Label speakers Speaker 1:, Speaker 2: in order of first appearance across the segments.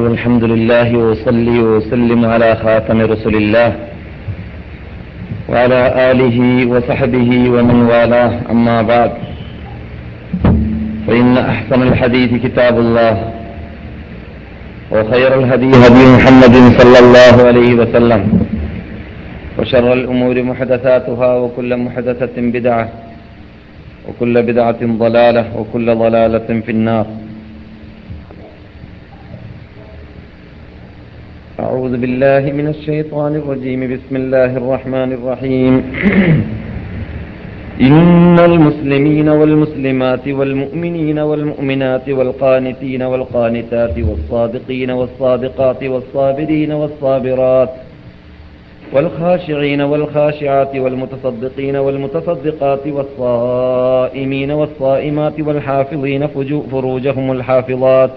Speaker 1: والحمد لله وصلي وسلم على خاتم رسول الله وعلى آله وصحبه ومن والاه. أما بعد فإن أحسن الحديث كتاب الله وخير الهدي هدي محمد صلى الله عليه وسلم وشر الأمور محدثاتها وكل محدثة بدعة وكل بدعة ضلالة وكل ضلالة في النار. أعوذ بالله من الشيطان الرجيم. بسم الله الرحمن الرحيم. إن المسلمين والمسلمات والمؤمنين والمؤمنات والقانتين والقانتات والصادقين والصادقات والصابرين والصابرات والخاشعين والخاشعات والمتصدقين والمتصدقات والصائمين والصائمات والحافظين فروجهم الحافظات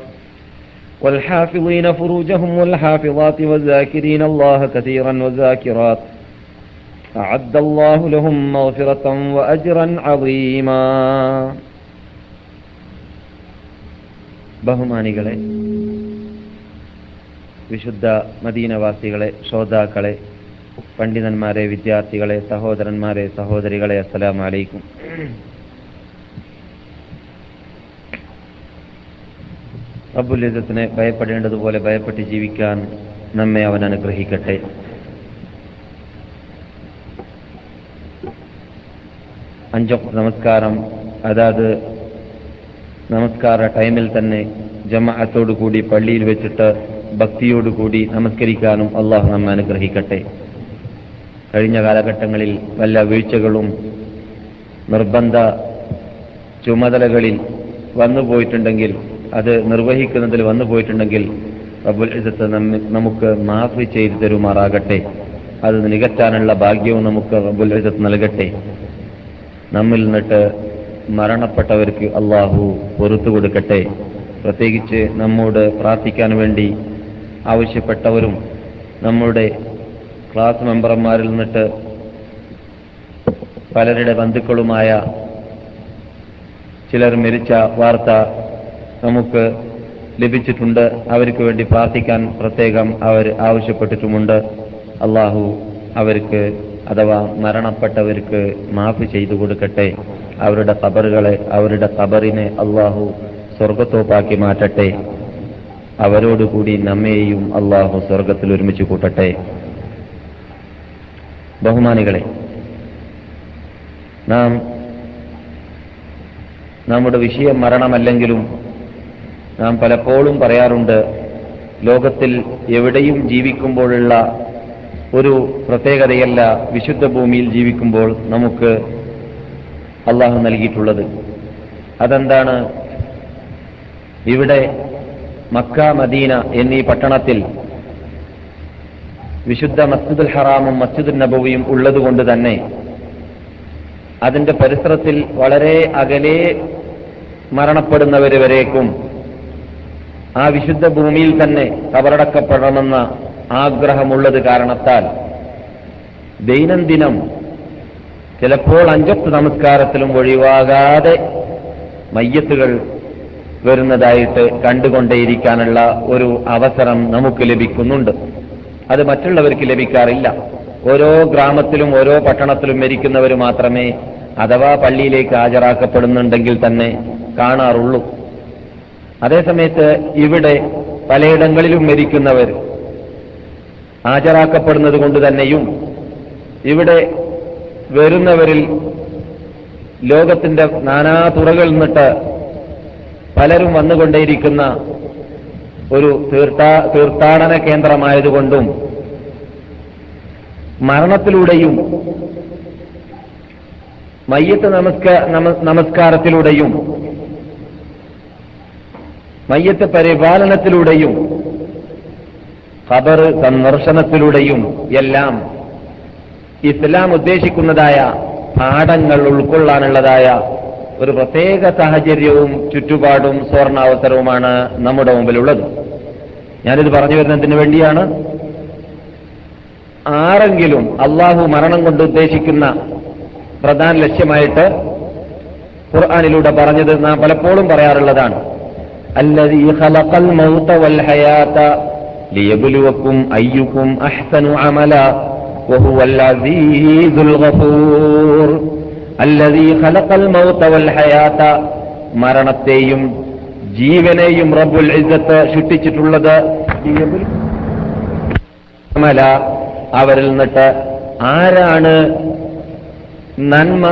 Speaker 1: والحافظين فروجهم والحافظات والذاكرين الله كثيرا والذاكرات أعد الله لهم مغفرة وأجرا عظيما ബഹുമാനികളെ വിശുദ്ധ മദീനവാസികളെ ശ്രോതാക്കളെ പണ്ഡിതന്മാരെ വിദ്യാർത്ഥികളെ സഹോദരന്മാരെ സഹോദരികളെ അസ്സലാമു അലൈക്കും റബ്ബുലിസത്തിനെ ഭയപ്പെടേണ്ടതുപോലെ ഭയപ്പെട്ട് ജീവിക്കാൻ നമ്മെ അവൻ അനുഗ്രഹിക്കട്ടെ. അഞ്ചൊക്കെ നമസ്കാരം. അതാത് നമസ്കാര ടൈമിൽ തന്നെ ജമാഅത്തോടുകൂടി പള്ളിയിൽ വെച്ചിട്ട് ഭക്തിയോടുകൂടി നമസ്കരിക്കാനും അള്ളാഹു നമ്മെ അനുഗ്രഹിക്കട്ടെ. കഴിഞ്ഞ കാലഘട്ടങ്ങളിൽ വല്ല വീഴ്ചകളും നിർബന്ധ ചുമതലകളിൽ വന്നുപോയിട്ടുണ്ടെങ്കിൽ അത് നിർവഹിക്കുന്നതിൽ വന്നു പോയിട്ടുണ്ടെങ്കിൽ റബ്ബുൽ ഇസത്ത് നമുക്ക് മാഫി ചെയ്തു തരുമാറാകട്ടെ. അത് നികറ്റാനുള്ള ഭാഗ്യവും നമുക്ക് റബ്ബുൽ ഇസത്ത് നൽകട്ടെ. നമ്മിൽ നിന്നിട്ട് മരണപ്പെട്ടവർക്ക് അള്ളാഹു പൊറത്തു കൊടുക്കട്ടെ. പ്രത്യേകിച്ച് നമ്മോട് പ്രാർത്ഥിക്കാൻ വേണ്ടി ആവശ്യപ്പെട്ടവരും നമ്മുടെ ക്ലാസ് മെമ്പർമാരിൽ നിന്നിട്ട് പലരുടെ ബന്ധുക്കളുമായ ചിലർ മരിച്ച വാർത്ത നമുക്ക് ലഭിച്ചിട്ടുണ്ട്. അവർക്ക് വേണ്ടി പ്രാർത്ഥിക്കാൻ പ്രത്യേകം അവർ ആവശ്യപ്പെട്ടിട്ടുമുണ്ട്. അള്ളാഹു അവർക്ക് അഥവാ മരണപ്പെട്ടവർക്ക് മാഫ് ചെയ്തു കൊടുക്കട്ടെ. അവരുടെ കബറുകളെ അവരുടെ കബറിനെ അള്ളാഹു സ്വർഗത്തോപ്പാക്കി മാറ്റട്ടെ. അവരോടുകൂടി നമ്മയെയും അള്ളാഹു സ്വർഗത്തിൽ ഒരുമിച്ച് കൂട്ടട്ടെ. ബഹുമാനികളെ നാം നമ്മുടെ വിഷയം മരണമല്ലെങ്കിലും നാം പലപ്പോഴും പറയാറുണ്ട് ലോകത്തിൽ എവിടെയും ജീവിക്കുമ്പോഴുള്ള ഒരു പ്രത്യേകതയല്ല വിശുദ്ധ ഭൂമിയിൽ ജീവിക്കുമ്പോൾ നമുക്ക് അള്ളാഹു നൽകിയിട്ടുള്ളത്. അതെന്താണ്? ഇവിടെ മക്ക മദീന എന്നീ പട്ടണത്തിൽ വിശുദ്ധ മസ്ജിദുൽ ഹറാമും മസ്ജിദുൽ നബവിയും ഉള്ളതുകൊണ്ട് തന്നെ അതിന്റെ പരിസരത്തിൽ വളരെ അകലെ മരണപ്പെടുന്നവർ വരേക്കും ആ വിശുദ്ധ ഭൂമിയിൽ തന്നെ കബറടക്കപ്പെടണമെന്ന ആഗ്രഹമുള്ളത് കാരണത്താൽ ദൈനംദിനം ചിലപ്പോൾ അഞ്ചത്ത് നമസ്കാരത്തിലും ഒഴിവാകാതെ മയ്യത്തുകൾ വരുന്നതായിട്ട് കണ്ടുകൊണ്ടേയിരിക്കാനുള്ള ഒരു അവസരം നമുക്ക് ലഭിക്കുന്നുണ്ട്. അത് മറ്റുള്ളവർക്ക് ലഭിക്കാറില്ല. ഓരോ ഗ്രാമത്തിലും ഓരോ പട്ടണത്തിലും മരിക്കുന്നവർ മാത്രമേ അഥവാ പള്ളിയിലേക്ക് ഹാജരാക്കപ്പെടുന്നുണ്ടെങ്കിൽ തന്നെ കാണാറുള്ളൂ. അതേസമയത്ത് ഇവിടെ പലയിടങ്ങളിലും മരിക്കുന്നവർ ഹാജരാക്കപ്പെടുന്നത് കൊണ്ട് തന്നെയും ഇവിടെ വരുന്നവരിൽ ലോകത്തിന്റെ നാനാ തുറകളിൽ നിന്നിട്ട് പലരും വന്നുകൊണ്ടേയിരിക്കുന്ന ഒരു തീർത്ഥാ തീർത്ഥാടന കേന്ദ്രമായതുകൊണ്ടും മരണത്തിലൂടെയും മയ്യത്ത് നമസ്ക നമസ്കാരത്തിലൂടെയും മയ്യത്ത് പരിപാലനത്തിലൂടെയും ഖബർ സന്ദർശനത്തിലൂടെയും എല്ലാം ഇസ്ലാം ഉദ്ദേശിക്കുന്നതായ പാഠങ്ങൾ ഉൾക്കൊള്ളാനുള്ളതായ ഒരു പ്രത്യേക സാഹചര്യവും ചുറ്റുപാടും സ്വർണാവസരവുമാണ് നമ്മുടെ മുമ്പിലുള്ളത്. ഞാനിത് പറഞ്ഞു വരുന്നതിന് വേണ്ടിയാണ്. ആരെങ്കിലും അള്ളാഹു മരണം കൊണ്ട് ഉദ്ദേശിക്കുന്ന പ്രധാന ലക്ഷ്യമായിട്ട് ഖുർആാനിലൂടെ പറഞ്ഞത് നാം പലപ്പോഴും പറയാറുള്ളതാണ്. الذي خلق الموت والحياة ليبلوكم أيكم أحسن عملا وهو العزيز الغفور الذي خلق الموت والحياة മരണത്തെയും ജീവനെയും റബ്ബുൽ ഇസ്സത്ത് സൃഷ്ടിച്ചിട്ടുള്ളത് ലിയബുലു- മല അവരിൽ നിന്നിട്ട് ആരാണ് നന്മ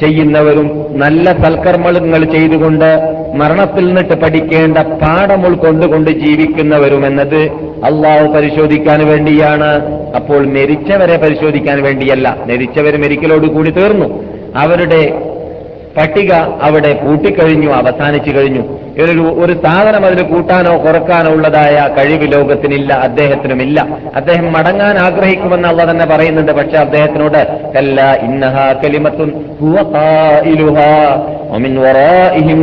Speaker 1: ചെയ്യുന്നവരും നല്ല സൽക്കർമ്മങ്ങൾ ചെയ്തുകൊണ്ട് മരണത്തിൽ നിന്നിട്ട് പഠിക്കേണ്ട പാഠം ഉൾക്കൊണ്ടുകൊണ്ട് ജീവിക്കുന്നവരും എന്നത് അള്ളാഹു പരിശോധിക്കാൻ വേണ്ടിയാണ്. അപ്പോൾ മരിച്ചവരെ പരിശോധിക്കാൻ വേണ്ടിയല്ല. മരിച്ചവർ മെരിക്കലോട് കൂടി തീർന്നു. അവരുടെ പട്ടിക അവിടെ പൂട്ടിക്കഴിഞ്ഞു അവസാനിച്ചു കഴിഞ്ഞു. ഒരു ഒരു സാധനം അതിന് കൂട്ടാനോ കുറക്കാനോ ഉള്ളതായ കഴിവ് ലോകത്തിനില്ല അദ്ദേഹത്തിനുമില്ല. അദ്ദേഹം മടങ്ങാൻ ആഗ്രഹിക്കുമെന്ന് അള്ള തന്നെ പറയുന്നുണ്ട്. പക്ഷെ അദ്ദേഹത്തിനോട് കല്ല ഇന്നഹ കലിമത്തും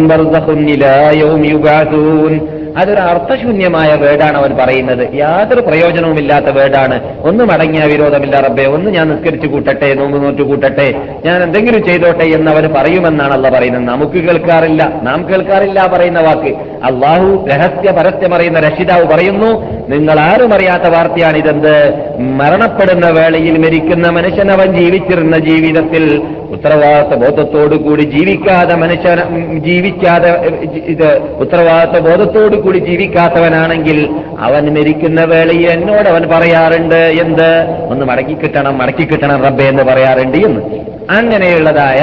Speaker 1: ബർസഖുൻ ഇലാ യൗമി യുബഅസൂൻ അതൊരു അർത്ഥശൂന്യമായ വേർഡാണ് അവൻ പറയുന്നത്. യാതൊരു പ്രയോജനവുമില്ലാത്ത വേർഡാണ്. ഒന്ന് മടങ്ങിയ വിരോധമില്ല റബ്ബെ ഒന്ന് ഞാൻ നിസ്കരിച്ചു കൂട്ടട്ടെ നോമ്പ് നോറ്റു കൂട്ടട്ടെ ഞാൻ എന്തെങ്കിലും ചെയ്തോട്ടെ എന്ന് അവർ പറയുമെന്നാണ് അല്ല പറയുന്നത്. നമുക്ക് കേൾക്കാറില്ല നാം കേൾക്കാറില്ല പറയുന്ന വാക്ക്. അള്ളാഹു രഹസ്യ പരസ്യം അറിയുന്ന രക്ഷിതാവ് പറയുന്നു നിങ്ങൾ ആരും അറിയാത്ത വാർത്തയാണ് ഇതെന്ത് മരണപ്പെടുന്ന വേളയിൽ മരിക്കുന്ന മനുഷ്യൻ അവൻ ജീവിച്ചിരുന്ന ജീവിതത്തിൽ ഉത്തരവാദിത്ത ബോധത്തോടു കൂടി ജീവിക്കാതെ മനുഷ്യൻ ജീവിക്കാതെ ഇത് ഉത്തരവാദിത്ത ബോധത്തോടു കൂടി ജീവിക്കാത്തവനാണെങ്കിൽ അവൻ മരിക്കുന്ന വേളയിൽ എന്നോട് അവൻ പറയാറുണ്ട് എന്ത്? ഒന്ന് മടക്കി കിട്ടണം മടക്കി റബ്ബെ എന്ന് പറയാറുണ്ട് എന്ന്. അങ്ങനെയുള്ളതായ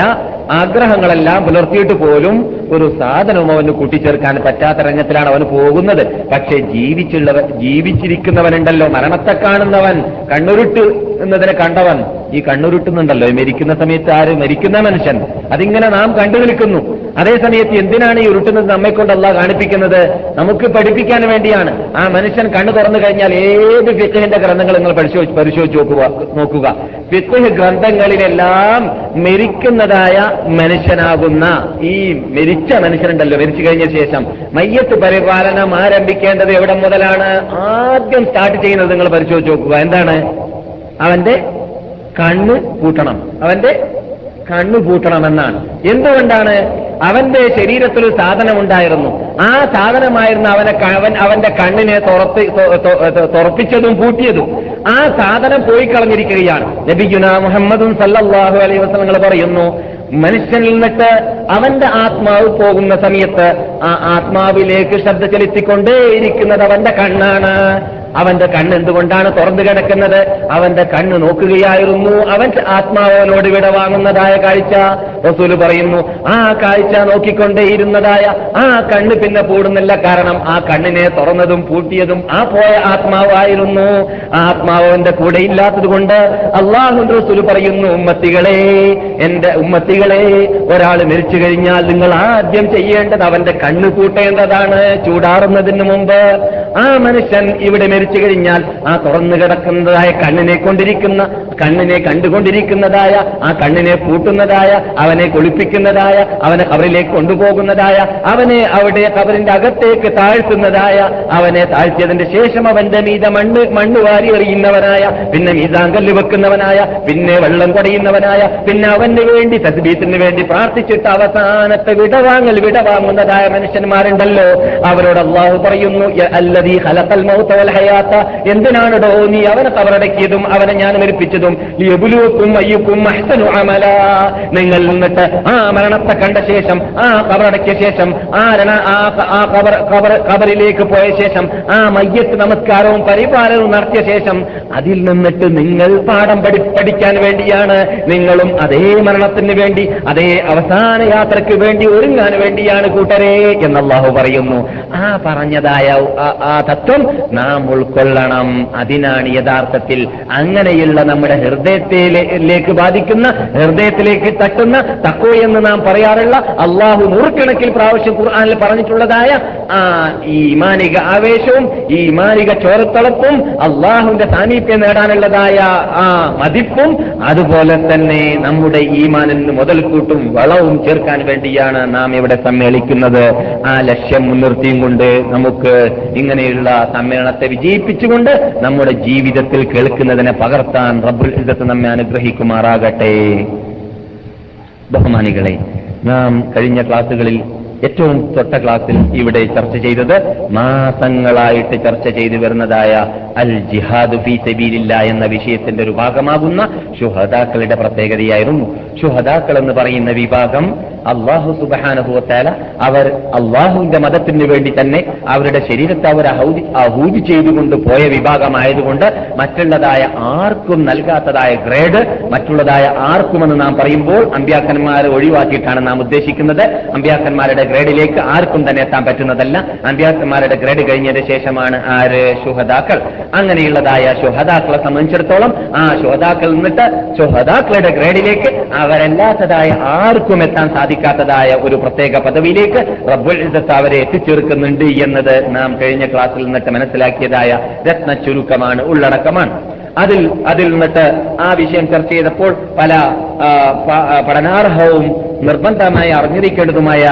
Speaker 1: ആഗ്രഹങ്ങളെല്ലാം പുലർത്തിയിട്ട് പോലും ഒരു സാധനവും അവന് കൂട്ടിച്ചേർക്കാൻ പറ്റാത്ത രംഗത്തിലാണ് അവൻ പോകുന്നത്. പക്ഷേ ജീവിച്ചുള്ളവൻ ജീവിച്ചിരിക്കുന്നവനുണ്ടല്ലോ. മരണത്തെ കാണുന്നവൻ കണ്ണുരുട്ട് എന്നതിനെ കണ്ടവൻ. ഈ കണ്ണുരുട്ടുന്നുണ്ടല്ലോ. മരിക്കുന്ന സമയത്ത് ആര്? മരിക്കുന്ന മനുഷ്യൻ. അതിങ്ങനെ നാം കണ്ടു നിൽക്കുന്നു. അതേ സമയത്ത് എന്തിനാണ് ഈ ഉരുട്ടുന്നത് നമ്മെ കൊണ്ടല്ല കാണിപ്പിക്കുന്നത്? നമുക്ക് പഠിപ്പിക്കാൻ വേണ്ടിയാണ്. ആ മനുഷ്യൻ കണ്ണു തുറന്നു കഴിഞ്ഞാൽ ഏത് ഫിഖഹിന്റെ ഗ്രന്ഥങ്ങൾ നിങ്ങൾ പരിശോധിച്ച് പരിശോധിച്ച് നോക്കുക. നോക്കുക. ഫിഖഹ് ഗ്രന്ഥങ്ങളിലെല്ലാം മരിക്കുന്നതായ മനുഷ്യനാകുന്ന ഈ മരിച്ച മനുഷ്യനുണ്ടല്ലോ മരിച്ചു കഴിഞ്ഞ ശേഷം മയ്യത്ത് പരിപാലനം ആരംഭിക്കേണ്ടത് എവിടെ മുതലാണ്? ആദ്യം സ്റ്റാർട്ട് ചെയ്യുന്നത് നിങ്ങൾ പരിശോധിച്ച് നോക്കുക. എന്താണ്? അവന്റെ കണ്ണ് പൂട്ടണം. അവന്റെ കണ്ണു പൂട്ടണമെന്നാണ് എന്തുകൊണ്ടാണ്? അവന്റെ ശരീരത്തിൽ ഒരു സാധനം ഉണ്ടായിരുന്നു ആ സാധനമായിരുന്നു അവനെ അവൻ അവന്റെ കണ്ണിനെ തുറപ്പിച്ചതും പൂട്ടിയതും. ആ സാധനം പോയി കളഞ്ഞിരിക്കുകയാണ്. നബിഗുന മുഹമ്മദും സല്ലാഹു അലൈഹി വസല്ലങ്ങൾ പറയുന്നു മനുഷ്യനിൽ നിന്നിട്ട് അവന്റെ ആത്മാവ് പോകുന്ന സമയത്ത് ആ ആത്മാവിലേക്ക് ശ്രദ്ധ ചെലുത്തിക്കൊണ്ടേയിരിക്കുന്നത് അവന്റെ കണ്ണാണ്. അവന്റെ കണ്ണ് എന്തുകൊണ്ടാണ് തുറന്നു കിടക്കുന്നത്? അവന്റെ കണ്ണ് നോക്കുകയായിരുന്നു. അവൻ ആത്മാവനോട് വിട വാങ്ങുന്നതായ കാഴ്ച. റസൂൽ പറയുന്നു ആ കാഴ്ച നോക്കിക്കൊണ്ടേയിരുന്നതായ ആ കണ്ണ് പിന്നെ പൂടുന്നില്ല കാരണം ആ കണ്ണിനെ തുറന്നതും പൂട്ടിയതും ആ പോയ ആത്മാവായിരുന്നു. ആ ആത്മാവ് കൂടെ ഇല്ലാത്തത് കൊണ്ട് അള്ളാഹു റസൂൽ പറയുന്നു ഉമ്മത്തികളെ എന്റെ ഉമ്മത്തികളെ ഒരാൾ മരിച്ചു കഴിഞ്ഞാൽ നിങ്ങൾ ആദ്യം ചെയ്യേണ്ടത് അവന്റെ കണ്ണ് കൂട്ടേണ്ടതാണ് ചൂടാറുന്നതിന് മുമ്പ് ആ മനുഷ്യൻ ഇവിടെ മരിച്ചു കഴിഞ്ഞാൽ ആ തുറന്നു കിടക്കുന്നതായ കണ്ണിനെ കൊണ്ടിരിക്കുന്ന കണ്ണിനെ കണ്ടുകൊണ്ടിരിക്കുന്നതായ ആ കണ്ണിനെ പൂട്ടുന്നതായ അവനെ കുളിപ്പിക്കുന്നതായ അവനെ കബറിലേക്ക് കൊണ്ടുപോകുന്നതായ അവനെ അവിടെ കബറിന്റെ അകത്തേക്ക് താഴ്ത്തുന്നതായ അവനെ താഴ്ത്തിയതിന് ശേഷം അവന്റെ മീത മണ്ണ് മണ്ണ് വാരി എറിയുന്നവനായ പിന്നെ മീതാങ്കല്ല് വെക്കുന്നവനായ പിന്നെ വെള്ളം കൊടയുന്നവനായ പിന്നെ അവന് വേണ്ടി തദ്ബീത്തിന് വേണ്ടി പ്രാർത്ഥിച്ചിട്ട് അവസാനത്തെ വിടവാങ്ങൽ വിടവാങ്ങുന്നതായ മനുഷ്യന്മാരുണ്ടല്ലോ. അവരോട് അള്ളാഹു പറയുന്നു "യ ഹലത്തൽ മൗത്തവൽ മൗത എന്തിനാണ് എന്തിനാണടോ നീ അവനെ തവറടക്കിയതും അവനെ ഞാൻ മരിപ്പിച്ചതും? ലിയബ്ലുവക്കും അയ്യക്കും അഹ്സനു അമല. നിങ്ങൾ നിന്നിട്ട് ആ മരണത്തെ കണ്ട ശേഷം ആ കബറടക്കിയ ശേഷം ആ രണ ആ കബർ കബർ കബറിലേക്ക് പോയ ശേഷം ആ മയ്യത്ത് നമസ്കാരവും പരിപാലനവും നടത്തിയ ശേഷം അതിൽ നിന്നിട്ട് നിങ്ങൾ പാഠം പഠി പഠിക്കാൻ വേണ്ടിയാണ്. നിങ്ങളും അതേ മരണത്തിന് വേണ്ടി അതേ അവസാന യാത്രയ്ക്ക് വേണ്ടി ഒരുങ്ങാൻ വേണ്ടിയാണ് കൂട്ടരെ എന്ന് അള്ളാഹു പറയുന്നു. ആ പറഞ്ഞതായ ആ- തത്വം നാം ഉൾക്കൊള്ളണം. അതിനാണ് യഥാർത്ഥത്തിൽ അങ്ങനെയുള്ള നമ്മുടെ ഹൃദയത്തിലേക്ക് ബാധിക്കുന്ന ഹൃദയത്തിലേക്ക് തട്ടുന്ന തക്കോ എന്ന് നാം പറയാറുള്ള അള്ളാഹു നൂറുകണക്കിൽ പ്രാവശ്യം ഖുർആാനിൽ പറഞ്ഞിട്ടുള്ളതായ ആ ഈ മാനിക ആവേശവും ഈ മാനിക ചോരത്തളപ്പും അള്ളാഹുവിന്റെ സാമീപ്യം നേടാനുള്ളതായ ആ മതിപ്പും അതുപോലെ തന്നെ നമ്മുടെ ഈമാനിന് മുതൽക്കൂട്ടും വളവും ചേർക്കാൻ വേണ്ടിയാണ് നാം ഇവിടെ സമ്മേളിക്കുന്നത്. ആ ലക്ഷ്യം മുൻനിർത്തിയും കൊണ്ട് നമുക്ക് ഇങ്ങനെയുള്ള സമ്മേളനത്തെ വിജയിപ്പിച്ചുകൊണ്ട് നമ്മുടെ ജീവിതത്തിൽ കേൾക്കുന്നതിനെ പകർത്താൻ റബ്ബുൽ ഇസത്ത് നമ്മെ അനുഗ്രഹിക്കുമാറാകട്ടെ. ബഹുമാനികളെ നാം കഴിഞ്ഞ ക്ലാസ്സുകളിൽ ഏറ്റവും തൊട്ട ക്ലാസ്സിൽ ഇവിടെ ചർച്ച ചെയ്തത് മാസങ്ങളായിട്ട് ചർച്ച ചെയ്തു വരുന്നതായ അൽ ജിഹാദ് ഫി സബീലില്ല എന്ന വിഷയത്തിന്റെ ഒരു ഭാഗമാകുന്ന ശുഹദാക്കളുടെ പ്രത്യേകതയായിരുന്നു. ശുഹദാക്കൾ എന്ന് പറയുന്ന വിഭാഗം അള്ളാഹു സുബാനുഭവത്താല അവർ അള്ളാഹുവിന്റെ മതത്തിന് വേണ്ടി തന്നെ അവരുടെ ശരീരത്തെ അവർ അഹൂതി ചെയ്തുകൊണ്ട് പോയ വിഭാഗമായതുകൊണ്ട് മറ്റുള്ളതായ ആർക്കും നൽകാത്തതായ ഗ്രേഡ് മറ്റുള്ളതായ ആർക്കുമെന്ന് നാം പറയുമ്പോൾ അമ്പ്യാക്കന്മാരെ ഒഴിവാക്കിയിട്ടാണ് നാം ഉദ്ദേശിക്കുന്നത്. അമ്പ്യാക്കന്മാരുടെ ഗ്രേഡിലേക്ക് ആർക്കും തന്നെ എത്താൻ പറ്റുന്നതല്ല. അമ്പ്യാക്കന്മാരുടെ ഗ്രേഡ് കഴിഞ്ഞതിന് ശേഷമാണ് ആര്? ശുഹദാക്കൾ. അങ്ങനെയുള്ളതായ ശുഹദാക്കളെ സംബന്ധിച്ചിടത്തോളം ആ ശുഹദാക്കൾ നിന്നിട്ട് ശുഹദാക്കളുടെ ഗ്രേഡിലേക്ക് അവരല്ലാത്തതായ ആർക്കും എത്താൻ സാധിക്കാത്തതായ ഒരു പ്രത്യേക പദവിയിലേക്ക് റബ്ബുൽ ഇസ്സത്ത് അവരെ എത്തിച്ചേർക്കുന്നുണ്ട് എന്നത് നാം കഴിഞ്ഞ ക്ലാസ്സിൽ നിന്നിട്ട് മനസ്സിലാക്കിയതായ രത്ന ചുരുക്കമാണ് ഉള്ളടക്കമാണ്. അതിൽ അതിൽ നിന്നിട്ട് ആ വിഷയം ചർച്ച ചെയ്തപ്പോൾ പല പഠനാർഹവും നിർബന്ധമായി അറിഞ്ഞിരിക്കേണ്ടതുമായ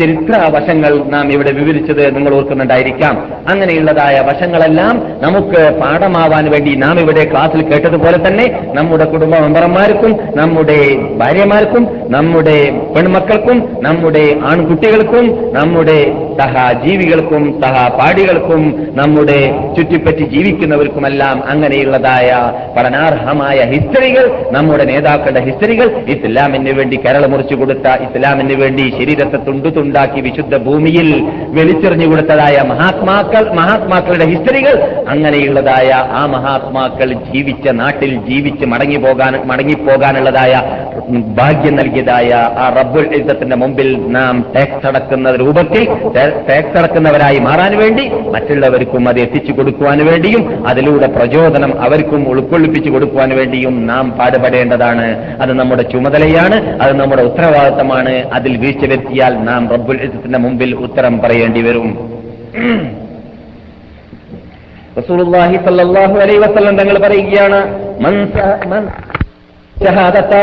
Speaker 1: ചരിത്ര വശങ്ങൾ നാം ഇവിടെ വിവരിച്ചത് നിങ്ങൾ ഓർക്കുന്നുണ്ടായിരിക്കാം. അങ്ങനെയുള്ളതായ വശങ്ങളെല്ലാം നമുക്ക് പാഠമാവാൻ വേണ്ടി നാം ഇവിടെ ക്ലാസ്സിൽ കേട്ടതുപോലെ തന്നെ നമ്മുടെ കുടുംബ മെമ്പർമാർക്കും നമ്മുടെ ഭാര്യമാർക്കും നമ്മുടെ പെൺമക്കൾക്കും നമ്മുടെ ആൺകുട്ടികൾക്കും നമ്മുടെ സഹജീവികൾക്കും സഹപാഠികൾക്കും നമ്മുടെ ചുറ്റിപ്പറ്റി ജീവിക്കുന്നവർക്കുമെല്ലാം അങ്ങനെയുള്ളതായ പഠനാർഹമായ ഹിസ്റ്ററികൾ നമ്മുടെ നേതാക്കളുടെ ഹിസ്റ്ററികൾ ഇസ്ലാമിന് വേണ്ടി കരൾ മുറിച്ചു കൊടുത്ത ഇസ്ലാമിന് വേണ്ടി ശരീരത്തെ തുണ്ടു തുണ്ടാക്കി വിശുദ്ധ ഭൂമിയിൽ വെളിച്ചെറിഞ്ഞു കൊടുത്തതായ മഹാത്മാക്കൾ മഹാത്മാക്കളുടെ ഹിസ്റ്ററികൾ അങ്ങനെയുള്ളതായ ആ മഹാത്മാക്കൾ ജീവിച്ച നാട്ടിൽ ജീവിച്ച് മടങ്ങി പോകാൻ മടങ്ങിപ്പോകാനുള്ളതായ ഭാഗ്യം നൽകിയതായ ആ റബ്ബുൽ യുദ്ധത്തിന്റെ മുമ്പിൽ നാം ടാക്സ് അടക്കുന്ന രൂപത്തിൽ ടാക്സ് അടക്കുന്നവരായി മാറാൻ വേണ്ടി മറ്റുള്ളവർക്കും അത് എത്തിച്ചു കൊടുക്കുവാൻ വേണ്ടിയും അതിലൂടെ പ്രചോദനം അവർക്കും ഉൾക്കൊള്ളിപ്പിച്ചു കൊടുക്കുവാൻ വേണ്ടിയും നാം പാടുപെടേണ്ടതാണ്. അത് നമ്മുടെ ചുമതലയാണ് അത് നമ്മുടെ ഉത്തരവാദിത്തമാണ്. അതിൽ വീഴ്ച വരുത്തിയാൽ നാം റബ്ബുൽ ഇസത്തിന്റെ മുമ്പിൽ ഉത്തരം പറയേണ്ടി വരും. റസൂലുള്ളാഹി അലൈഹി വസല്ലം തങ്ങൾ പറയുകയാണ് മൻ സ- മൻ ഷഹാദത്ത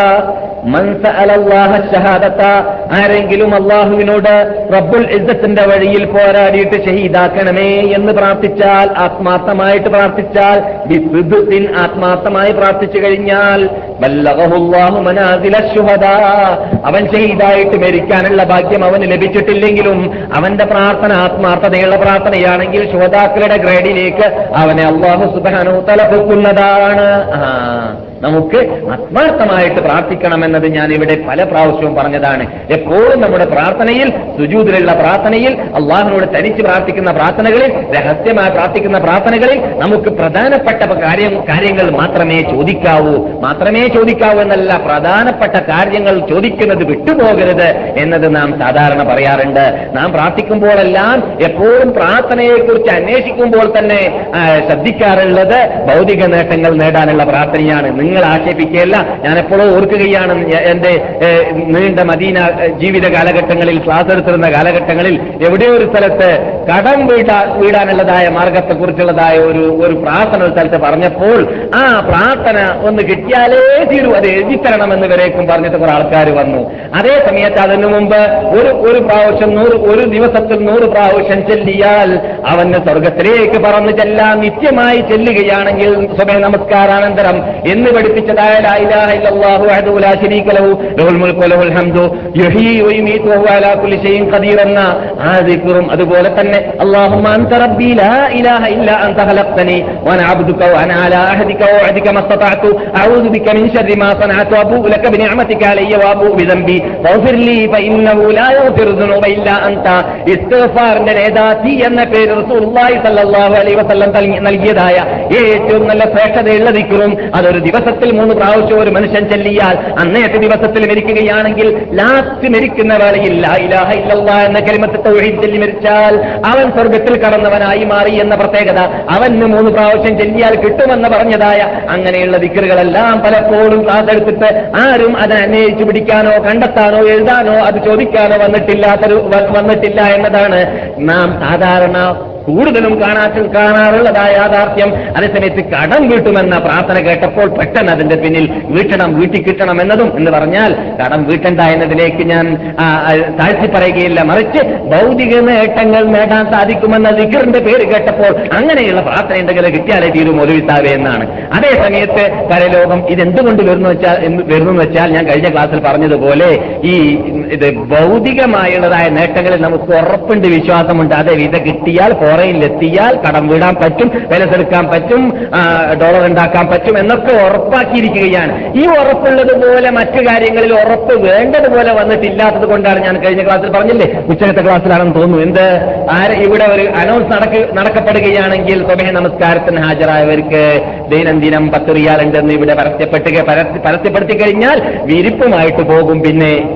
Speaker 1: മൻ സഅല അല്ലാഹ ഷഹാദത്ത ആരെങ്കിലും അള്ളാഹുവിനോട് റബ്ബുൽ ഇസ്സത്തിന്റെ വഴിയിൽ പോരാടിയിട്ട് ഷഹീദാക്കണമേ എന്ന് പ്രാർത്ഥിച്ചാൽ ആത്മാർത്ഥമായിട്ട് പ്രാർത്ഥിച്ചാൽ ആത്മാർത്ഥമായി പ്രാർത്ഥിച്ചു കഴിഞ്ഞാൽ അവൻ ഷഹീദായിട്ട് മരിക്കാനുള്ള ഭാഗ്യം അവന് ലഭിച്ചിട്ടില്ലെങ്കിലും അവന്റെ പ്രാർത്ഥന ആത്മാർത്ഥതയുള്ള പ്രാർത്ഥനയാണെങ്കിൽ ശുഹദാക്കളുടെ ഗ്രേഡിലേക്ക് അവനെ അള്ളാഹു സുധാനു തലപ്പൊക്കുന്നതാണ് നമുക്ക് ആത്മാർത്ഥമായിട്ട് പ്രാർത്ഥിക്കണമെന്നത് ഞാൻ ഇവിടെ പല പ്രാവശ്യവും പറഞ്ഞതാണ്. എപ്പോഴും നമ്മുടെ പ്രാർത്ഥനയിൽ സുജൂതിലുള്ള പ്രാർത്ഥനയിൽ അള്ളാഹിനോട് തനിച്ച് പ്രാർത്ഥിക്കുന്ന പ്രാർത്ഥനകളിൽ രഹസ്യമായി പ്രാർത്ഥിക്കുന്ന പ്രാർത്ഥനകളിൽ നമുക്ക് പ്രധാനപ്പെട്ട കാര്യം കാര്യങ്ങൾ മാത്രമേ ചോദിക്കാവൂ. മാത്രമേ ചോദിക്കാവൂ എന്നല്ല പ്രധാനപ്പെട്ട കാര്യങ്ങൾ ചോദിക്കുന്നത് വിട്ടുപോകരുത് എന്നത് നാം സാധാരണ പറയാറുണ്ട്. നാം പ്രാർത്ഥിക്കുമ്പോഴെല്ലാം എപ്പോഴും പ്രാർത്ഥനയെക്കുറിച്ച് അന്വേഷിക്കുമ്പോൾ തന്നെ ശ്രദ്ധിക്കാറുള്ളത് ഭൗതിക നേട്ടങ്ങൾ നേടാനുള്ള പ്രാർത്ഥനയാണ്. നിങ്ങൾ ആക്ഷേപിക്കുകയല്ല ഞാൻ എപ്പോഴും ഓർക്കുകയാണ് എന്റെ നീണ്ട മദീന ജീവിത കാലഘട്ടങ്ങളിൽ ക്ലാസ് എടുത്തിരുന്ന കാലഘട്ടങ്ങളിൽ എവിടെയോ ഒരു സ്ഥലത്ത് കടം വീടാ വീടാനുള്ളതായ മാർഗത്തെക്കുറിച്ചുള്ളതായ ഒരു ഒരു പ്രാർത്ഥന ഒരു സ്ഥലത്ത് പറഞ്ഞപ്പോൾ ആ പ്രാർത്ഥന ഒന്ന് കിട്ടിയാലേ തീരൂ അത് എഴുതിത്തരണം എന്ന് വരേക്കും പറഞ്ഞിട്ട് കുറെ ആൾക്കാർ വന്നു. അതേ സമയത്ത് അതിനു മുമ്പ് ഒരു ഒരു പ്രാവശ്യം നൂറ് ഒരു ദിവസത്തിൽ നൂറ് പ്രാവശ്യം ചെല്ലിയാൽ അവന് സ്വർഗത്തിലേക്ക് പറന്ന് ചെല്ലാൻ നിത്യമായി ചെല്ലുകയാണെങ്കിൽ സ്വമേ നമസ്കാരാനന്തരം എന്ന് പഠിപ്പിച്ചതായ ലഹു മുൽക്കു എന്ന ആ ദിക്റും അതുപോലെ തന്നെ എന്ന പേര് നൽകിയതായ ഏറ്റവും നല്ല ശ്രേഷ്ഠതയുള്ള ദിക്റും അതൊരു ദിവസത്തിൽ മൂന്ന് പ്രാവശ്യം ഒരു മനുഷ്യൻ ചെല്ലിയാൽ അന്നേത്തെ ദിവസത്തിൽ മരിക്കുകയാണെങ്കിൽ ലാസ്റ്റ് മരിക്കുന്ന വേളയിൽ ലാ ഇലാഹ ഇല്ലല്ല എന്ന കരിമത്തെ തൗഹീദ് ചൊല്ലി മരിച്ചാൽ അവൻ സ്വർഗത്തിൽ കടന്നവനായി മാറി എന്ന പ്രത്യേകത അവന് മൂന്ന് പ്രാവശ്യം ചൊല്ലിയാൽ കിട്ടുമെന്ന് പറഞ്ഞതായ അങ്ങനെയുള്ള വിക്രുകളെല്ലാം പലപ്പോഴും കാതെടുത്തിട്ട് ആരും അതിനെ അന്വേഷിച്ചു പിടിക്കാനോ കണ്ടെത്താനോ എഴുതാനോ അത് ചോദിക്കാനോ വന്നിട്ടില്ലാത്തൊരു വന്നിട്ടില്ല എന്നതാണ്. നാം സാധാരണ കൂടുതലും കാണാ കാണാറുള്ളതായ യാഥാർത്ഥ്യം. അതേസമയത്ത് കടം വീട്ടുമെന്ന പ്രാർത്ഥന കേട്ടപ്പോൾ പെട്ടെന്ന് അതിന്റെ പിന്നിൽ വീട്ടണം വീട്ടി കിട്ടണം എന്നതും എന്ന് പറഞ്ഞാൽ കടം വീട്ടണ്ട എന്നതിലേക്ക് ഞാൻ
Speaker 2: ഞാൻ താഴ്ത്തി പറയുകയില്ല. മറിച്ച് ഭൗതിക നേട്ടങ്ങൾ നേടാൻ സാധിക്കുമെന്ന ദിക്കറിന്റെ പേര് കേട്ടപ്പോൾ അങ്ങനെയുള്ള പ്രാർത്ഥന ഉണ്ടെങ്കിൽ കിട്ടിയാലേ തീരും ഒലുവിത്താവേ എന്നാണ്. അതേ സമയത്ത് പരലോകം ഇതെന്തുകൊണ്ട് വരുന്നു വെച്ചാൽ വരുന്നു വെച്ചാൽ ഞാൻ കഴിഞ്ഞ ക്ലാസ്സിൽ പറഞ്ഞതുപോലെ ഈ ഇത് ഭൗതികമായുള്ളതായ നേട്ടങ്ങളിൽ നമുക്ക് ഉറപ്പുണ്ട് വിശ്വാസമുണ്ട്. അതെ വിധ കിട്ടിയാൽ ഫോറയിലെത്തിയാൽ കടം വീടാൻ പറ്റും വിലസെടുക്കാൻ പറ്റും ഡോളർ ഉണ്ടാക്കാൻ പറ്റും എന്നൊക്കെ ഉറപ്പാക്കിയിരിക്കുകയാണ്. ഈ ഉറപ്പുള്ളതുപോലെ മറ്റു കാര്യങ്ങളിൽ ഉറപ്പ് വേണ്ടതുപോലെ വന്നിട്ടില്ലാത്തത് കൊണ്ടാണ് ഞാൻ കഴിഞ്ഞ ക്ലാസ്സിൽ പറഞ്ഞില്ലേ? ഉച്ചകത്തെ ക്ലാസ്സിലാണെന്ന് തോന്നുന്നു. എന്ത്? ആര് ഇവിടെ ഒരു അനൗൺസ് നടക്ക നടക്കപ്പെടുകയാണെങ്കിൽ സ്വമേ നമസ്കാരത്തിന് ഹാജരായവർക്ക് ദൈനംദിനം പത്ത് റിയാലുണ്ടെന്ന് ഇവിടെ പരസ്യപ്പെട്ടുക പരസ്യ- പരസ്യപ്പെടുത്തി കഴിഞ്ഞാൽ വിരിപ്പുമായിട്ട് പോകും പിന്നെ.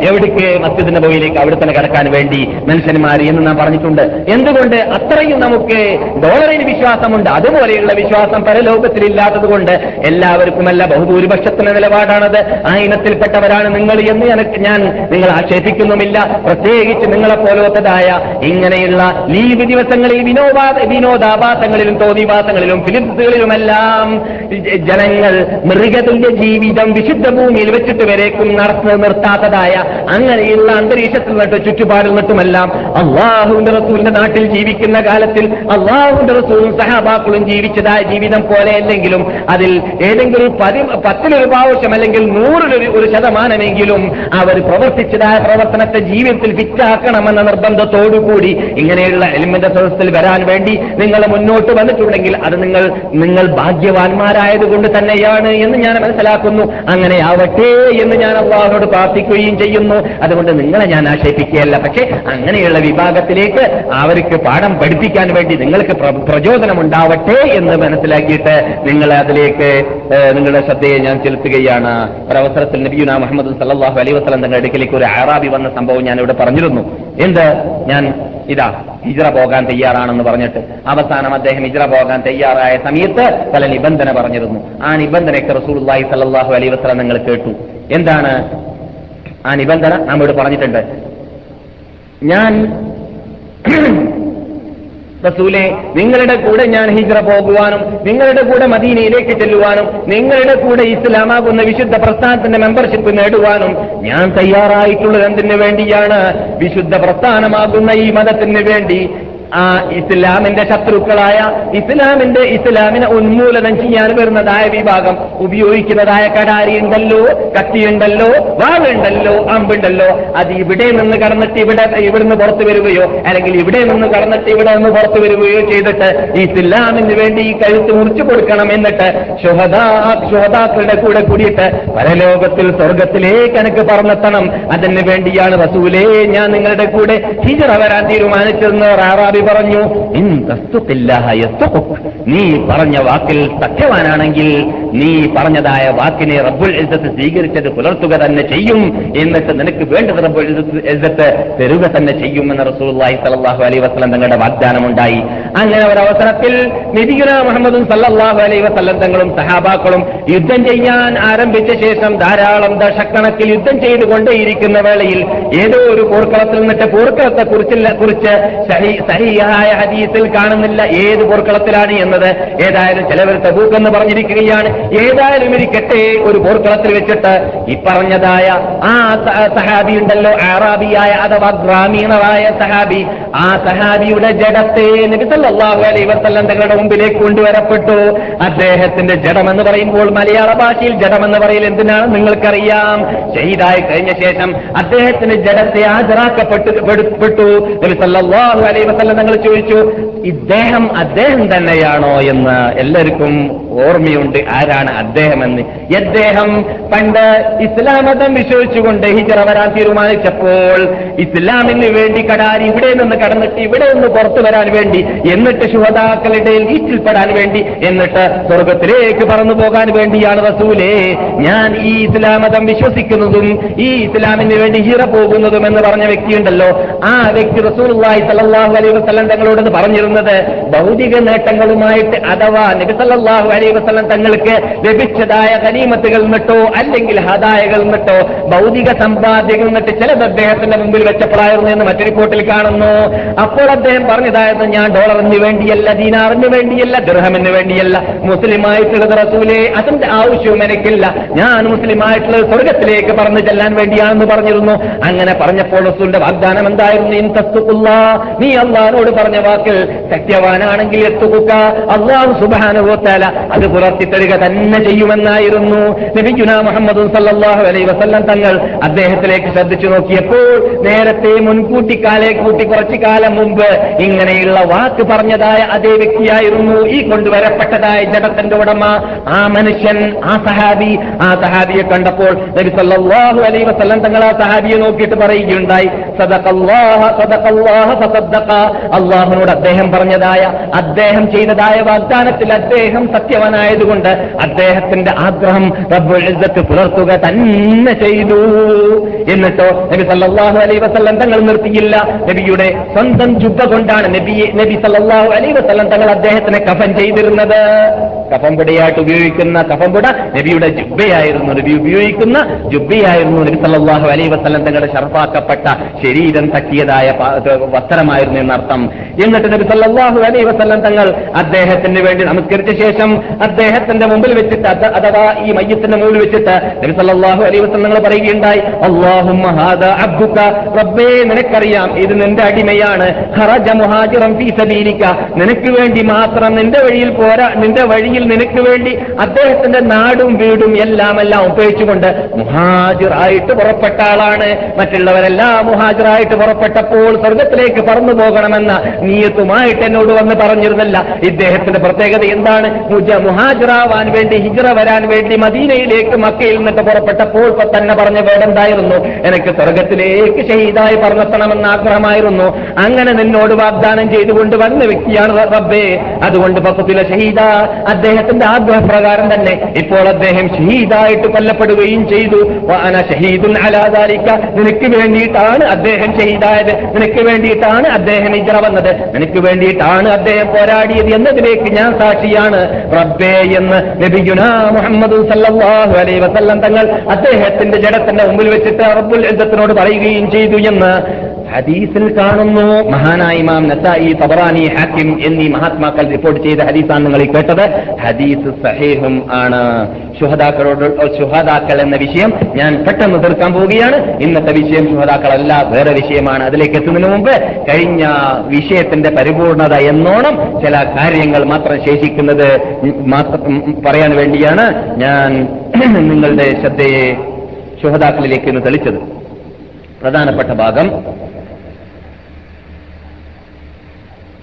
Speaker 2: എവിടേക്ക് മസ്ജിദിന്റെ നബവിയിലേക്ക് അവിടെ തന്നെ കിടക്കാൻ വേണ്ടി മനുഷ്യന്മാർ എന്ന് നാം പറഞ്ഞിട്ടുണ്ട്. എന്തുകൊണ്ട്? അത്രയും നമുക്ക് ഡോളറിന് വിശ്വാസമുണ്ട്. അതുപോലെയുള്ള വിശ്വാസം പരലോകത്തിലില്ലാത്തത് കൊണ്ട് എല്ലാവർക്കുമല്ല ബഹുഭൂരിപക്ഷത്തിന്റെ നിലപാടാണത്. ആ ഇനത്തിൽപ്പെട്ടവരാണ് നിങ്ങൾ എന്ന് എനിക്ക് ഞാൻ നിങ്ങൾ ആക്ഷേപിക്കുന്നുമില്ല. പ്രത്യേകിച്ച് നിങ്ങളെ പോലത്തതായ ഇങ്ങനെയുള്ള ലീവ് ദിവസങ്ങളിൽ വിനോദ വിനോദാഭാസങ്ങളിലും തോന്നിവാസങ്ങളിലും ഫിലിപ്സുകളിലുമെല്ലാം ജനങ്ങൾ മൃഗതുല്യ ജീവിതം വിശുദ്ധ ഭൂമിയിൽ വെച്ചിട്ട് വരേക്കും നടത്തു നിർത്താത്തതായ അങ്ങനെയുള്ള അന്തരീക്ഷത്തിൽ നിന്നിട്ട് ചുറ്റുപാടിൽ നിന്നിട്ടുമെല്ലാം അള്ളാഹുവിന്റെ റസൂലിന്റെ നാട്ടിൽ ജീവിക്കുന്ന കാലത്തിൽ അള്ളാഹുവിന്റെ റസൂലും സഹാബാക്കളും ജീവിച്ചതായ ജീവിതം പോലെ അല്ലെങ്കിലും അതിൽ ഏതെങ്കിലും പതിനൊരു പതി പത്തിലൊരു പ്രാവശ്യം അല്ലെങ്കിൽ നൂറിലൊരു ഒരു ശതമാനമെങ്കിലും അവർ പ്രവർത്തിച്ചതായ പ്രവർത്തനത്തെ ജീവിതത്തിൽ ഫിറ്റാക്കണമെന്ന നിർബന്ധത്തോടുകൂടി ഇങ്ങനെയുള്ള എലിമെന്റ് സദസ്സിൽ വരാൻ വേണ്ടി നിങ്ങൾ മുന്നോട്ട് വന്നിട്ടുണ്ടെങ്കിൽ അത് നിങ്ങൾ നിങ്ങൾ ഭാഗ്യവാന്മാരായതുകൊണ്ട് തന്നെയാണ് എന്ന് ഞാൻ മനസ്സിലാക്കുന്നു. അങ്ങനെ ആവട്ടെ എന്ന് ഞാൻ അള്ളാഹോട് പ്രാർത്ഥിക്കുകയും ചെയ്യുന്നു. അതുകൊണ്ട് നിങ്ങളെ ഞാൻ ആക്ഷേപിക്കുകയല്ല പക്ഷേ അങ്ങനെയുള്ള വിഭാഗത്തിലേക്ക് അവർക്ക് പാഠം പഠിപ്പിക്കാൻ വേണ്ടി നിങ്ങൾക്ക് പ്ര- പ്രചോദനം ഉണ്ടാവട്ടെ എന്ന് മനസ്സിലാക്കിയിട്ട് നിങ്ങൾ അതിലേക്ക് നിങ്ങളുടെ ശ്രദ്ധയെ ഞാൻ ചെലുത്തുകയാണ്. ഒരവസരത്തിൽ നബിയുന മുഹമ്മദ് സല്ലാഹു അലൈഹി വസ്ലം തങ്ങളുടെ അടുക്കിലേക്ക് ഒരു ആറാബി വന്ന സംഭവം ഞാൻ ഇവിടെ പറഞ്ഞിരുന്നു. എന്ത്? ഞാൻ ഇതാ ഹിജ്റ പോകാൻ തയ്യാറാണെന്ന് പറഞ്ഞിട്ട്. അവസാനം അദ്ദേഹം ഹിജ്റ പോകാൻ തയ്യാറായ സമയത്ത് പല നിബന്ധന പറഞ്ഞിരുന്നു. ആ നിബന്ധനയൊക്കെ റസൂലുള്ളാഹി സല്ലാഹു അലൈ വസല്ലം നിങ്ങൾ കേട്ടു. എന്താണ് ആ നിബന്ധന? നമ്മോട് പറഞ്ഞിട്ടുണ്ട്. ഞാൻ റസൂലെ നിങ്ങളുടെ കൂടെ ഞാൻ ഹിജ്റ പോകുവാനും നിങ്ങളുടെ കൂടെ മദീനയിലേക്ക് ചെല്ലുവാനും നിങ്ങളുടെ കൂടെ ഇസ്ലാമാകുന്ന വിശുദ്ധ പ്രസ്ഥാനത്തിന്റെ മെമ്പർഷിപ്പ് നേടുവാനും ഞാൻ തയ്യാറായിട്ടുള്ളത് എന്തിനു വേണ്ടിയാണ്? വിശുദ്ധ പ്രസ്ഥാനമാകുന്ന ഈ മതത്തിന് വേണ്ടി ആ ഇസ്ലാമിന്റെ ശത്രുക്കളായ ഇസ്ലാമിന്റെ ഇസ്ലാമിനെ ഉന്മൂലനം ചെയ്യാൻ വരുന്നതായ വിഭാഗം. ഉപയോഗിക്കുന്നതായ കടാരി ഉണ്ടല്ലോ കത്തിയുണ്ടല്ലോ വാളുണ്ടല്ലോ അമ്പുണ്ടല്ലോ അത് ഇവിടെ നിന്ന് കടന്നിട്ട് ഇവിടെ ഇവിടുന്ന് പുറത്തു വരികയോ അല്ലെങ്കിൽ ഇവിടെ നിന്ന് കടന്നിട്ട് ഇവിടെ നിന്ന് പുറത്തു വരികയോ ചെയ്തിട്ട് ഇസ്ലാമിന് വേണ്ടി ഈ കഴുത്ത് മുറിച്ചു കൊടുക്കണം എന്നിട്ട് ശുഹദാ ശുഹദാക്കളുടെ കൂടെ കൂടിയിട്ട് പരലോകത്തിൽ സ്വർഗത്തിലേക്ക് എനിക്ക് പറഞ്ഞെത്തണം അതിന് വേണ്ടിയാണ് റസൂലേ ഞാൻ നിങ്ങളുടെ കൂടെ ഹിജറ വരാൻ തീരുമാനിച്ചതെന്ന് പറഞ്ഞു തസ്തുഖില്ലാഹ യസ്തുഖുക്. നീ പറഞ്ഞ വാക്കിൽ സത്യവാനാണെങ്കിൽ നീ പറഞ്ഞതായ വാക്കിനെ റബ്ബുൽ എഴുതത്ത് സ്വീകരിച്ചത് പുലർത്തുക തന്നെ ചെയ്യും. എന്നിട്ട് നിനക്ക് വേണ്ടത് റബ്ബുൽ എഴുതത്ത് തരുക തന്നെ ചെയ്യും എന്ന റസൂലുള്ളാഹി സ്വല്ലല്ലാഹു അലൈ വസ്ലം തങ്ങളുടെ വാഗ്ദാനം ഉണ്ടായി അങ്ങനെ ഒരവസരത്തിൽ നബിയുന മുഹമ്മദും സല്ലാഹു അലൈ വസ്ലം തങ്ങളും സഹാബാക്കളും യുദ്ധം ചെയ്യാൻ ആരംഭിച്ച ശേഷം ധാരാളം ദശക്കണക്കിൽ യുദ്ധം ചെയ്തുകൊണ്ടേയിരിക്കുന്ന വേളയിൽ ഏതോ ഒരു പോർക്കളത്തിൽ നിന്നിട്ട് പോർക്കളത്തെ കുറിച്ചില്ല കുറിച്ച് സഹി- സഹിയായ ഹദീസിൽ കാണുന്നില്ല ഏത് പോർക്കളത്തിലാണ് എന്നത്. ഏതായാലും ചിലവർ തബൂക്ക് എന്ന് പറഞ്ഞിരിക്കുകയാണ്. ഏതായാലും ഇരിക്കട്ടെ ഒരു പോർക്കളത്തിൽ വെച്ചിട്ട് ഈ പറഞ്ഞതായ ആ സഹാബി ഉണ്ടല്ലോ ആറാബിയായ അഥവാ ഗ്രാമീണരായ സഹാബി ആ സഹാബിയുടെ ജഡത്തെ വസല്ലം തങ്ങളുടെ മുമ്പിലേക്ക് കൊണ്ടുവരപ്പെട്ടു. അദ്ദേഹത്തിന്റെ ജഡമെന്ന് പറയുമ്പോൾ മലയാള ഭാഷയിൽ ജഡമെന്ന് പറയൽ എന്തിനാണ് നിങ്ങൾക്കറിയാം. ചെയ്തായി കഴിഞ്ഞ ശേഷം അദ്ദേഹത്തിന്റെ ജഡത്തെ ഹാജരാക്കപ്പെട്ടു പെടു- പെട്ടു നബി സല്ലല്ലാഹു അലൈഹി വസല്ലം തങ്ങൾ ചോദിച്ചു ഇദ്ദേഹം അദ്ദേഹം തന്നെയാണോ? എന്ന് എല്ലാവർക്കും ഓർമ്മയുണ്ട്. ആരാണ് അദ്ദേഹം എന്ന് ഇദ്ദേഹം പണ്ട് ഇസ്ലാം മതം വിശ്വസിച്ചുകൊണ്ട് ഹിജറ വരാൻ തീരുമാനിച്ചപ്പോൾ ഇസ്ലാമിന് വേണ്ടി കടാരി ഇവിടെ നിന്ന് കടന്നിട്ട് ഇവിടെ നിന്ന് പുറത്തു വരാൻ വേണ്ടി എന്നിട്ട് ശുഹതാക്കളുടെ ഈറ്റിൽപ്പെടാൻ വേണ്ടി എന്നിട്ട് സ്വർഗത്തിലേക്ക് പറന്നു പോകാൻ വേണ്ടിയാണ് റസൂലേ. ഞാൻ ഈ ഇസ്ലാം മതം വിശ്വസിക്കുന്നതും ഈ ഇസ്ലാമിന് വേണ്ടി ഹിറ പോകുന്നതും എന്ന് പറഞ്ഞ വ്യക്തിയുണ്ടല്ലോ. ആ വ്യക്തി റസൂലുള്ളാഹി സല്ലല്ലാഹു അലൈഹി വസല്ലം തങ്ങളോട് പറഞ്ഞിരുന്നത് ഭൗതിക നേട്ടങ്ങളുമായിട്ട് അഥവാ നബി സല്ലല്ലാഹു അലൈഹി വസല്ലം തങ്ങൾക്ക് ലഭിച്ചതായ കനീമത്തുകൾ നിന്നിട്ടോ അല്ലെങ്കിൽ ഹദായകൾ നിന്നിട്ടോ ഭൗതിക സമ്പാദ്യങ്ങൾ നിന്നിട്ട് ചിലത് അദ്ദേഹത്തിന്റെ മുമ്പിൽ വെച്ചപ്പോഴായിരുന്നു എന്ന് മറ്റു റിപ്പോർട്ടിൽ കാണുന്നു. അപ്പോൾ അദ്ദേഹം പറഞ്ഞതായിരുന്നു ഞാൻ ഡോളറിന് വേണ്ടിയല്ല ദീനാറിന് വേണ്ടിയല്ല ദൃഹമിന് വേണ്ടിയല്ല മുസ്ലിമായിട്ടുള്ളത് റസൂലെ അതിന്റെ ആവശ്യവും എനിക്കില്ല. ഞാൻ മുസ്ലിമായിട്ടുള്ളത് സ്വർഗത്തിലേക്ക് പറഞ്ഞു ചെല്ലാൻ വേണ്ടിയാണെന്ന് പറഞ്ഞിരുന്നു. അങ്ങനെ പറഞ്ഞപ്പോൾ റസൂലിന്റെ വാഗ്ദാനം എന്തായിരുന്നു? ഇൻ തസ്തുക്കുള്ള നീ അള്ളഹാനോട് പറഞ്ഞ വാക്കിൽ സത്യവാനാണെങ്കിൽ എത്തുക. അള്ളാഹു സുബാനുഭവത്താല അത് പുലർത്തി തരിക തന്നെ ചെയ്യുമെന്നായിരുന്നു നബിഗുന മുഹമ്മദ് സല്ലാഹു അലൈ വസല്ലം തങ്ങൾ അദ്ദേഹത്തിലേക്ക് ശ്രദ്ധിച്ചു നോക്കിയപ്പോൾ നേരത്തെ മുൻകൂട്ടി കാലേ കൂട്ടി കുറച്ചു കാലം മുമ്പ് ഇങ്ങനെയുള്ള വാക്ക് പറഞ്ഞതായ അതേ വ്യക്തിയായിരുന്നു ഈ കൊണ്ടുവരപ്പെട്ടതായ ജഡത്തിന്റെ ഉടമ. ആ മനുഷ്യൻ ആ സഹാബി ആ സഹാബിയെ കണ്ടപ്പോൾ നബി സല്ലാഹു അലൈ വസല്ലം തങ്ങൾ ആ സഹാബിയെ നോക്കിയിട്ട് പറയുകയുണ്ടായി അള്ളാഹുനോട് അദ്ദേഹം പറഞ്ഞതായ അദ്ദേഹം ചെയ്തതായ വാഗ്ദാനത്തിൽ അദ്ദേഹം സത്യവനായതുകൊണ്ട് അദ്ദേഹത്തിന്റെ ആഗ്രഹം റബ്ബുൽ ഇസ്സത്ത് പുലർത്തുക തന്നെ ചെയ്തു. എന്നിട്ടോ നബി സല്ലാഹു അലൈ വസല്ലം തങ്ങൾ നിർത്തിയില്ല. നബിയുടെ സ്വന്തം ജുബ്ബ കൊണ്ടാണ് നബിയെ നബി സല്ലാഹു അലൈ വസല്ലം തങ്ങൾ അദ്ദേഹത്തിനെ കഫൻ ചെയ്തിരുന്നത്. കഫംപുടയായിട്ട് ഉപയോഗിക്കുന്ന കഫംപുട നബിയുടെ ജുബ്ബയായിരുന്നു. നബി ഉപയോഗിക്കുന്ന ജുബ്ബയായിരുന്നു നബി സല്ലാഹു അലൈ വസല്ലം തങ്ങളുടെ ഷർഫാക്കപ്പെട്ട ശരീരം തട്ടിയതായ വസ്ത്രമായിരുന്നു എന്നർത്ഥം. എന്നിട്ട് നബി സല്ലാഹു അലൈ വസല്ലം തങ്ങൾ അദ്ദേഹത്തിന് വേണ്ടി നമസ്കരിച്ച ശേഷം അദ്ദേഹത്തിന്റെ മുമ്പിൽ വെച്ചിട്ട് അഥവാ ഈ മയ്യത്തിന്റെ മുമ്പിൽ വെച്ചിട്ട് നബി സല്ലല്ലാഹു അലൈഹി വസല്ലം തങ്ങൾ പറയുകയുണ്ടായി അല്ലാഹുമ്മ ഹാദാ അബ്ദുക റബ്ബേ നിനക്കറിയാം ഇത് നിന്റെ അടിമയാണ് ഖറജ മുഹാജിറം ഫീ നിനക്ക് വേണ്ടി മാത്രം നിന്റെ വഴിയിൽ പോരാ നിന്റെ വഴിയിൽ നിനക്ക് വേണ്ടി അദ്ദേഹത്തിന്റെ നാടും വീടും എല്ലാം എല്ലാം ഉപയോഗിച്ചുകൊണ്ട് മുഹാജിറായിട്ട് പുറപ്പെട്ട ആളാണ്. മറ്റുള്ളവരെല്ലാം മുഹാജിറായിട്ട് പുറപ്പെട്ടപ്പോൾ സ്വർഗത്തിലേക്ക് പറന്നു പോകണമെന്ന നീയത്തുമായിട്ട് എന്നോട് വന്ന് പറഞ്ഞിരുന്നല്ല. ഇദ്ദേഹത്തിന്റെ പ്രത്യേകത എന്താണ്? മുഹാജിറാവാൻ വേണ്ടി ഹിജറ വരാൻ വേണ്ടി മദീനയിലേക്ക് മക്കയിൽ നിന്നിട്ട് പുറപ്പെട്ടപ്പോൾ തന്നെ പറഞ്ഞ വേടെന്തായിരുന്നു എനിക്ക് സ്വർഗത്തിലേക്ക് ഷഹീദായി പറഞ്ഞെത്തണമെന്ന് ആഗ്രഹമായിരുന്നു. അങ്ങനെ നിന്നോട് വാഗ്ദാനം ചെയ്തുകൊണ്ട് വന്ന വ്യക്തിയാണ് റബ്ബേ. അതുകൊണ്ട് പക്കത്തിലെ ഷഹീദ അദ്ദേഹത്തിന്റെ ആഗ്രഹപ്രകാരം തന്നെ ഇപ്പോൾ അദ്ദേഹം ഷഹീദായിട്ട് കൊല്ലപ്പെടുകയും ചെയ്തു. ഷഹീദുൻ അലാദാലിക്ക നിനക്ക് വേണ്ടിയിട്ടാണ് അദ്ദേഹം ഷഹീദായത്. നിനക്ക് വേണ്ടിയിട്ടാണ് അദ്ദേഹം ഇജറ വന്നത്. നിനക്ക് വേണ്ടിയിട്ടാണ് അദ്ദേഹം പോരാടിയത് എന്നതിലേക്ക് ഞാൻ സാക്ഷിയാണ്. റബ്ബേ എന്ന് നബിയുന മുഹമ്മദ് സല്ലല്ലാഹു അലൈഹി വസല്ലം തങ്ങൾ അദ്ദേഹത്തിന്റെ ജഡത്തിന്റെ മുമ്പിൽ വെച്ചിട്ട് അറബുൽ യുദ്ധത്തിനോട് പറയുകയും ചെയ്തു എന്ന് ഹദീസിൽ കാണുന്നു. മഹാനായ ഇമാം നസായി തബറാനി ഹാക്കിം എന്നീ മഹാത്മാക്കൾ റിപ്പോർട്ട് ചെയ്ത ഹദീസാണ് നിങ്ങൾ കേട്ടത്. ഹദീസ് സഹേഹും ആണ്. ശുഹദാക്കളോട് ശുഹദാക്കൾ എന്ന വിഷയം ഞാൻ പെട്ടെന്ന് തീർക്കാൻ പോവുകയാണ്. ഇന്നത്തെ വിഷയം ശുഹദാക്കളല്ല വേറെ വിഷയമാണ്. അതിലേക്ക് എത്തുന്നതിന് മുമ്പ് കഴിഞ്ഞ വിഷയത്തിന്റെ പരിപൂർണത എന്നോണം ചില കാര്യങ്ങൾ മാത്രം ശേഷിക്കുന്നത് പറയാൻ വേണ്ടിയാണ് ഞാൻ നിങ്ങളുടെ ശ്രദ്ധയെ ശുഹദാക്കളിലേക്ക് ഇന്ന് തെളിച്ചത്. പ്രധാനപ്പെട്ട ഭാഗം.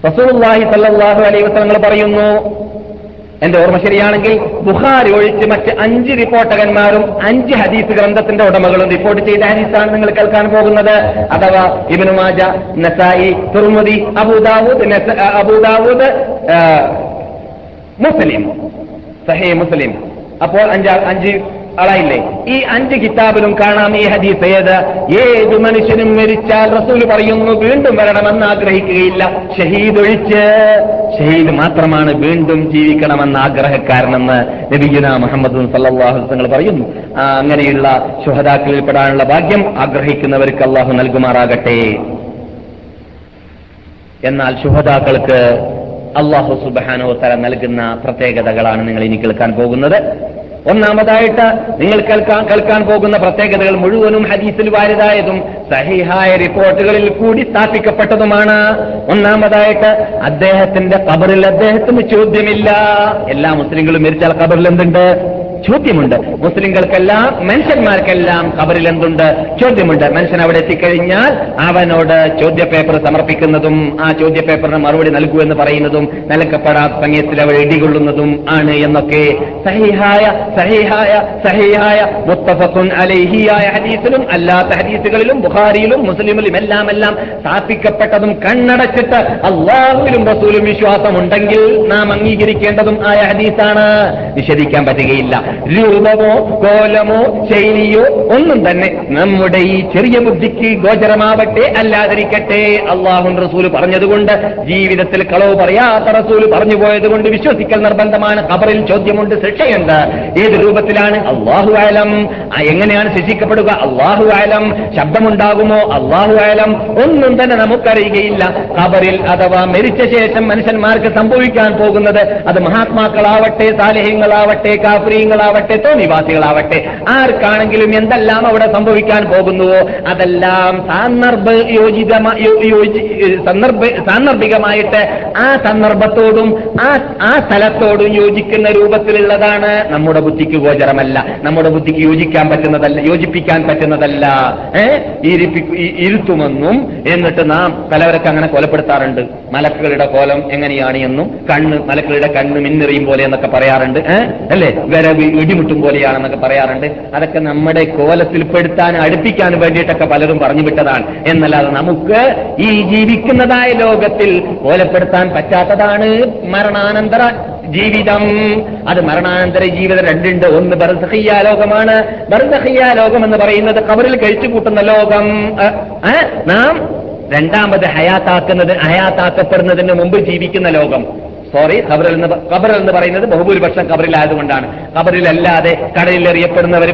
Speaker 2: റസൂള്ളാഹി സല്ലാഹു അലൈഹി വസ്ലങ്ങൾ പറയുന്നു എന്റെ ഓർമ്മ ശരിയാണെങ്കിൽ ബുഹാരി ഒഴിച്ച് മറ്റ് അഞ്ച് റിപ്പോർട്ടകന്മാരും അഞ്ച് ഹദീസ് ഗ്രന്ഥത്തിന്റെ ഉടമകളും റിപ്പോർട്ട് ചെയ്ത ഹദീസാണ് നിങ്ങൾ കേൾക്കാൻ പോകുന്നത്. അഥവാ ഇബ്നു മാജ നസായി തുർമുദി അബൂദാവൂദ് അബൂദാവൂദ് മുസ്ലിം. സഹേ മുസ്ലിം. അപ്പോൾ അഞ്ച് അഞ്ച് ആളായില്ലേ? ഈ അഞ്ച് കിതാബിലും കാണാം ഈ ഹദീസ് ഏത്? ഏത് മനുഷ്യനും മരിച്ചാൽ റസൂൽ പറയുന്നു വീണ്ടും വരണമെന്ന് ആഗ്രഹിക്കുകയില്ല. ഷഹീദ് ഒഴിച്ച് ഷഹീദ് മാത്രമാണ് വീണ്ടും ജീവിക്കണമെന്ന് ആഗ്രഹക്കാരനെന്ന് നബിഗുന മുഹമ്മദ് സല്ലാഹുസങ്ങൾ പറയുന്നു. അങ്ങനെയുള്ള ശുഹദാക്കളിൽ പെടാനുള്ള ഭാഗ്യം ആഗ്രഹിക്കുന്നവർക്ക് അള്ളാഹു നൽകുമാറാകട്ടെ. എന്നാൽ ശുഹദാക്കൾക്ക് അള്ളാഹു സുബഹാനോ തല നൽകുന്ന പ്രത്യേകതകളാണ് നിങ്ങൾ ഇനി കേൾക്കാൻ പോകുന്നത്. ഒന്നാമതായിട്ട് നിങ്ങൾ കേൾക്കാൻ കേൾക്കാൻ പോകുന്ന പ്രത്യേകതകൾ മുഴുവനും ഹദീസിൽ വാരിതായതും സഹിഹായ റിപ്പോർട്ടുകളിൽ കൂടി സ്ഥാപിക്കപ്പെട്ടതുമാണ്. ഒന്നാമതായിട്ട് അദ്ദേഹത്തിന്റെ കബറിൽ അദ്ദേഹത്തിന് ചോദ്യമില്ല. എല്ലാ മുസ്ലിങ്ങളും മരിച്ചാൽ കബറിൽ എന്തുണ്ട്? ചോദ്യമുണ്ട്. മുസ്ലിങ്ങൾക്കെല്ലാം മനുഷ്യന്മാർക്കെല്ലാം കബറിൽ എന്തുണ്ട്? ചോദ്യമുണ്ട്. മനുഷ്യൻ അവിടെ എത്തിക്കഴിഞ്ഞാൽ അവനോട് ചോദ്യ പേപ്പർ സമർപ്പിക്കുന്നതും ആ ചോദ്യ ചോദ്യപേപ്പറിന് മറുപടി നൽകൂ എന്ന് പറയുന്നതും നൽകപ്പെടാത്ത സമയത്തിൽ അവൾ ഇടികൊള്ളുന്നതും ആണ് എന്നൊക്കെ സഹിഹായ സഹിഹായ സഹിഹായ മുത്തഫഖുൻ അലൈഹിയായ ഹദീസിലും അല്ലാത്ത ഹദീസുകളിലും ബുഖാരിയിലും മുസ്ലിമിലും എല്ലാം എല്ലാം സ്ഥാപിക്കപ്പെട്ടതും കണ്ണടച്ചിട്ട് അള്ളാഹുവിലും റസൂലും വിശ്വാസമുണ്ടെങ്കിൽ നാം അംഗീകരിക്കേണ്ടതും ആയ ഹദീസാണ്. നിഷേധിക്കാൻ പറ്റുകയില്ല. രൂപമോ കോലമോ ശൈലിയോ ഒന്നും തന്നെ. നമ്മുടെ ഈ ചെറിയ ബുദ്ധിക്ക് ഗോചരമാവട്ടെ അല്ലാതിരിക്കട്ടെ. അള്ളാഹു റസൂൽ പറഞ്ഞതുകൊണ്ട് ജീവിതത്തിൽ കളവ് പറയാത്ത റസൂൽ പറഞ്ഞു പോയത് കൊണ്ട് വിശ്വസിക്കൽ നിർബന്ധമാണ്. ഖബറിൽ ചോദ്യമുണ്ട് ശിക്ഷയുണ്ട്. ഏത് രൂപത്തിലാണ്? അള്ളാഹു ആലം എങ്ങനെയാണ് ശിക്ഷിക്കപ്പെടുക? അള്ളാഹു ആലം ശബ്ദമുണ്ടാകുമോ? അള്ളാഹു ആലം ഒന്നും തന്നെ നമുക്കറിയുകയില്ല. ഖബറിൽ അഥവാ മരിച്ച ശേഷം മനുഷ്യന്മാർക്ക് സംഭവിക്കാൻ പോകുന്നത് അത് മഹാത്മാക്കളാവട്ടെ സാലിഹ്യങ്ങളാവട്ടെ കാഫ്രീങ്ങളാവട്ടെ തോന്നിവാസികളാവട്ടെ ആർക്കാണെങ്കിലും എന്തെല്ലാം അവിടെ സംഭവിക്കാൻ പോകുന്നുവോ അതെല്ലാം സാന്ദർഭ സാന്ദർഭികമായിട്ട് ആ സന്ദർഭത്തോടും ആ ആ സ്ഥലത്തോടും യോജിക്കുന്ന രൂപത്തിലുള്ളതാണ് നമ്മുടെ ബുദ്ധിക്ക് ഗോചരമല്ല. നമ്മുടെ ബുദ്ധിക്ക് യോജിക്കാൻ പറ്റുന്നതല്ല യോജിപ്പിക്കാൻ പറ്റുന്നതല്ല. ഇരുത്തുമെന്നും എന്നിട്ട് നാം പലവരൊക്കെ അങ്ങനെ കൊലപ്പെടുത്താറുണ്ട്. മലക്കുകളുടെ കോലം എങ്ങനെയാണ് എന്നും കണ്ണ് മലക്കുകളുടെ കണ്ണ് മിന്നെറിയും പോലെ എന്നൊക്കെ പറയാറുണ്ട്? അല്ലേ? വരവ് ഇടിമുട്ടും പോലെയാണെന്നൊക്കെ പറയാറുണ്ട്. അതൊക്കെ നമ്മുടെ കോലത്തിൽപ്പെടുത്താൻ അടുപ്പിക്കാൻ വേണ്ടിയിട്ടൊക്കെ പലരും പറഞ്ഞു വിട്ടതാണ്. എന്നല്ലാതെ നമുക്ക് ഈ ജീവിക്കുന്നതായ ലോകത്തിൽ കോലപ്പെടുത്താൻ പറ്റാത്തതാണ് മരണാനന്തര ജീവിതം. അത് മരണാനന്തര ജീവിതം രണ്ടുണ്ട്. ഒന്ന് ബർസഹിയ ലോകമാണ്. ബർസഹിയ ലോകം എന്ന് പറയുന്നത് കവറിൽ കഴിച്ചു കൂട്ടുന്ന ലോകം? നാം രണ്ടാമത് ഹയാത്താക്കുന്നത് ഹയാത്താക്കപ്പെടുന്നതിന് മുമ്പ് ജീവിക്കുന്ന ലോകം. സോറി ഖബറിൽ എന്ന് ഖബർ എന്ന് പറയുന്നത് ബഹുഭൂരിപക്ഷം ഖബറിലായതുകൊണ്ടാണ്. ഖബറിലല്ലാതെ കടലിൽ എറിയപ്പെടുന്നവർ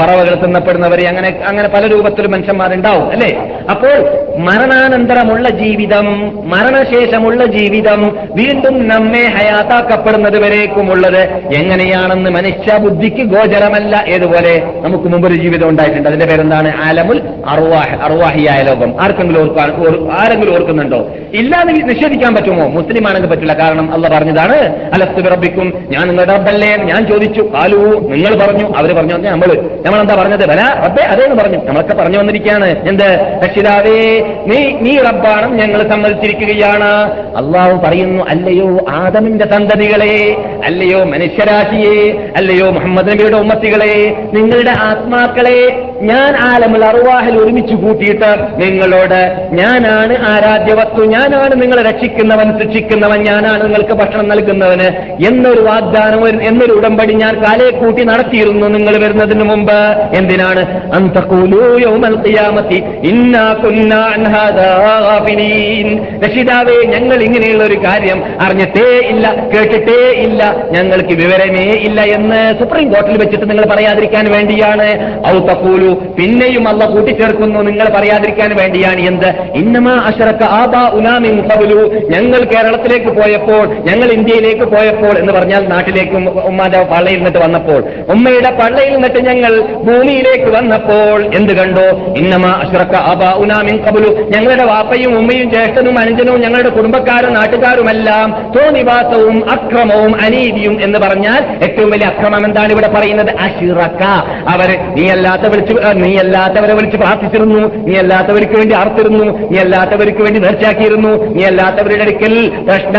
Speaker 2: പറവകൾ തിന്നപ്പെടുന്നവർ അങ്ങനെ അങ്ങനെ പല രൂപത്തിലും മനുഷ്യന്മാരുണ്ടാവും അല്ലേ? അപ്പോൾ മരണാനന്തരമുള്ള ജീവിതം മരണശേഷമുള്ള ജീവിതം വീണ്ടും നമ്മെ ഹയാത്താക്കപ്പെടുന്നത് വരേക്കുമുള്ളത് എങ്ങനെയാണെന്ന് മനുഷ്യ ബുദ്ധിക്ക് ഗോചരമല്ല ഏതുപോലെ നമുക്ക് മുമ്പ് ഒരു ജീവിതം ഉണ്ടായിട്ടുണ്ട്. അതിന്റെ പേരെന്താണ്? ആലമുൽ അറുവാഹ് അറുവാഹിയായ ലോകം. ആർക്കെങ്കിലും ഓർക്കാൻ ആരെങ്കിലും ഓർക്കുന്നുണ്ടോ? ഇല്ലാന്ന് നിഷേധിക്കാൻ പറ്റുമോ? മുസ്ലിം പറ്റില്ല. കാരണം അല്ല പറഞ്ഞതാണ് അലത്ത് റബ്ബിക്കും ഞാൻ നിങ്ങളുടെ റബ്ബല്ലേ ഞാൻ ചോദിച്ചു. കാലു നിങ്ങൾ പറഞ്ഞു. അവർ പറഞ്ഞു നമ്മൾ നമ്മൾ എന്താ പറഞ്ഞത്? ബല റബ്ബേ അതേന്ന് പറഞ്ഞു. നമ്മളൊക്കെ പറഞ്ഞു വന്നിരിക്കുകയാണ്. എന്ത്? രക്ഷിതാവേ നീ നീ റബ്ബാണ് ഞങ്ങൾ സമ്മതിച്ചിരിക്കുകയാണ്. അള്ളാഹു പറയുന്നു അല്ലയോ ആദമിന്റെ സന്തതികളെ അല്ലയോ മനുഷ്യരാശിയെ അല്ലയോ മുഹമ്മദ് നബിയുടെ ഉമ്മത്തികളെ നിങ്ങളുടെ ആത്മാക്കളെ ഞാൻ ആലമുൽ അറുവാഹിൽ ഒരുമിച്ച് കൂട്ടിയിട്ട് നിങ്ങളോട് ഞാനാണ് ആരാധ്യ വസ്തു ഞാനാണ് നിങ്ങളെ രക്ഷിക്കുന്നവൻ ശിക്ഷിക്കുന്നവൻ ഞാനാണ് നിങ്ങൾക്ക് ഭക്ഷണം നൽകുന്നവന് എന്നൊരു വാഗ്ദാനം എന്നൊരു ഉടമ്പടി ഞാൻ കാലേ കൂട്ടി നടത്തിയിരുന്നു നിങ്ങൾ വരുന്നതിന് മുമ്പ്. എന്തിനാണ്. രക്ഷിതാവേ ഞങ്ങൾ ഇങ്ങനെയുള്ള ഒരു കാര്യം അറിഞ്ഞിട്ടേ ഇല്ല കേട്ടിട്ടേ ഇല്ല ഞങ്ങൾക്ക് വിവരമേ ഇല്ല എന്ന് സുപ്രീം കോടതിയിൽ വെച്ചിട്ട് നിങ്ങൾ പറയാതിരിക്കാൻ വേണ്ടിയാണ്. ഔ തഖൂലു പിന്നെയും അല്ല കൂട്ടിച്ചേർക്കുന്നു നിങ്ങൾ പറയാതിരിക്കാൻ വേണ്ടിയാണ്. എന്ത്? ഇന്നമാ അഷറക്ക ആബാ ഉലാമിൻ ഞങ്ങൾ കേരളത്തിലേക്ക് പോയപ്പോൾ ഞങ്ങൾ ഇന്ത്യയിലേക്ക് പോയപ്പോൾ എന്ന് പറഞ്ഞാൽ നാട്ടിലേക്ക് ഉമ്മ- ഉമ്മാന്റെ പള്ളയിൽ നിന്നിട്ട് വന്നപ്പോൾ ഉമ്മയുടെ പള്ളയിൽ നിന്നിട്ട് ഞങ്ങൾ ഭൂമിയിലേക്ക് വന്നപ്പോൾ എന്ത് കണ്ടോ? ഇന്നമ അഷ്റക്ക അബ ഉനാമിൻ കബുലു ഞങ്ങളുടെ വാപ്പയും ഉമ്മയും ജ്യേഷ്ഠനും അനുജനും ഞങ്ങളുടെ കുടുംബക്കാരും നാട്ടുകാരുമെല്ലാം തോന്നിവാസവും അക്രമവും അനീതിയും എന്ന് പറഞ്ഞാൽ ഏറ്റവും വലിയ അക്രമം എന്താണ് ഇവിടെ പറയുന്നത്? അഷിറക്ക നീ അല്ലാത്ത വിളിച്ച് ആ, നീ അല്ലാത്തവരെ വിളിച്ച് പ്രാർത്ഥിച്ചിരുന്നു നീ അല്ലാത്തവർക്ക് വേണ്ടി ആർത്തിരുന്നു നീ അല്ലാത്തവർക്ക് വേണ്ടി നേർച്ചയാക്കിയിരുന്നു നീ അല്ലാത്തവരുടെ അടുക്കൽ പ്രശ്ന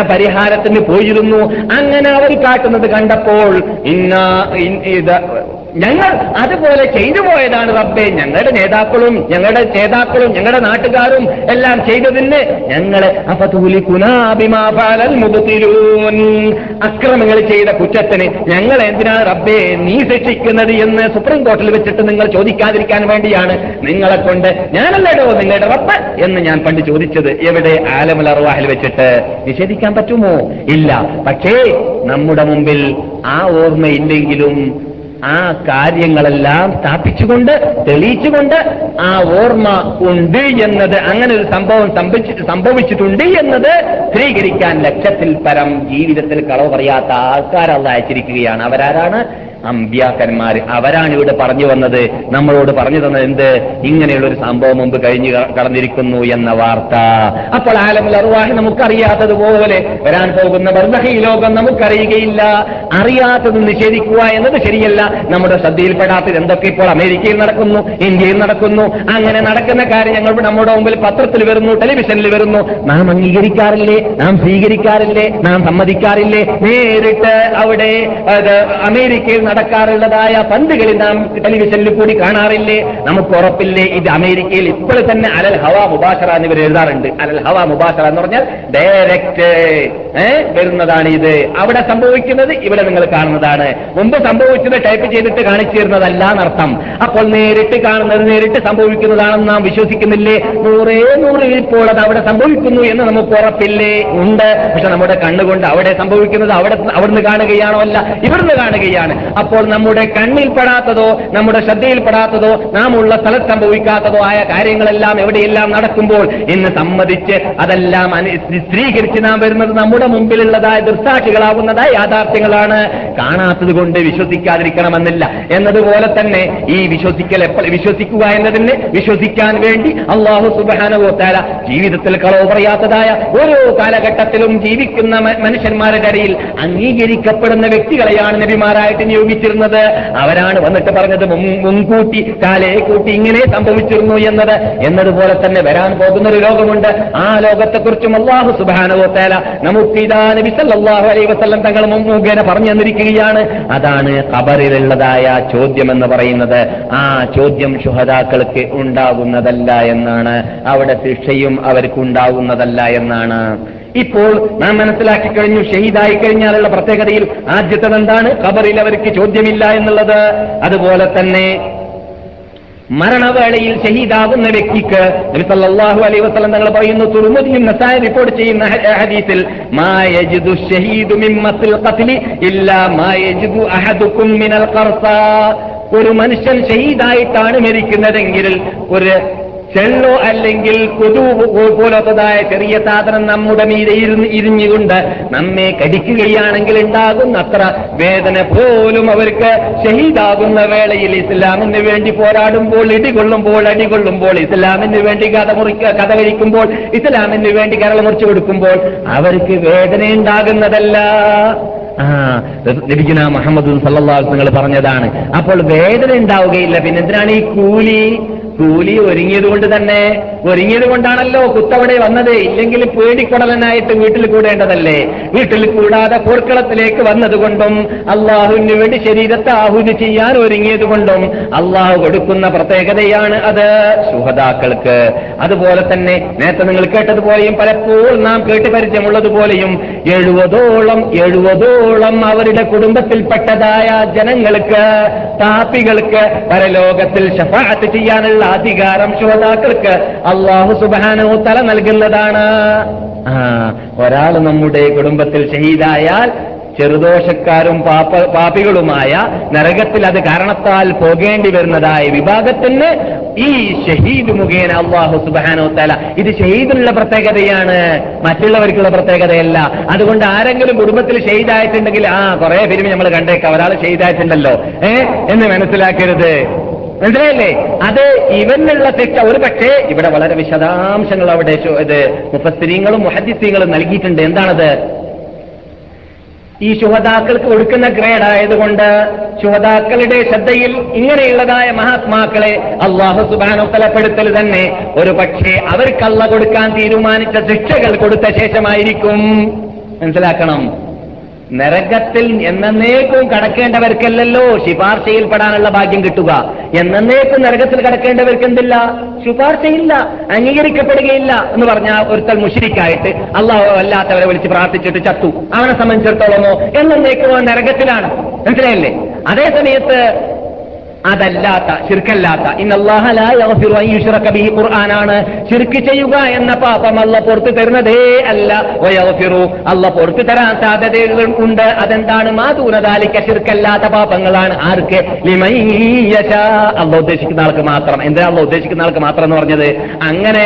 Speaker 2: പരിഹാരത്തിന് പോയിരുന്നു. അങ്ങനെ അവർ കാട്ടുന്നത് കണ്ടപ്പോൾ ഇന്ന ഞങ്ങൾ അതുപോലെ ചെയ്തു പോയതാണ് റബ്ബെ. ഞങ്ങളുടെ നേതാക്കളും ഞങ്ങളുടെ നേതാക്കളും ഞങ്ങളുടെ നാട്ടുകാരും എല്ലാം ചെയ്തതിന് ഞങ്ങളെ അക്രമങ്ങൾ ചെയ്ത കുറ്റത്തിന് ഞങ്ങൾ എന്തിനാ റബ്ബെ നീ ശിക്ഷിക്കുന്നത് എന്ന് സുപ്രീം കോടതിയിൽ വെച്ചിട്ട് നിങ്ങൾ ചോദിക്കാതിരിക്കാൻ വേണ്ടിയാണ്. നിങ്ങളെ കൊണ്ട് ഞാനല്ലേടോ നിങ്ങളുടെ റബ്ബ് എന്ന് ഞാൻ പണ്ട് ചോദിച്ചത്. എവിടെ? ആലമുൽ അറുവാഹിൽ വെച്ചിട്ട്. നിഷേധിക്കാൻ പറ്റുമോ? ഇല്ല. പക്ഷേ നമ്മുടെ മുമ്പിൽ ആ ഓർമ്മയില്ലെങ്കിലും ആ കാര്യങ്ങളെല്ലാം സ്ഥാപിച്ചുകൊണ്ട് തെളിയിച്ചുകൊണ്ട് ആ ഓർമ്മ ഉണ്ട് എന്നത് അങ്ങനെ ഒരു സംഭവം സംഭവിച്ചിട്ടുണ്ട് എന്നത് സ്ഥിരീകരിക്കാൻ ലക്ഷത്തിൽ പരം ജീവിതത്തിൽ കളവ് പറയാത്ത ആൾക്കാരല്ല അയച്ചിരിക്കുകയാണ്. അവരാരാണ്? അമ്പ്യാക്കന്മാർ അവരാണ് ഇവിടെ പറഞ്ഞു വന്നത് നമ്മളോട് പറഞ്ഞു തന്നത് എന്ത്? ഇങ്ങനെയുള്ള ഒരു സംഭവം മുമ്പ് കഴിഞ്ഞു കടന്നിരിക്കുന്നു എന്ന വാർത്ത. അപ്പോൾ ആലമുൽ അറുവാഹി നമുക്കറിയാത്തതുപോലെ വരാൻ പോകുന്ന ബർദഹി ലോകം നമുക്കറിയുകയില്ല. അറിയാത്തത് നിഷേധിക്കുക എന്നത് ശരിയല്ല. നമ്മുടെ ശ്രദ്ധയിൽപ്പെടാത്തത് എന്തൊക്കെ ഇപ്പോൾ അമേരിക്കയിൽ നടക്കുന്നു ഇന്ത്യയിൽ നടക്കുന്നു. അങ്ങനെ നടക്കുന്ന കാര്യം ഞങ്ങൾ നമ്മുടെ മുമ്പിൽ പത്രത്തിൽ വരുന്നു ടെലിവിഷനിൽ വരുന്നു. നാം അംഗീകരിക്കാറില്ലേ? നാം സ്വീകരിക്കാറില്ലേ? നാം സമ്മതിക്കാറില്ലേ? നേരിട്ട് അവിടെ അമേരിക്കയിൽ നടക്കാറുള്ളതായ പന്തുകളിൽ നാം ടെലിവിഷനിൽ കൂടി കാണാറില്ലേ? നമുക്ക് ഉറപ്പില്ലേ? ഇത് അമേരിക്കയിൽ ഇപ്പോൾ തന്നെ അലൽ ഹവ മുബാഷറ എന്നിവർ എഴുതാറുണ്ട്. അലൽ ഹവ മുബാഷറ എന്ന് പറഞ്ഞാൽ ഡയറക്റ്റ് വരുന്നതാണ് ഇത്. അവിടെ സംഭവിക്കുന്നത് ഇവിടെ നിങ്ങൾ കാണുന്നതാണ്. മുമ്പ് സംഭവിച്ചത് ടൈപ്പ് ചെയ്തിട്ട് കാണിച്ചു തരുന്നതല്ല എന്നർത്ഥം. അപ്പോൾ നേരിട്ട് കാണുന്നത് നേരിട്ട് സംഭവിക്കുന്നതാണെന്ന് നാം വിശ്വസിക്കുന്നില്ലേ? നൂറേ നൂറ് ഇപ്പോൾ അത് അവിടെ സംഭവിക്കുന്നു എന്ന് നമുക്ക് ഉറപ്പില്ലേ? ഉണ്ട്. പക്ഷെ നമ്മുടെ കണ്ണുകൊണ്ട് അവിടെ സംഭവിക്കുന്നത് അവിടെ അവിടുന്ന് കാണുകയാണോ അല്ല? ഇവിടുന്ന് കാണുകയാണ്. അപ്പോൾ നമ്മുടെ കണ്ണിൽപ്പെടാത്തതോ നമ്മുടെ ശ്രദ്ധയിൽപ്പെടാത്തതോ നാം ഉള്ള സ്ഥലത്ത് സംഭവിക്കാത്തതോ ആയ കാര്യങ്ങളെല്ലാം എവിടെയെല്ലാം നടക്കുമ്പോൾ എന്ന് സമ്മതിച്ച് അതെല്ലാം സ്ത്രീകരിച്ച് നാം വരുന്നത് നമ്മുടെ മുമ്പിലുള്ളതായ ദൃസാക്ഷികളാകുന്നതായ യാഥാർത്ഥ്യങ്ങളാണ്. കാണാത്തത് കൊണ്ട് വിശ്വസിക്കാതിരിക്കണമെന്നില്ല. എന്നതുപോലെ തന്നെ ഈ വിശ്വസിക്കൽ എപ്പോൾ വിശ്വസിക്കുക എന്നതിന് വിശ്വസിക്കാൻ വേണ്ടി അള്ളാഹു സുബാനുഭവത്താല ജീവിതത്തിൽ കളവ് പറയാത്തതായ ഓരോ കാലഘട്ടത്തിലും ജീവിക്കുന്ന മനുഷ്യന്മാരുടെ ഇടയിൽ അംഗീകരിക്കപ്പെടുന്ന വ്യക്തികളെയാണ് നബിമാരായിട്ട് നിയോഗിച്ചിരുന്നത് അവരാണ് വന്നിട്ട് പറഞ്ഞത് മുൻ- മുൻകൂട്ടി കാലേ കൂട്ടി ഇങ്ങനെ സംഭവിച്ചിരുന്നു എന്നത്. എന്നതുപോലെ തന്നെ വരാൻ പോകുന്ന ഒരു ലോകമുണ്ട്. ആ ലോകത്തെക്കുറിച്ചും അള്ളാഹു സുബാനുഭവത്താല നമുക്ക് ഇതാ നബി അലൈഹി വസല്ലം തങ്ങൾ മുഖേന പറഞ്ഞു തന്നിരിക്കുകയാണ്. അതാണ് ഖബറിലുള്ളതായ ചോദ്യം എന്ന് പറയുന്നത്. ആ ചോദ്യം ശുഹതാക്കൾക്ക് ഉണ്ടാകുന്നതല്ല എന്നാണ്. അവിടെ ശിക്ഷയും അവർക്ക് ഉണ്ടാകുന്നതല്ല എന്നാണ്. ഇപ്പോൾ നാം മനസ്സിലാക്കി കഴിഞ്ഞു ഷഹീദായി കഴിഞ്ഞാലുള്ള പ്രത്യേകതയിൽ ആദ്യത്തത് എന്താണ് ഖബറിൽ അവർക്ക് ചോദ്യമില്ല എന്നുള്ളത്. അതുപോലെ തന്നെ മരണവേളയിൽ ഷഹീദാകുന്ന വ്യക്തിക്ക് നബി സല്ലല്ലാഹു അലൈഹി വസല്ലം തങ്ങൾ പറയുന്നു തുറമുദിയും നസായ റിപ്പോർട്ട് ചെയ്യുന്ന ഹദീസിൽ ഒരു മനുഷ്യൻ ഷഹീദായിട്ടാണ് മരിക്കുന്നതെങ്കിൽ ഒരു ചെള്ളോ അല്ലെങ്കിൽ കൊതു പോലത്തതായ ചെറിയ സാധനം നമ്മുടെ മീതെ ഇരിഞ്ഞുകൊണ്ട് നമ്മെ കടിക്കുകയാണെങ്കിൽ ഉണ്ടാകുന്ന അത്ര വേദന പോലും അവർക്ക് ഷഹീദാകുന്ന വേളയിൽ ഇസ്ലാമിന് വേണ്ടി പോരാടുമ്പോൾ ഇടികൊള്ളുമ്പോൾ അടികൊള്ളുമ്പോൾ ഇസ്ലാമിന് വേണ്ടി കഥ മുറിക്ക കഥ കഴിക്കുമ്പോൾ ഇസ്ലാമിന് വേണ്ടി കരൾ മുറിച്ചു കൊടുക്കുമ്പോൾ അവർക്ക് വേദന ഉണ്ടാകുന്നതല്ല. ലഭിക്കുന്ന മുഹമ്മദ് സല്ലാസ് നിങ്ങൾ പറഞ്ഞതാണ്. അപ്പോൾ വേദന ഉണ്ടാവുകയില്ല. പിന്നെന്തിനാണ് ഈ കൂലി? കൂലി ഒരുങ്ങിയത് കൊണ്ട് തന്നെ ഒരുങ്ങിയത് കൊണ്ടാണല്ലോ കുത്തവിടെ വന്നത്. ഇല്ലെങ്കിൽ പേടിക്കൊടലനായിട്ട് വീട്ടിൽ കൂടേണ്ടതല്ലേ? വീട്ടിൽ കൂടാതെ പോർക്കളത്തിലേക്ക് വന്നതുകൊണ്ടും അള്ളാഹുവിന് വേണ്ടി ശരീരത്തെ ആഹുതി ചെയ്യാൻ ഒരുങ്ങിയത് കൊണ്ടും അള്ളാഹു കൊടുക്കുന്ന പ്രത്യേകതയാണ് അത് സുഹതാക്കൾക്ക് അതുപോലെ തന്നെ നേരത്തെ നിങ്ങൾ കേട്ടതുപോലെയും പലപ്പോഴും നാം കേട്ട് പരിചയമുള്ളതുപോലെയും എഴുപതോളം എഴുപതോളം അവരുടെ കുടുംബത്തിൽപ്പെട്ടതായ ജനങ്ങൾക്ക് താപ്പികൾക്ക് പരലോകത്തിൽ ഷഫാത്ത് ചെയ്യാനുള്ള അധികാരം ശ്രോതാക്കൾക്ക് അള്ളാഹു സുബാനോ തല നൽകുന്നതാണ്. ആ ഒരാൾ നമ്മുടെ കുടുംബത്തിൽ ഷഹീദായാൽ ചെറുദോഷക്കാരും പാപ പാപികളുമായ നരകത്തിൽ അത് കാരണത്താൽ പോകേണ്ടി വരുന്നതായ വിഭാഗത്തിന് ഈ ഷഹീദ് മുഖേന അള്ളാഹു സുബാനോ തല ഇത് ഷഹീദിനുള്ള പ്രത്യേകതയാണ്. മറ്റുള്ളവർക്കുള്ള പ്രത്യേകതയല്ല. അതുകൊണ്ട് ആരെങ്കിലും കുടുംബത്തിൽ ഷഹീദായിട്ടുണ്ടെങ്കിൽ ആ കുറെ പേരും നമ്മൾ കണ്ടേക്കാം. ഒരാൾ ഷഹീദായിട്ടുണ്ടല്ലോ. ഏ? എന്ന് മനസ്സിലാക്കരുത്. മനസ്സിലായില്ലേ? അത് ഇവനുള്ള ശിക്ഷ ഒരു പക്ഷേ ഇവിടെ വളരെ വിശദാംശങ്ങൾ അവിടെ ഇത് മുഫസ്ത്രീങ്ങളും മുഹദ്ദിസ്ത്രീകളും നൽകിയിട്ടുണ്ട്. എന്താണത്? ഈ ശുഹതാക്കൾക്ക് കൊടുക്കുന്ന ഗ്രേഡ് ആയതുകൊണ്ട് ശുഹതാക്കളുടെ ശ്രദ്ധയിൽ ഇങ്ങനെയുള്ളതായ മഹാത്മാക്കളെ അള്ളാഹു സുബാനോ തലപ്പെടുത്തൽ തന്നെ. ഒരു പക്ഷേ അവർക്കല്ല കൊടുക്കാൻ തീരുമാനിച്ച ശിക്ഷകൾ കൊടുത്ത ശേഷമായിരിക്കും. മനസ്സിലാക്കണം. നരകത്തിൽ എന്നേക്കും കടക്കേണ്ടവർക്കല്ലല്ലോ ശുപാർശയിൽപ്പെടാനുള്ള ഭാഗ്യം കിട്ടുക. എന്നേക്കും നരകത്തിൽ കടക്കേണ്ടവർക്ക് എന്തില്ല ശുപാർശയില്ല അംഗീകരിക്കപ്പെടുകയില്ല എന്ന് പറഞ്ഞ ഒരുത്തൽ മുഷിരിക്കായിട്ട് അള്ളാഹു അല്ലാത്തവരെ വിളിച്ച് പ്രാർത്ഥിച്ചിട്ട് ചത്തു. അവനെ സംബന്ധിച്ചിടത്തോളമോ? എന്നേക്കും നരകത്തിലാണ്. മനസ്സിലായില്ലേ? അതേ സമയത്ത് അതല്ലാത്ത ശിർക്കല്ലാത്ത. ഖുർആനാണ്. ശിർക്ക് ചെയ്യുക എന്ന പാപം അല്ല പുറത്തു തരുന്നതേ അല്ല. വയഫിറു അല്ല പുറത്തു തരാൻ സാധ്യതകൾ ഉണ്ട്. അതെന്താണ്? മാതൂനതാലിക്ക ശിർക്കല്ലാത്ത പാപങ്ങളാണ്. ആർക്ക്? അല്ല ഉദ്ദേശിക്കുന്ന ആൾക്ക് മാത്രം. എന്താ അല്ല ഉദ്ദേശിക്കുന്ന ആൾക്ക് മാത്രം എന്ന് പറഞ്ഞത്? അങ്ങനെ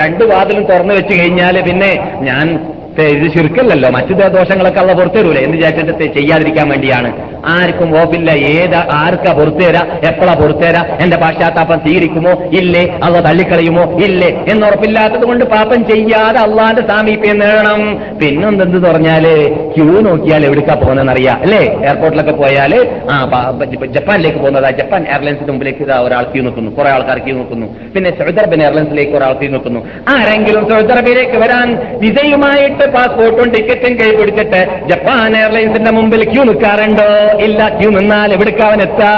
Speaker 2: രണ്ട് വാതിലും തുറന്നു വെച്ച് കഴിഞ്ഞാൽ പിന്നെ ഞാൻ ഇത് ചുരുക്കല്ലല്ലോ. മറ്റു ദോഷങ്ങളൊക്കെ അള്ള പുറത്തു തരൂലേ എന്ന് വിചാരിച്ചിട്ട് ചെയ്യാതിരിക്കാൻ വേണ്ടിയാണ്. ആർക്കും ഓപ്പില്ല. ഏത് ആർക്കാ പുറത്തു തരാ എപ്പോഴാ പുറത്തു തരാ എന്റെ പാശ്ചാത്താപം തീരിക്കുമോ? ഇല്ലേ. അള്ള തള്ളിക്കളയുമോ? ഇല്ലേ. എന്നുറപ്പില്ലാത്തത് കൊണ്ട് പാപം ചെയ്യാതെ അള്ളാന്റെ സാമീപ്യം നേടണം. പിന്നൊന്നെന്ത് പറഞ്ഞാൽ ക്യൂ നോക്കിയാൽ എവിടേക്കാ പോകുന്നതെന്നറിയാം അല്ലേ? എയർപോർട്ടിലൊക്കെ പോയാൽ ആ ജപ്പാനിലേക്ക് പോകുന്നതാ. ജപ്പാൻ എയർലൈൻസിന് മുമ്പിലേക്ക് ഒരാൾ ക്യൂ നിൽക്കുന്നു. കുറെ ആൾക്കാർ ക്യൂ നിൽക്കുന്നു. പിന്നെ സൗദർബൻ എയർലൈൻസിലേക്ക് ഒരാൾ ക്യൂ നിൽക്കുന്നു. ആരെങ്കിലും സൗദർബിലേക്ക് വരാൻ വിജയുമായിട്ട് പാസ്പോർട്ടും ടിക്കറ്റും കൈ പിടിച്ചിട്ട് ജപ്പാൻ എയർലൈൻസിന്റെ മുമ്പിൽ ക്യൂ നിൽക്കാറുണ്ടോ? ഇല്ല ക്യൂ നിന്നാൽ എവിടേക്ക് അവൻ എത്താ?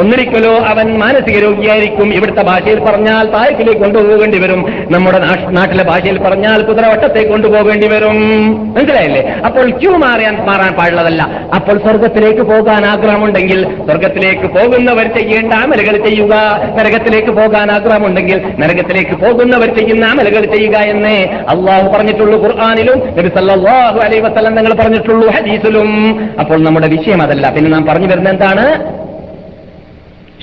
Speaker 2: ഒന്നിരിക്കലോ അവൻ മാനസിക രോഗിയായിരിക്കും. ഇവിടുത്തെ ഭാഷയിൽ പറഞ്ഞാൽ താഴേക്കിലേക്ക് കൊണ്ടുപോകേണ്ടി വരും. നമ്മുടെ നാട്ടിലെ ഭാഷയിൽ പറഞ്ഞാൽ കുതിരവട്ടത്തെ കൊണ്ടുപോകേണ്ടി വരും. മനസ്സിലായില്ലേ? അപ്പോൾ ക്യൂ മാറിയാൻ മാറാൻ പാടുള്ളതല്ല. അപ്പോൾ സ്വർഗത്തിലേക്ക് പോകാൻ ആഗ്രഹമുണ്ടെങ്കിൽ സ്വർഗത്തിലേക്ക് പോകുന്നവർ ചെയ്യേണ്ട അമലുകൾ ചെയ്യുക. നരകത്തിലേക്ക് പോകാൻ ആഗ്രഹമുണ്ടെങ്കിൽ നരകത്തിലേക്ക് പോകുന്നവർ ചെയ്യുന്ന അമലുകൾ ചെയ്യുക എന്നേ അള്ളാഹു പറഞ്ഞിട്ടുള്ളൂ ഖുർആാനിലും നബി സല്ലല്ലാഹു അലൈഹി വസല്ലം നിങ്ങൾ പറഞ്ഞിട്ടുള്ളൂ ഹദീസിലും. അപ്പോൾ നമ്മുടെ വിഷയം അതല്ല. പിന്നെ നാം പറഞ്ഞു വരുന്നത് എന്താണ്?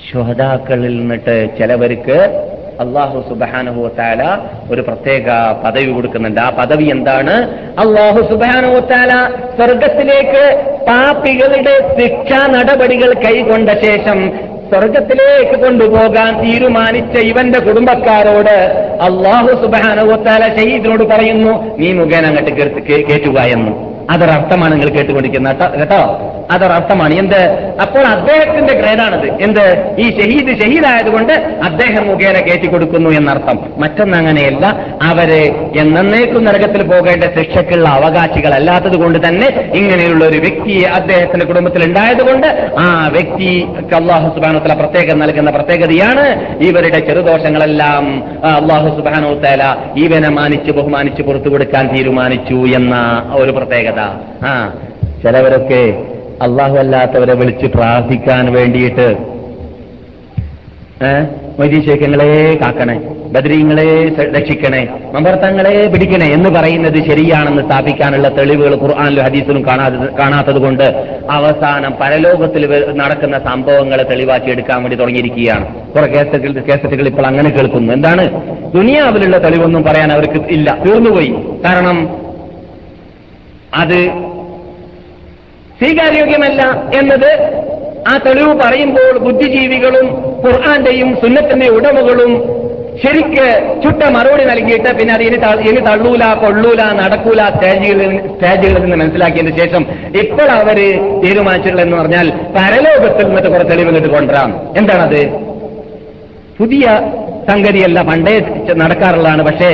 Speaker 2: ശ്രോതാക്കളിൽ നിന്നിട്ട് ചിലവർക്ക് അള്ളാഹു സുബാനുഹു താല ഒരു പ്രത്യേക പദവി കൊടുക്കുന്നുണ്ട്. ആ പദവി എന്താണ്? അള്ളാഹു സുബാനുഹു താല സ്വർഗത്തിലേക്ക് പാപ്പികളുടെ ശിക്ഷാ നടപടികൾ കൈകൊണ്ട ശേഷം സ്വർഗത്തിലേക്ക് കൊണ്ടുപോകാൻ തീരുമാനിച്ച ഇവന്റെ കുടുംബക്കാരോട് അള്ളാഹു സുബാനുവത്താല ഷഹീദിനോട് പറയുന്നു നീ മുഖേന അങ്ങോട്ട് കേട്ടുക എന്ന്. അതൊരർത്ഥമാണ് നിങ്ങൾ കേട്ടുകൊണ്ടിരിക്കുന്നത്. കേട്ടോ- കേട്ടോ? അതൊരർത്ഥമാണ് എന്ത്? അപ്പോൾ അദ്ദേഹത്തിന്റെ ഗ്രേഡാണത് എന്ത്? ഈ ഷഹീദ് ഷഹീദായതുകൊണ്ട് അദ്ദേഹം മുഖേന കയറ്റി കൊടുക്കുന്നു എന്നർത്ഥം. മറ്റൊന്ന് അങ്ങനെയല്ല അവർ എന്നേക്കും നരകത്തിൽ പോകേണ്ട ശിക്ഷയ്ക്കുള്ള അവകാശികളല്ലാത്തത് കൊണ്ട് തന്നെ ഇങ്ങനെയുള്ള ഒരു വ്യക്തിയെ അദ്ദേഹത്തിന്റെ കുടുംബത്തിൽ ഉണ്ടായതുകൊണ്ട് ആ വ്യക്തി അള്ളാഹു സുബാനുത്തല പ്രത്യേകം നൽകുന്ന പ്രത്യേകതയാണ്. ഇവരുടെ ചെറുദോഷങ്ങളെല്ലാം അള്ളാഹു സുബാനുത്തല ഇവനെ മാനിച്ച് ബഹുമാനിച്ച് പുറത്തു കൊടുക്കാൻ തീരുമാനിച്ചു എന്ന ഒരു പ്രത്യേകത. ആ ചിലവരൊക്കെ അള്ളാഹു അല്ലാത്തവരെ വിളിച്ച് പ്രാർത്ഥിക്കാൻ വേണ്ടിയിട്ട്. മൊയ്തീശേഖങ്ങളെ കാക്കണേ ബദരീങ്ങളെ രക്ഷിക്കണേ മമ്പർത്തങ്ങളെ പിടിക്കണേ എന്ന് പറയുന്നത് ശരിയാണെന്ന് സ്ഥാപിക്കാനുള്ള തെളിവുകൾ ഖുർആാനിലും ഹദീസിലും കാണാതെ കാണാത്തത് കൊണ്ട് അവസാനം പരലോകത്തിൽ നടക്കുന്ന സംഭവങ്ങളെ തെളിവാക്കി എടുക്കാൻ വേണ്ടി തുടങ്ങിയിരിക്കുകയാണ്. കുറെ കേസറ്റുകൾ കേസറ്റുകൾ ഇപ്പോൾ അങ്ങനെ കേൾക്കുന്നു. എന്താണ്? ദുനിയാവിലുള്ള തെളിവൊന്നും പറയാൻ അവർക്ക് ഇല്ല. തീർന്നുപോയി. കാരണം അത് സ്വീകാര്യോഗ്യമല്ല എന്നത് ആ തെളിവ് പറയുമ്പോൾ ബുദ്ധിജീവികളും ഖുർആന്റെയും സുന്നത്തിന്റെ ഉടമകളും ശരിക്ക് ചുട്ട മറുപടി നൽകിയിട്ട് പിന്നെ അത് ഇനി ഇനി തള്ളൂല കൊള്ളൂല നടക്കൂല സ്റ്റേജുകളിൽ സ്റ്റേജുകളിൽ നിന്ന് മനസ്സിലാക്കിയതിന് ശേഷം ഇപ്പോൾ അവർ തീരുമാനിച്ചിട്ടുള്ളതെന്ന് പറഞ്ഞാൽ പരലോകത്തിൽ നിന്നിട്ട് കുറെ തെളിവ് ഇങ്ങോട്ട് കൊണ്ടുവരാം. എന്താണത്? പുതിയ സംഗതിയല്ല പണ്ടേ നടക്കാറുള്ളതാണ്. പക്ഷേ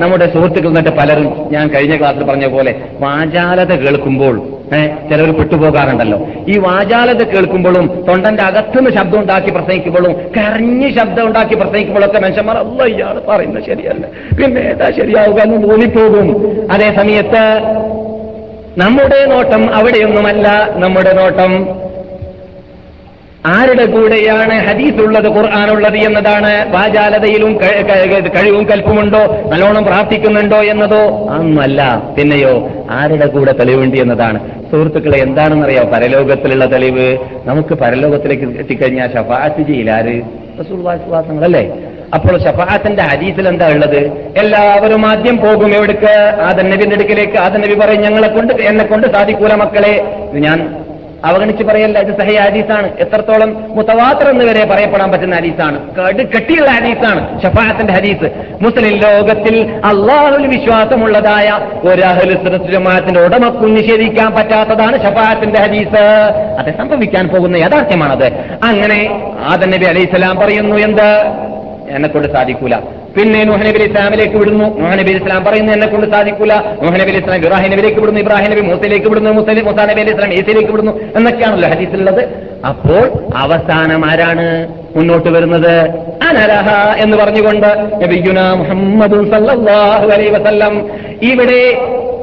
Speaker 2: നമ്മുടെ സുഹൃത്തുക്കൾ എന്നിട്ട് പലരും ഞാൻ കഴിഞ്ഞ ക്ലാസ്സിൽ പറഞ്ഞ പോലെ വാചാലത കേൾക്കുമ്പോൾ ചിലവർ പെട്ടുപോകാറുണ്ടല്ലോ. ഈ വാചാലത കേൾക്കുമ്പോഴും തൊണ്ടന്റെ അകത്തുനിന്ന് ശബ്ദം ഉണ്ടാക്കി പ്രസംഗിക്കുമ്പോഴും കരഞ്ഞ് ശബ്ദം ഉണ്ടാക്കി പ്രസംഗിക്കുമ്പോഴൊക്കെ മനുഷ്യന്മാർ അല്ല ഇയാൾ പറയുന്നത് ശരിയല്ല. പിന്നെ ഏതാ ശരിയാവുക എന്ന് തോന്നിപ്പോകും അതേ സമയത്ത് നമ്മുടെ നോട്ടം അവിടെയൊന്നുമല്ല നമ്മുടെ നോട്ടം ആരുടെ കൂടെയാണ് ഹദീസ് ഉള്ളത് ഖുർആാനുള്ളത് എന്നതാണ്? വാചാലതയിലും കഴിവും കൽപ്പുമുണ്ടോ? നല്ലോണം പ്രാർത്ഥിക്കുന്നുണ്ടോ എന്നതോ? അന്നല്ല. പിന്നെയോ ആരുടെ കൂടെ തെളിവുണ്ട് എന്നതാണ്? സുഹൃത്തുക്കളെ എന്താണെന്നറിയോ? പരലോകത്തിലുള്ള തെളിവ്. നമുക്ക് പരലോകത്തിലേക്ക് എത്തിക്കഴിഞ്ഞാൽ ഷഫാത്ത് ചെയ്യില്ലാര് റസൂൽവാസങ്ങളല്ലേ അപ്പോൾ ഷഫാത്തിന്റെ ഹദീസിൽ എന്താ ഉള്ളത്? എല്ലാവരും ആദ്യം പോകും. എവിടേക്ക്? ആദൻ നബിന്റെ അടുക്കിലേക്ക്. ആദൻ നബി പറയും ഞങ്ങളെ കൊണ്ട് എന്നെ കൊണ്ട് സാധിക്കൂല മക്കളെ. ഞാൻ അവഗണിച്ച് പറയല്ല ഇത് സഹി ഹദീസാണ്. എത്രത്തോളം മുത്തവാത്തർ എന്ന് വരെ പറയപ്പെടാൻ പറ്റുന്ന ഹദീസാണ്. കട് കെട്ടിയുള്ള ഹദീസാണ് ഷഫാത്തിന്റെ ഹദീസ്. മുസ്ലിം ലോകത്തിൽ അള്ളാഹുൽ വിശ്വാസമുള്ളതായ ഒരു അഹ്ലു സുന്നത്ത് ജമാഅത്തിന്റെ ഉടമക്കും നിഷേധിക്കാൻ പറ്റാത്തതാണ് ഷഫാത്തിന്റെ ഹദീസ്. അത് സംഭവിക്കാൻ പോകുന്ന യാഥാർത്ഥ്യമാണത്. അങ്ങനെ ആദ നബി അലൈഹി സ്വലാം പറയുന്നു എന്ത്? എന്നെ കൊണ്ട് സാധിക്കൂല. പിന്നെ നബി ഇസ്ലാമിലേക്ക് വിടുന്നു. നബി ഇസ്ലാം പറയുന്നു എന്നെ കൊണ്ട് സാധിക്കൂല നബി ഇസ്ലാം ഇബ്രാഹിം നബിയിലേക്ക് വിടുന്നു. ഇബ്രാഹിം നബി മൂസയിലേക്ക് വിടുന്നു. മുസ്ലിം മുസാ നബി അലൈഹി ഇസ്ലാം ഈസയിലേക്ക് വിടുന്നു. എന്നൊക്കെയാണല്ലോ ഹദീസിലുള്ളത് അപ്പോൾ അവസാനം ആരാണ് മുന്നോട്ട് വരുന്നത്? അനരഹ എന്ന് പറഞ്ഞുകൊണ്ട് മുഹമ്മദ് സല്ലല്ലാഹു അലൈഹി വസല്ലം. ഇവിടെ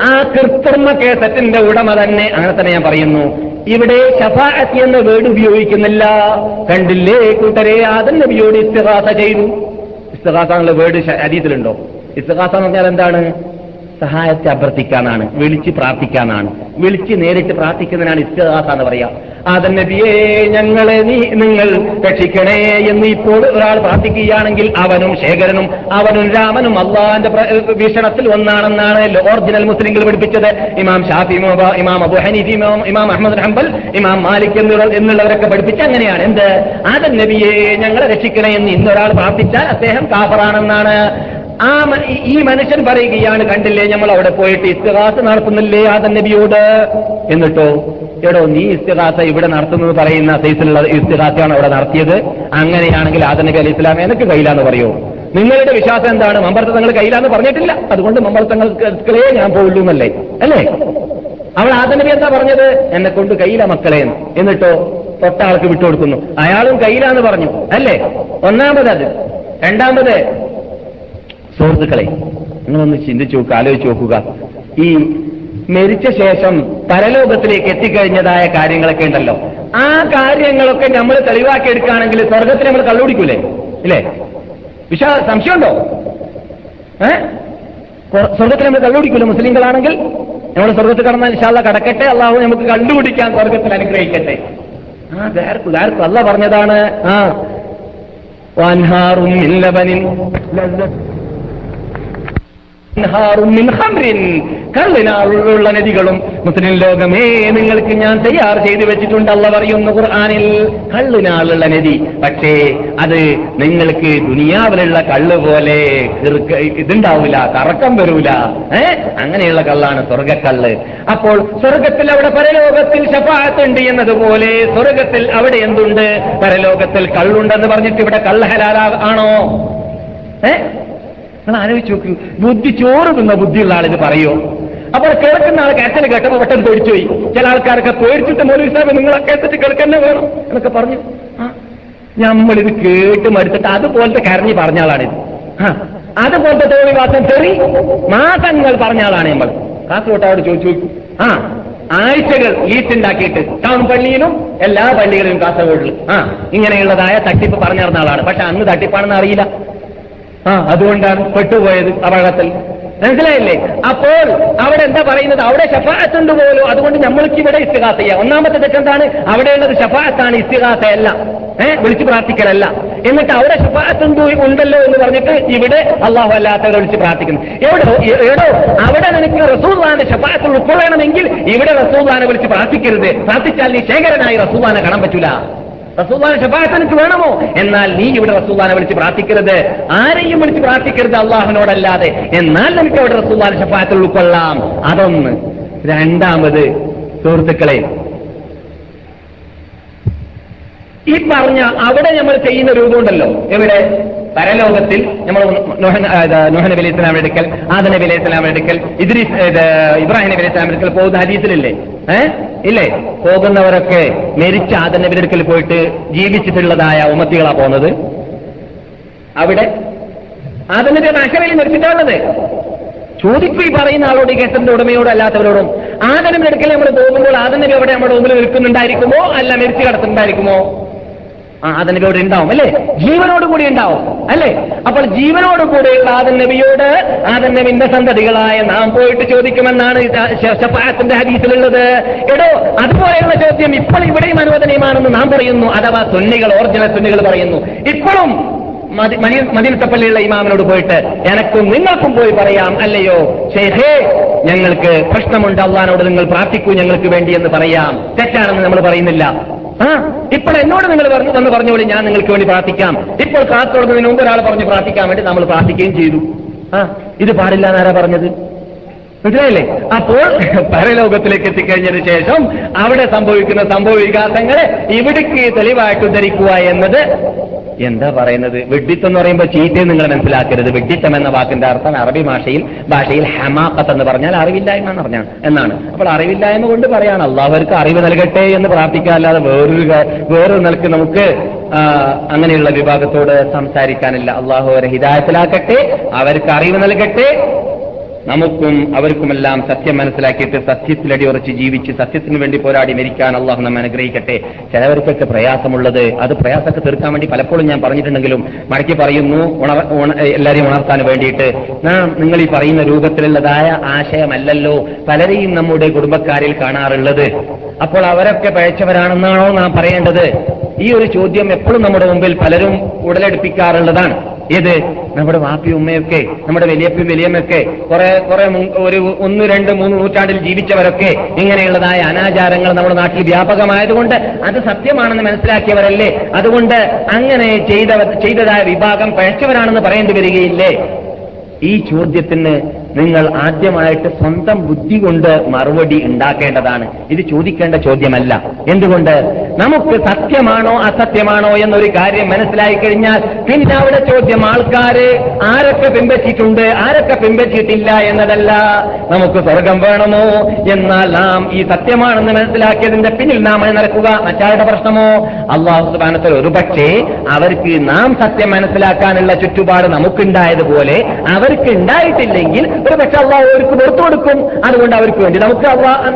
Speaker 2: ആ കൃത്രിമ കേസറ്റിന്റെ ഉടമ തന്നെ അങ്ങനെ തന്നെ ഞാൻ പറയുന്നു. ഇവിടെ ഷഫാഅത്ത് എന്ന വേർഡ് ഉപയോഗിക്കുന്നില്ല. കണ്ടില്ലേ? കൂട്ടരെ ആദം നബിയോട് ഇസ്തിഹാസ ചെയ്തു. ഇസ്തിഹാസ എന്നുള്ള വേർഡ് ഹദീസിലുണ്ടോ? ഇസ്തിഹാസ എന്ന് പറഞ്ഞാൽ എന്താണ്? സഹായത്തെ അഭ്യർത്ഥിക്കാനാണ് വിളിച്ച് പ്രാർത്ഥിക്കാനാണ്. വിളിച്ച് നേരിട്ട് പ്രാർത്ഥിക്കുന്നതിനാണ് ഇസ്തിഹാസ എന്ന് പറയാ ആദൻ നബിയെ ഞങ്ങളെ നീ നിങ്ങൾ രക്ഷിക്കണേ എന്ന് ഇപ്പോൾ ഒരാൾ പ്രാർത്ഥിക്കുകയാണെങ്കിൽ അവനും ശേഖരനും അവനും രാമനും അള്ളാന്റെ വീക്ഷണത്തിൽ ഒന്നാണെന്നാണ് ഒറിജിനൽ മുസ്ലിങ്ങൾ പഠിപ്പിച്ചത്. ഇമാം ഷാഫി ഇമാം അബു ഹനീഫ് ഇമാം ഇമാം അഹമ്മദ് ഹംബൽ ഇമാം മാലിക് എന്നുള്ളവരൊക്കെ പഠിപ്പിച്ച അങ്ങനെയാണ്. എന്ത്? ആദൻ നബിയെ ഞങ്ങളെ രക്ഷിക്കണേ എന്ന് ഇന്നൊരാൾ പ്രാർത്ഥിച്ചാൽ അദ്ദേഹം കാഫറാണെന്നാണ്. ആ ഈ- മനുഷ്യൻ പറയുകയാണ് കണ്ടില്ലേ നമ്മൾ അവിടെ പോയിട്ട് ഇസ്തിഹാസ നടത്തുന്നില്ലേ ആദൻ നബിയോട്? എന്നിട്ടോ എടോ നീ ഇസ്തിഹാസ ഇവിടെ നടത്തുന്നത് പറയുന്ന സൈസിലുള്ള ഇസ്തിഹാസയാണ് അവിടെ നടത്തിയത്. അങ്ങനെയാണെങ്കിൽ ആദൻ നബി അലൈഹി ഇസ്ലാം എനിക്ക് കയ്യിലാന്ന് പറയൂ. നിങ്ങളുടെ വിശ്വാസം എന്താണ്? മമ്പർത്ത തങ്ങൾ കയ്യിലാന്ന് പറഞ്ഞിട്ടില്ല. അതുകൊണ്ട് മമ്പർത്തങ്ങളെ ഞാൻ പോവുള്ളൂ എന്നല്ലേ? അല്ലേ? അവൾ ആദനബി എന്താ പറഞ്ഞത്? എന്നെ കൊണ്ട് കയ്യില മക്കളെ എന്ന്. എന്നിട്ടോ തൊട്ട ആൾക്ക് വിട്ടുകൊടുക്കുന്നു. അയാളും കയ്യിലാന്ന് പറഞ്ഞു. അല്ലേ? ഒന്നാമത് അത്. രണ്ടാമത് സുഹൃത്തുക്കളെ നിങ്ങളൊന്ന് ചിന്തിച്ചു നോക്കുക ആലോചിച്ച് നോക്കുക. ഈ മരിച്ച ശേഷം പരലോകത്തിലേക്ക് എത്തിക്കഴിഞ്ഞതായ കാര്യങ്ങളൊക്കെ ഉണ്ടല്ലോ. ആ കാര്യങ്ങളൊക്കെ നമ്മൾ തെളിവാക്കി എടുക്കുകയാണെങ്കിൽ സ്വർഗത്തിൽ നമ്മൾ കള്ളുപിടിക്കൂലേ ഇല്ലേ? വിശ്വാ സംശയമുണ്ടോ? ഏ? സ്വർഗത്തിൽ നമ്മൾ കള്ളുപിടിക്കൂലേ മുസ്ലിങ്ങളാണെങ്കിൽ നമ്മൾ സ്വർഗത്തിൽ കടന്നാൽ ഇൻഷാല്ല കടക്കട്ടെ. അള്ളാഹു നമുക്ക് കണ്ടുപിടിക്കാൻ സ്വർഗത്തിൽ അനുഗ്രഹിക്കട്ടെ. ആ ധാർക്കും ധാർക്കും അല്ല പറഞ്ഞതാണ്. ആ. വൻഹാറും ഖംറിൻ. കള്ളിനാളുള്ള നദികളും മുസ്ലിം ലോകമേ നിങ്ങൾക്ക് ഞാൻ തയ്യാർ ചെയ്തു വെച്ചിട്ടുണ്ട് അല്ല പറയുന്നു ഖുർആാനിൽ. കള്ളിനാളുള്ള നദി. പക്ഷേ അത് നിങ്ങൾക്ക് ദുനിയാവിലുള്ള കള്ള് പോലെ ഇതുണ്ടാവില്ല കറക്കം വരൂല. ഏ? അങ്ങനെയുള്ള കള്ളാണ് സ്വർഗക്കള്ള് അപ്പോൾ സ്വർഗത്തിൽ അവിടെ പരലോകത്തിൽ ശപാത്തുണ്ട് എന്നതുപോലെ സ്വർഗത്തിൽ അവിടെ എന്തുണ്ട്? പരലോകത്തിൽ കള്ളുണ്ടെന്ന് പറഞ്ഞിട്ട് ഇവിടെ കള്ള് ഹലാലാ ആണോ? ഏ? നിങ്ങൾ ആലോചിച്ച് നോക്കൂ. ബുദ്ധി ചോറ് തിന്ന ബുദ്ധിയുള്ള ആളിന് പറയോ? അപ്പോൾ കേൾക്കുന്ന ആൾ അച്ഛനെ കേട്ടപ്പോൾ പെട്ടെന്ന് പേടിച്ചു പോയി. ചില ആൾക്കാരൊക്കെ പേടിച്ചിട്ട് മൗലവി സാബ് നിങ്ങളെ കേട്ടിട്ട് കേൾക്കന്നെ വേണം എന്നൊക്കെ പറഞ്ഞു. നമ്മളിത് കേട്ട് മടുത്തിട്ട് അതുപോലത്തെ കരഞ്ഞ് പറഞ്ഞ ആളാണിത്. ആ അതുപോലത്തെ തോന്നിവാസം തെറി മാസങ്ങൾ പറഞ്ഞ ആളാണ് നമ്മൾ. കാസർഗോട്ടോട് ചോദിച്ചു നോക്കൂ. ആ ആഴ്ചകൾ ഈറ്റുണ്ടാക്കിയിട്ട് ടൗൺ പള്ളിയിലും എല്ലാ പള്ളികളിലും കാസർഗോഡിൽ ആ ഇങ്ങനെയുള്ളതായ തട്ടിപ്പ് പറഞ്ഞു ആളാണ്. പക്ഷെ അന്ന് തട്ടിപ്പാണെന്ന് അറിയില്ല. ആ അതുകൊണ്ടാണ് പെട്ടുപോയത് അപകടത്തിൽ മനസ്സിലായില്ലേ? അപ്പോൾ അവിടെ എന്താ പറയുന്നത്? അവിടെ ഷഫാത്തുണ്ട് പോലും. അതുകൊണ്ട് നമ്മൾക്ക് ഇവിടെ ഇസ്തിഹാസ ചെയ്യാം ഒന്നാമത്തെ തെറ്റെന്താണ് അവിടെയുള്ളത് ഷഫാഅത്താണ് ഇസ്തിഹാസയല്ല ഏഹ് വിളിച്ചു പ്രാർത്ഥിക്കലല്ല. എന്നിട്ട് അവിടെ ഷഫാത്തുണ്ട് ഉണ്ടല്ലോ എന്ന് പറഞ്ഞിട്ട് ഇവിടെ അള്ളാഹു അല്ലാത്തവരെ വിളിച്ച് പ്രാർത്ഥിക്കുന്നു. എവിടോ എവിടോ അവിടെ നിനക്ക് റസൂൽവാന്റെ ഷഫാഅത്തിൽ ഉൾക്കൊള്ളണമെങ്കിൽ ഇവിടെ റസൂൽവാനെ വിളിച്ച് പ്രാർത്ഥിക്കരുത്. പ്രാർത്ഥിച്ചാൽ നീ ശേഖരനായി റസൂൽവാനെ കാണാൻ പറ്റൂല. റസൂല്ലാനെ ഷഫായത്ത് എനിക്ക് വേണമോ? എന്നാൽ നീ ഇവിടെ റസൂല്ലാനെ വിളിച്ച് പ്രാർത്ഥിക്കരുത്. ആരെയും വിളിച്ച് പ്രാർത്ഥിക്കരുത് അള്ളാഹുവിനോടല്ലാതെ. എന്നാൽ നമുക്ക് അവിടെ റസൂല്ലാനെ ഷഫായത്തിൽ ഉൾക്കൊള്ളാം. അതൊന്ന്. രണ്ടാമത് സുഹൃത്തുക്കളെ ഈ പറഞ്ഞ അവിടെ നമ്മൾ ചെയ്യുന്ന രൂപമുണ്ടല്ലോ എവിടെ? പരലോകത്തിൽ നമ്മൾ നോഹ നബി അലൈഹി ഇസ്ലാം എടുക്കൽ ആദ നബി അലൈഹി ഇസ്ലാം എടുക്കൽ ഇദ്രീസ് ഇബ്രാഹിം നബി അലൈഹി ഇസ്ലാം എടുക്കൽ പോകുന്ന ഹദീസിലില്ലേ? ഏഹ് ഇല്ലേ? പോകുന്നവരൊക്കെ മരിച്ച ആദ നബി എടുക്കൽ പോയിട്ട് ജീവിച്ചിട്ടുള്ളതായ ഉമത്തികളാ പോകുന്നത്. അവിടെ ആദ നബി അക്കരയിൽ മരിച്ചിട്ടാണത് ചോദിക്കൂ ഈ പറയുന്ന ആളോട് ഈ കേട്ടന്റെ ഉടമയോടും അല്ലാത്തവരോടും ആദനം എടുക്കൽ നമ്മൾ പോകുമ്പോൾ ആദനബി അവിടെ നമ്മുടെ മുമ്പിൽ നിൽക്കുന്നുണ്ടായിരിക്കുമോ? അല്ല മരിച്ചു കിടത്തുന്നുണ്ടായിരിക്കുമോ ആ ആദൻ നബിയോട് ഉണ്ടാവും അല്ലേ? ജീവനോട് കൂടി ഉണ്ടാവും അല്ലേ? അപ്പോൾ ജീവനോട് കൂടെയുള്ള ആദൻ നബിയോട് ആദൻ നബിന്റെ സന്തതികളായ നാം പോയിട്ട് ചോദിക്കുമെന്നാണ് ഇത് ഹരീസിലുള്ളത് എടോ അതുപോലെയുള്ള ചോദ്യം ഇപ്പോൾ ഇവിടെയും അനുവദനീയമാണെന്ന് നാം പറയുന്നു അഥവാ സുന്നികൾ ഓറിജിനൽ സുന്നികൾ പറയുന്നു. ഇപ്പോഴും മദീനത്തപ്പള്ളിയുള്ള ഇമാമിനോട് പോയിട്ട് എനക്കും നിങ്ങൾക്കും പോയി പറയാം അല്ലയോ? ഷെയ്ഖേ ഞങ്ങൾക്ക് പ്രശ്നമുണ്ട് അള്ളഹാനോട് നിങ്ങൾ പ്രാർത്ഥിക്കൂ ഞങ്ങൾക്ക് വേണ്ടി എന്ന് പറയാം. തെറ്റാണെന്ന് നമ്മൾ പറയുന്നില്ല. ആ ഇപ്പോൾ എന്നോട് നിങ്ങൾ പറഞ്ഞു വന്ന് പറഞ്ഞോളി ഞാൻ നിങ്ങൾക്ക് വേണ്ടി പ്രാർത്ഥിക്കാം. ഇപ്പോൾ കാത്തോടുന്നതിന് മുമ്പ് ഒരാൾ പറഞ്ഞ് പ്രാർത്ഥിക്കാൻ വേണ്ടി നമ്മൾ പ്രാർത്ഥിക്കുകയും ചെയ്തു. ആ ഇത് പാടില്ല എന്നാരാ പറഞ്ഞത്? മനസ്സിലായില്ലേ? അപ്പോൾ പരലോകത്തിലേക്ക് എത്തിക്കഴിഞ്ഞതിന് ശേഷം അവിടെ സംഭവിക്കുന്ന സംഭവ വികാസങ്ങളെ ഇവിടേക്ക് തെളിവായിട്ട് ഉദ്ധരിക്കുക എന്നത് എന്താ പറയുന്നത്? വെഡിത്തം എന്ന് പറയുമ്പോൾ ചീറ്റയും നിങ്ങൾ മനസ്സിലാക്കരുത്. വെഡിത്തം എന്ന വാക്കിന്റെ അർത്ഥം അറബി ഭാഷയിൽ ഭാഷയിൽ ഹമാക്കത്ത് എന്ന് പറഞ്ഞാൽ അറിവില്ലായ്മ എന്ന് പറഞ്ഞാണ്. എന്നാണ്. അപ്പോൾ അറിവില്ലായ്മ കൊണ്ട് പറയാണ് അള്ളാഹുവർക്ക് അറിവ് നൽകട്ടെ എന്ന് പ്രാർത്ഥിക്കുക അല്ലാതെ വേറൊരു വേറൊരു നിലയ്ക്ക് നമുക്ക് അങ്ങനെയുള്ള വിഭാഗത്തോട് സംസാരിക്കാനില്ല. അള്ളാഹു അവരെ ഹിതായത്തിലാക്കട്ടെ അവർക്ക് അറിവ് നൽകട്ടെ നമുക്കും അവർക്കുമെല്ലാം സത്യം മനസ്സിലാക്കിയിട്ട് സത്യത്തിൽ അടിയുറച്ച് ജീവിച്ച് സത്യത്തിന് വേണ്ടി പോരാടി മരിക്കാൻ അള്ളാഹു നമ്മെ അനുഗ്രഹിക്കട്ടെ. ചിലവർക്കൊക്കെ പ്രയാസമുള്ളത്. അത് പ്രയാസമൊക്കെ തീർക്കാൻ വേണ്ടി പലപ്പോഴും ഞാൻ പറഞ്ഞിട്ടുണ്ടെങ്കിലും മടക്കി പറയുന്നു എല്ലാവരെയും ഉണർത്താൻ വേണ്ടിയിട്ട്. നാം നിങ്ങൾ ഈ പറയുന്ന രൂപത്തിലുള്ളതായ ആശയമല്ലല്ലോ പലരെയും നമ്മുടെ കുടുംബക്കാരിൽ കാണാറുള്ളത്. അപ്പോൾ അവരൊക്കെ പഴച്ചവരാണെന്നാണോ നാം പറയേണ്ടത്? ഈ ഒരു ചോദ്യം എപ്പോഴും നമ്മുടെ മുമ്പിൽ പലരും ഉടലെടുപ്പിക്കാറുള്ളതാണ്. ഏത്? നമ്മുടെ വാപ്പിയും ഉമ്മയൊക്കെ നമ്മുടെ വലിയപ്പും വലിയമ്മയൊക്കെ കുറെ കുറെ ഒരു ഒന്ന് രണ്ട് മൂന്ന് നൂറ്റാണ്ടിൽ ജീവിച്ചവരൊക്കെ ഇങ്ങനെയുള്ളതായ അനാചാരങ്ങൾ നമ്മുടെ നാട്ടിൽ വ്യാപകമായതുകൊണ്ട് അത് സത്യമാണെന്ന് മനസ്സിലാക്കിയവരല്ലേ? അതുകൊണ്ട് അങ്ങനെ ചെയ്ത ചെയ്തതായ വിഭാഗം പഴച്ചവരാണെന്ന് പറയേണ്ടി വരികയില്ലേ? ഈ ചോദ്യത്തിന് നിങ്ങൾ ആദ്യമായിട്ട് സ്വന്തം ബുദ്ധി കൊണ്ട് മറുപടി ഉണ്ടാക്കേണ്ടതാണ്. ഇത് ചോദിക്കേണ്ട ചോദ്യമല്ല. എന്തുകൊണ്ട്? നമുക്ക് സത്യമാണോ അസത്യമാണോ എന്നൊരു കാര്യം മനസ്സിലായി കഴിഞ്ഞാൽ പിന്നെ അവിടെ ചോദ്യം ആൾക്കാരെ ആരൊക്കെ പിൻപറ്റിയിട്ടുണ്ട് ആരൊക്കെ പിൻപറ്റിയിട്ടില്ല എന്നതല്ല. നമുക്ക് സ്വർഗം വേണമോ? എന്നാൽ നാം ഈ സത്യമാണെന്ന് മനസ്സിലാക്കിയതിന്റെ പിന്നിൽ നാം നടക്കുക മറ്റാരുടെ പ്രശ്നമോ? അള്ളാഹു സുബാനത്തിൽ ഒരു പക്ഷേ അവർക്ക് നാം സത്യം മനസ്സിലാക്കാനുള്ള ചുറ്റുപാട് നമുക്കുണ്ടായതുപോലെ അവർക്ക് ഉണ്ടായിട്ടില്ലെങ്കിൽ ഒരു പക്ഷെ അള്ളാഹു അവർക്ക് പുറത്തു കൊടുക്കും. അതുകൊണ്ട് അവർക്ക് വേണ്ടി നമുക്ക്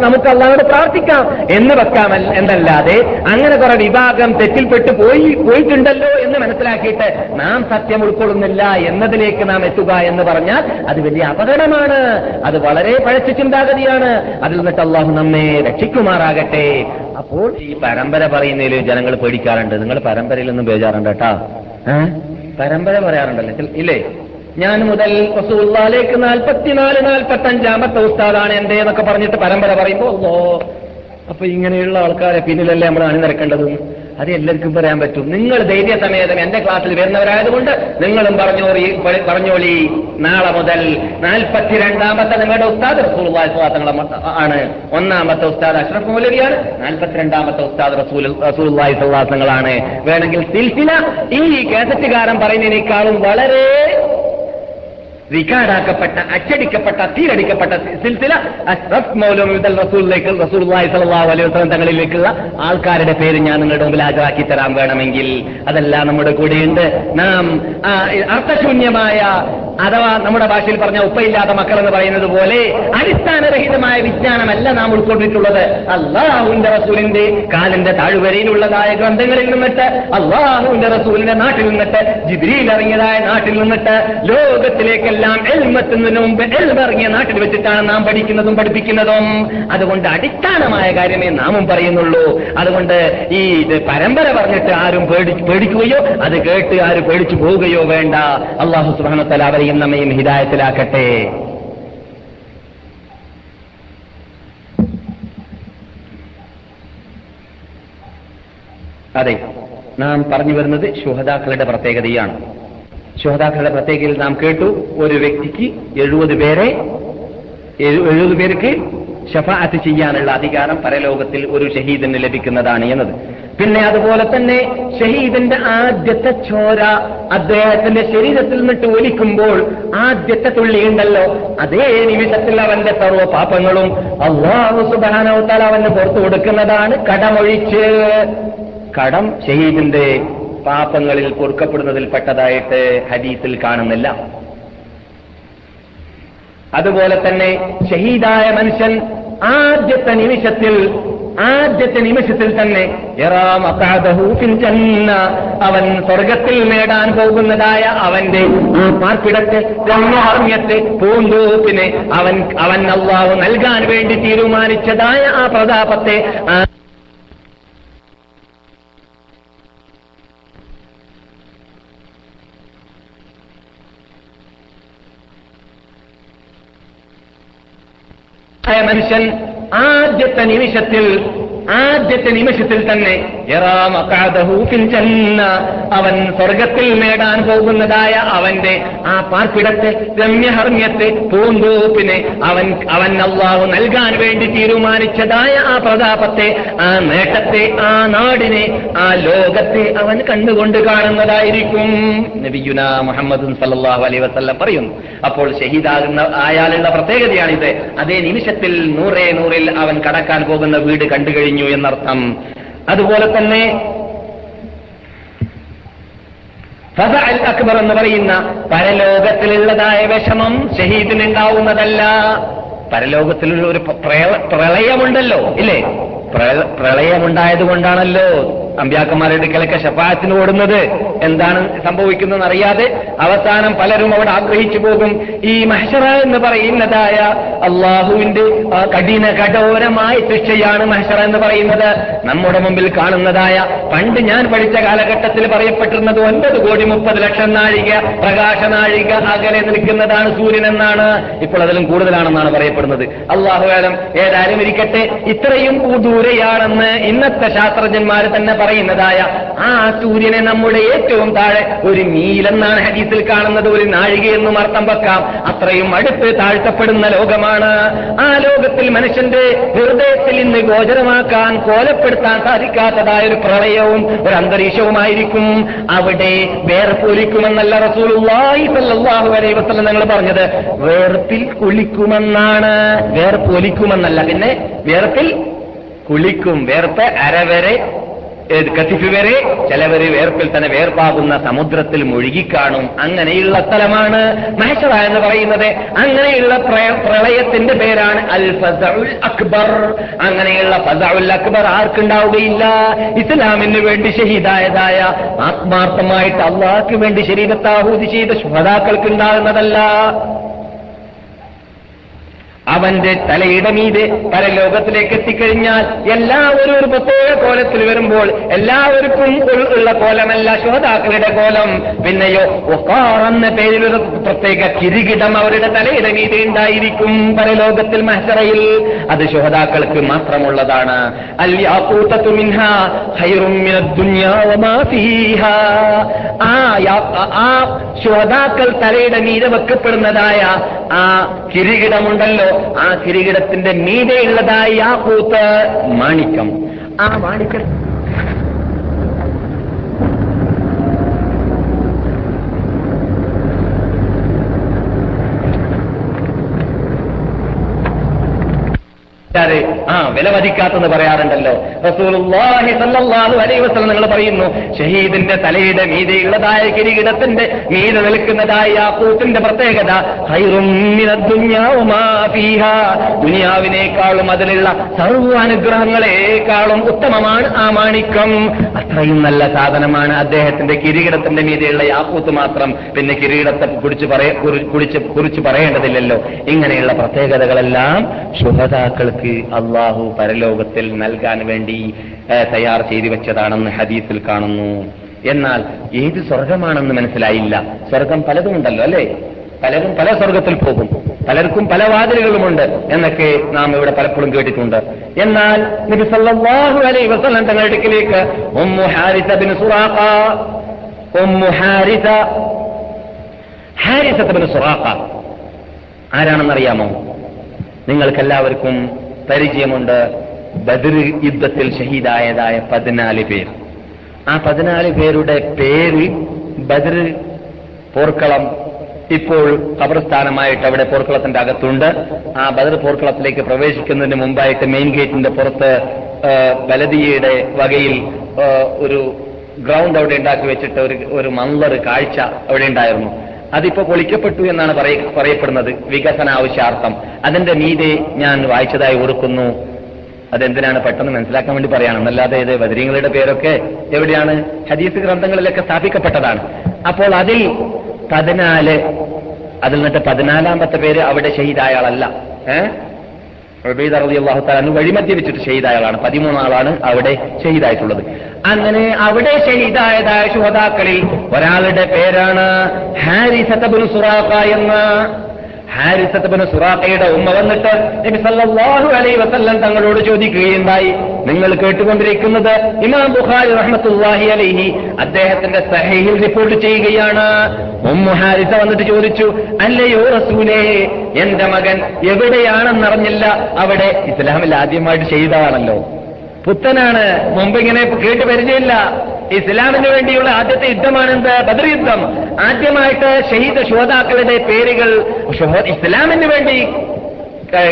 Speaker 2: നമുക്ക് അള്ളാഹോട് പ്രാർത്ഥിക്കാം. എന്ന് വെക്കാം എന്നല്ലാതെ അങ്ങനെ കുറെ വിഭാഗം തെറ്റിൽപ്പെട്ട് പോയി പോയിട്ടുണ്ടല്ലോ എന്ന് മനസ്സിലാക്കിയിട്ട് നാം സത്യം ഉൾക്കൊള്ളുന്നില്ല എന്നതിലേക്ക് നാം എത്തുക എന്ന് പറഞ്ഞാൽ അത് വലിയ അപകടമാണ്. അത് വളരെ പഴച്ച ചിന്താഗതിയാണ്. അതിൽ നിന്നിട്ട് അള്ളാഹു നമ്മെ രക്ഷിക്കുമാറാകട്ടെ. അപ്പോൾ ഈ പരമ്പര പറയുന്നതിൽ ജനങ്ങൾ പേടിക്കാറുണ്ട്. നിങ്ങൾ പരമ്പരയിൽ നിന്നും പേജാറുണ്ട് കേട്ടാ? പരമ്പര പറയാറുണ്ടല്ലേ. ഇല്ലേ? ഞാൻ മുതൽ റസൂള്ളാലേക്ക് നാൽപ്പത്തിനാല് നാൽപ്പത്തി അഞ്ചാമത്തെ ഉസ്താദാണ് എന്റെ എന്നൊക്കെ പറഞ്ഞിട്ട് പരമ്പര പറയുമ്പോ ഓ അപ്പൊ ഇങ്ങനെയുള്ള ആൾക്കാരെ പിന്നിലല്ലേ നമ്മൾ അണിനിരക്കേണ്ടത്? അത് എല്ലാവർക്കും പറയാൻ പറ്റും. നിങ്ങൾ ധൈര്യസമേതം എന്റെ ക്ലാസ്സിൽ വരുന്നവരായതുകൊണ്ട് നിങ്ങളും പറഞ്ഞോളി പറഞ്ഞോളി. നാളെ മുതൽ നാൽപ്പത്തിരണ്ടാമത്തെ നിങ്ങളുടെ ഉസ്താദ് റസൂലുള്ളാഹി സ്വലാത്തങ്ങൾ ആണ്. ഒന്നാമത്തെ ഉസ്താദ് അഷ്റഫ് മൗലവിയാണ്. നാൽപ്പത്തിരണ്ടാമത്തെ ഉസ്താദ് റസൂൽ റസൂൽ തങ്ങളാണ് വേണമെങ്കിൽ സിൽസില ഈ കേസറ്റുകാരൻ പറയുന്നതിനേക്കാളും വളരെ റിക്കാർഡാക്കപ്പെട്ട അച്ചടിക്കപ്പെട്ട തീരടിക്കപ്പെട്ട സിൽസില തങ്ങളിലേക്കുള്ള ആൾക്കാരുടെ പേര് ഞാൻ നിങ്ങളുടെ മുമ്പിൽ ഹാജരാക്കി തരാൻ വേണമെങ്കിൽ. അതെല്ലാം നമ്മുടെ കൂടെയുണ്ട് നാം അർത്ഥശൂന്യമായ അഥവാ നമ്മുടെ ഭാഷയിൽ പറഞ്ഞ ഉപ്പയില്ലാത്ത മക്കൾ എന്ന് പറയുന്നത് പോലെ അടിസ്ഥാനരഹിതമായ വിജ്ഞാനമല്ല നാം ഉൾക്കൊണ്ടിട്ടുള്ളത്. അള്ളാഹുവിന്റെ റസൂലിന്റെ കാലിന്റെ താഴ്വരയിലുള്ളതായ ഗ്രന്ഥങ്ങളിൽ നിന്നിട്ട് അള്ളാഹുവിന്റെ റസൂലിന്റെ നാട്ടിൽ നിന്നിട്ട് ജിബ്രീൽ ഇറങ്ങിയതായ നാട്ടിൽ നിന്നിട്ട് ലോകത്തിലേക്കെല്ലാം എൽമത്തുന്നതിന് മുമ്പ് എൽമിറങ്ങിയ നാട്ടിൽ വെച്ചിട്ടാണ് നാം പഠിക്കുന്നതും പഠിപ്പിക്കുന്നതും. അതുകൊണ്ട് അടിസ്ഥാനമായ കാര്യമേ നാമും പറയുന്നുള്ളൂ. അതുകൊണ്ട് ഈ ഇത് പരമ്പര പറഞ്ഞിട്ട് ആരും പേടി പേടിക്കുകയോ അത് കേട്ട് ആരും പേടിച്ചു പോവുകയോ വേണ്ട. അള്ളാഹു സുബാനത്തല അവരെയും നമ്മയും ഹിതായത്തിലാക്കട്ടെ അതെ നാം പറഞ്ഞു വരുന്നത് ശുഹതാക്കളുടെ പ്രത്യേകതയാണ്. ശുഹതാക്കളുടെ പ്രത്യേകയിൽ നാം കേട്ടു ഒരു വ്യക്തിക്ക് എഴുപത് പേരെ എഴു- എഴുപത് പേർക്ക് ഷഫാഅത്ത് ചെയ്യാനുള്ള അധികാരം പരലോകത്തിൽ ഒരു ഷഹീദിന് ലഭിക്കുന്നതാണ് എന്നത്. പിന്നെ അതുപോലെ തന്നെ ഷഹീദിന്റെ ആദ്യത്തെ ചോര അദ്ദേഹത്തിന്റെ ശരീരത്തിൽ നിന്നിട്ട് ഒലിക്കുമ്പോൾ ആദ്യത്തെ തുള്ളി ഉണ്ടല്ലോ അതേ നിമിഷത്തിൽ അവന്റെ സർവ പാപങ്ങളും അള്ളാഹു സുബാനവത്താൽ അവന് പുറത്തു കൊടുക്കുന്നതാണ് കടമൊഴിച്ച്. കടം ഷഹീദിന്റെ പാപങ്ങളിൽ പൊറുക്കപ്പെടുന്നതിൽപ്പെട്ടതായിട്ട് ഹദീസിൽ കാണുന്നില്ല അതുപോലെ തന്നെ ഷഹീദായ മനുഷ്യൻ ആദ്യത്തെ നിമിഷത്തിൽ ആദ്യത്തെ നിമിഷത്തിൽ തന്നെ. അവൻ സ്വർഗത്തിൽ നേടാൻ പോകുന്നതായ അവന്റെ ആ പാർപ്പിടത്തെ ബ്രഹ്മഹർമ്മ്യത്തെ പൂന്തോപ്പിനെ അവൻ അവൻ അള്ളാവ് നൽകാൻ വേണ്ടി തീരുമാനിച്ചതായ ആ പ്രതാപത്തെ മനുഷ്യൻ ആദ്യത്തെ നിമിഷത്തിൽ ആദ്യത്തെ നിമിഷത്തിൽ തന്നെ. അവൻ സ്വർഗത്തിൽ നേടാൻ പോകുന്നതായ അവന്റെ ആ പാർപ്പിടത്തെ രമ്യഹർമ്യത്തെ പൂന്തോപ്പിനെ അവൻ അവൻ അള്ളാഹു നൽകാൻ വേണ്ടി തീരുമാനിച്ചതായ ആ പ്രതാപത്തെ ആ നേട്ടത്തെ ആ നാടിനെ ആ ലോകത്തെ അവൻ കണ്ടുകൊണ്ട് കാണുന്നതായിരിക്കും. നബിയുന മുഹമ്മദ് സല്ലാഹു അലൈ വസല്ലം പറയുന്നു. അപ്പോൾ ഷഹീദാകുന്ന ആയാലുള്ള പ്രത്യേകതയാണിത്. അതേ നിമിഷത്തിൽ നൂറേ നൂറിൽ അവൻ കടക്കാൻ പോകുന്ന വീട് കണ്ടു എന്നർത്ഥം. അതുപോലെ തന്നെ ഫസ അൽ അക്ബർ എന്ന് പറയുന്ന പരലോകത്തിലുള്ളതായ വിഷമം ഷഹീദിനുണ്ടാവുന്നതല്ല. പരലോകത്തിലുള്ള ഒരു പ്രളയമുണ്ടല്ലോ ഇല്ലേ? പ്രള- പ്രളയമുണ്ടായത് കൊണ്ടാണല്ലോ അമ്പ്യാക്കന്മാരുടെ അടുക്കലൊക്കെ ഷഫായത്തിന് ഓടുന്നത് എന്താണ് സംഭവിക്കുന്നതെന്ന് അറിയാതെ അവസാനം പലരും അവിടെ ആഗ്രഹിച്ചു പോകും. ഈ മഹ്ഷറ എന്ന് പറയുന്നതായ അള്ളാഹുവിന്റെ കഠിന കഠോരമായ ശിക്ഷയാണ് മഹ്ഷറ എന്ന് പറയുന്നത്. നമ്മുടെ മുമ്പിൽ കാണുന്നതായ പണ്ട് ഞാൻ പഠിച്ച കാലഘട്ടത്തിൽ പറയപ്പെട്ടിരുന്നത് ഒൻപത് കോടി മുപ്പത് ലക്ഷം നാഴിക പ്രകാശ നാഴിക അകലെ നിൽക്കുന്നതാണ് സൂര്യൻ എന്നാണ്. ഇപ്പോൾ അതിലും കൂടുതലാണെന്നാണ് പറയപ്പെടുന്നത്. അള്ളാഹുകാലം ഏതായാലും ഇരിക്കട്ടെ ഇത്രയും ദൂരെയാണെന്ന് ഇന്നത്തെ ശാസ്ത്രജ്ഞന്മാർ തന്നെ പറയുന്നതായ ആ സൂര്യനെ നമ്മുടെ ഏറ്റവും താഴെ ഒരു മീലെന്നാണ് ഹദീസിൽ കാണുന്നത് ഒരു നാഴികയെന്നും അർത്ഥം വെക്കാം. അത്രയും അടുത്ത് താഴ്ത്തപ്പെടുന്ന ലോകമാണ്. ആ ലോകത്തിൽ മനുഷ്യന്റെ ഹൃദയത്തിൽ ഇന്ന് ഗോചരമാക്കാൻ കോലപ്പെടുത്താൻ സാധിക്കാത്തതായ ഒരു പ്രളയവും ഒരു അന്തരീക്ഷവുമായിരിക്കും. അവിടെ വേർപ്പൊലിക്കുമെന്നല്ല റസൂലുള്ളാഹി സ്വല്ലല്ലാഹു അലൈഹി വസല്ലം ഞങ്ങൾ പറഞ്ഞത്. വേർപ്പിൽ കുളിക്കുമെന്നാണ്. വേർപ്പൊലിക്കുമെന്നല്ല പിന്നെ വേർപ്പിൽ കുളിക്കും. വേർപ്പ് അരവരെ കത്തിഫ് വരെ ചിലവര് വേർപ്പിൽ തന്നെ വേർപ്പാകുന്ന സമുദ്രത്തിൽ മുഴുകിക്കാണും. അങ്ങനെയുള്ള സ്ഥലമാണ് മഹേശ്വര എന്ന് പറയുന്നത്. അങ്ങനെയുള്ള പ്രളയത്തിന്റെ പേരാണ് അൽ ഫസഉൽ അക്ബർ. അങ്ങനെയുള്ള ഫസഉൽ അക്ബർ ആർക്കുണ്ടാവുകയില്ല? ഇസ്ലാമിന് വേണ്ടി ഷഹീദായതായ ആത്മാർത്ഥമായിട്ട് അള്ളാഹ്ക്ക് വേണ്ടി ശരീരത്താഹൂതി ചെയ്ത ശുഹതാക്കൾക്ക് ഉണ്ടാകുന്നതല്ല അവന്റെ തലയുടെ മീതെ പരലോകത്തിലേക്ക് എത്തിക്കഴിഞ്ഞാൽ എല്ലാവരും ഒരു പ്രത്യേക കോലത്തിൽ വരുമ്പോൾ എല്ലാവർക്കും ഉള്ള കോലമല്ല ശോതാക്കളുടെ കോലം. പിന്നെയോ ഒക്കാർ എന്ന പേരിലൊരു പ്രത്യേക കിരീടം അവരുടെ തലയുടെ മീതെ ഉണ്ടായിരിക്കും പരലോകത്തിൽ മഹസറയിൽ. അത് ശോതാക്കൾക്ക് മാത്രമുള്ളതാണ്. ആ ശ്രോതാക്കൾ തലയുടെ മീതെ വെക്കപ്പെടുന്നതായ ആ കിരീടമുണ്ടല്ലോ. ആ കിരീടത്തിന്റെ മീതെയുള്ളതായി ആ കൂത്ത് മാണിക്കം ആ മാണിക്കം ആൾക്കാര് ആ വില മതിക്കാത്തെന്ന് പറയാറുണ്ടല്ലോ. അലൈഹി നിങ്ങൾ പറയുന്നു ഷഹീദിന്റെ തലയുടെ മീതയുള്ളതായ കിരീടത്തിന്റെ മീത നിൽക്കുന്നതായ ആ കൂട്ടിന്റെ പ്രത്യേകത. ദുനിയാവിനേക്കാളും അതിലുള്ള സർവാനുഗ്രഹങ്ങളെക്കാളും ഉത്തമമാണ് ആ മാണിക്കം. അത്രയും നല്ല സാധനമാണ് അദ്ദേഹത്തിന്റെ കിരീടത്തിന്റെ മീതെയുള്ള യാക്കൂത്ത് മാത്രം. പിന്നെ കിരീടത്തെ കുറിച്ച് പറയ കുറി- കുറിച്ച് കുറിച്ച് പറയേണ്ടതില്ലല്ലോ. ഇങ്ങനെയുള്ള പ്രത്യേകതകളെല്ലാം ശുഭതാക്കൾക്ക് അള്ളാഹു പരലോകത്തിൽ നൽകാൻ വേണ്ടി തയ്യാർ ചെയ്തു വെച്ചതാണെന്ന് ഹദീസിൽ കാണുന്നു. എന്നാൽ ഏത് സ്വർഗമാണെന്ന് മനസ്സിലായില്ല. സ്വർഗം പലതുമുണ്ടല്ലോ അല്ലേ? പലരും പല സ്വർഗത്തിൽ പോകും. പലർക്കും പല വാതിലുകളുമുണ്ട് എന്നൊക്കെ നാം ഇവിടെ പലപ്പോഴും കേട്ടിട്ടുണ്ട്. എന്നാൽ നബി സല്ലല്ലാഹു അലൈഹി വസല്ലം തങ്ങളുടെ അടുക്കിലേക്ക് ഉമ്മു ഹാരിസ ബിൻ ഉമ്മു ഹാരിസ ഹാരിസ ബിൻ ആരാണെന്നറിയാമോ? നിങ്ങൾക്കെല്ലാവർക്കും പരിചയമുണ്ട് ബദർ യുദ്ധത്തിൽ ഷഹീദായതായ പതിനാല് പേർ. ആ പതിനാല് പേരുടെ പേര് ബദർ പോർക്കളം ഇപ്പോൾ കബർസ്ഥാനമായിട്ട് അവിടെ പോർക്കളത്തിന്റെ അകത്തുണ്ട്. ആ ബദർ പോർക്കളത്തിലേക്ക് പ്രവേശിക്കുന്നതിന് മുമ്പായിട്ട് മെയിൻ ഗേറ്റിന്റെ പുറത്ത് ബലദിയയുടെ വകയിൽ ഒരു ഗ്രൗണ്ട് അവിടെ ഉണ്ടാക്കി വെച്ചിട്ട് ഒരു ഒരു മന്ദർ കാഴ്ച അവിടെ ഉണ്ടായിരുന്നു. അതിപ്പോ പൊളിക്കപ്പെട്ടു എന്നാണ് പറയപ്പെടുന്നത്. വികസന ആവശ്യാർത്ഥം അതിന്റെ മീതെ ഞാൻ വായിച്ചതായി ഓർക്കുന്നു. അതെന്തിനാണ് പെട്ടെന്ന് മനസ്സിലാക്കാൻ വേണ്ടി പറയണം. അല്ലാതെ ഇത് ബദരീങ്ങളുടെ പേരൊക്കെ എവിടെയാണ്? ഹദീസ് ഗ്രന്ഥങ്ങളിലൊക്കെ സ്ഥാപിക്കപ്പെട്ടതാണ്. അപ്പോൾ അതിൽ പതിനാല് അതിൽ നിന്നിട്ട് പതിനാലാമത്തെ പേര് അവിടെ ഷഹീദായ ആളല്ല. ഏഹ് ഉബൈദ റളി അള്ളാഹു താലു വഴിമധ്യ വെച്ചിട്ട് ഷെയ്ദായാളാണ് ആളാണ് അവിടെ ഷെയ്ദായിട്ടുള്ളത് അങ്ങനെ അവിടെ ഷെയ്ദായതായ ശുഹതാക്കളിൽ ഒരാളുടെ പേരാണ് ഹാരിസത്തബുൽ സുറാഖ എന്ന് ഹാരിസത്തബിന് സുറാഖയുടെ ഉമ്മ വന്നിട്ട് നബി സല്ലല്ലാഹു അലൈഹി വസല്ലം തങ്ങളോട് ചോദിക്കുകയുണ്ടായി. നിങ്ങൾ കേട്ടുകൊണ്ടിരിക്കുന്നത് ഇമാം ബുഖാരി റഹ്മത്തുല്ലാഹി അലൈഹി അദ്ദേഹത്തിന്റെ സഹീഹിൽ റിപ്പോർട്ട് ചെയ്യുകയാണ്. ഉമ്മു ഹാരിസ വന്നിട്ട് ചോദിച്ചു അല്ലയോ റസൂലേ എന്റെ മകൻ എവിടെയാണെന്നറിഞ്ഞില്ല. അവിടെ ഇസ്ലാമിൽ ആദ്യമായിട്ട് ചെയ്തതാണല്ലോ. പുത്തനാണ് മുമ്പ് ഇങ്ങനെ കേട്ട് പരിചയമില്ല. ഇസ്ലാമിന് വേണ്ടിയുള്ള ആദ്യത്തെ യുദ്ധമാണെന്ത് ബദർ യുദ്ധം. ആദ്യമായിട്ട് ഷഹീദ് ശോതാക്കളുടെ പേരുകൾ ഇസ്ലാമിന് വേണ്ടി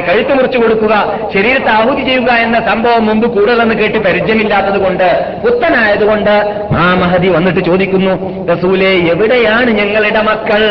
Speaker 2: കഴുത്ത് മുറിച്ചു കൊടുക്കുക ശരീരത്തെ ആഹുതി ചെയ്യുക എന്ന സംഭവം മുമ്പ് കൂടുതലെന്ന് കേട്ട് പരിചയമില്ലാത്തത് കൊണ്ട് പുത്തനായതുകൊണ്ട് ആ മഹതി വന്നിട്ട് ചോദിക്കുന്നു റസൂലെ എവിടെയാണ് ഞങ്ങളുടെ മക്കൾ?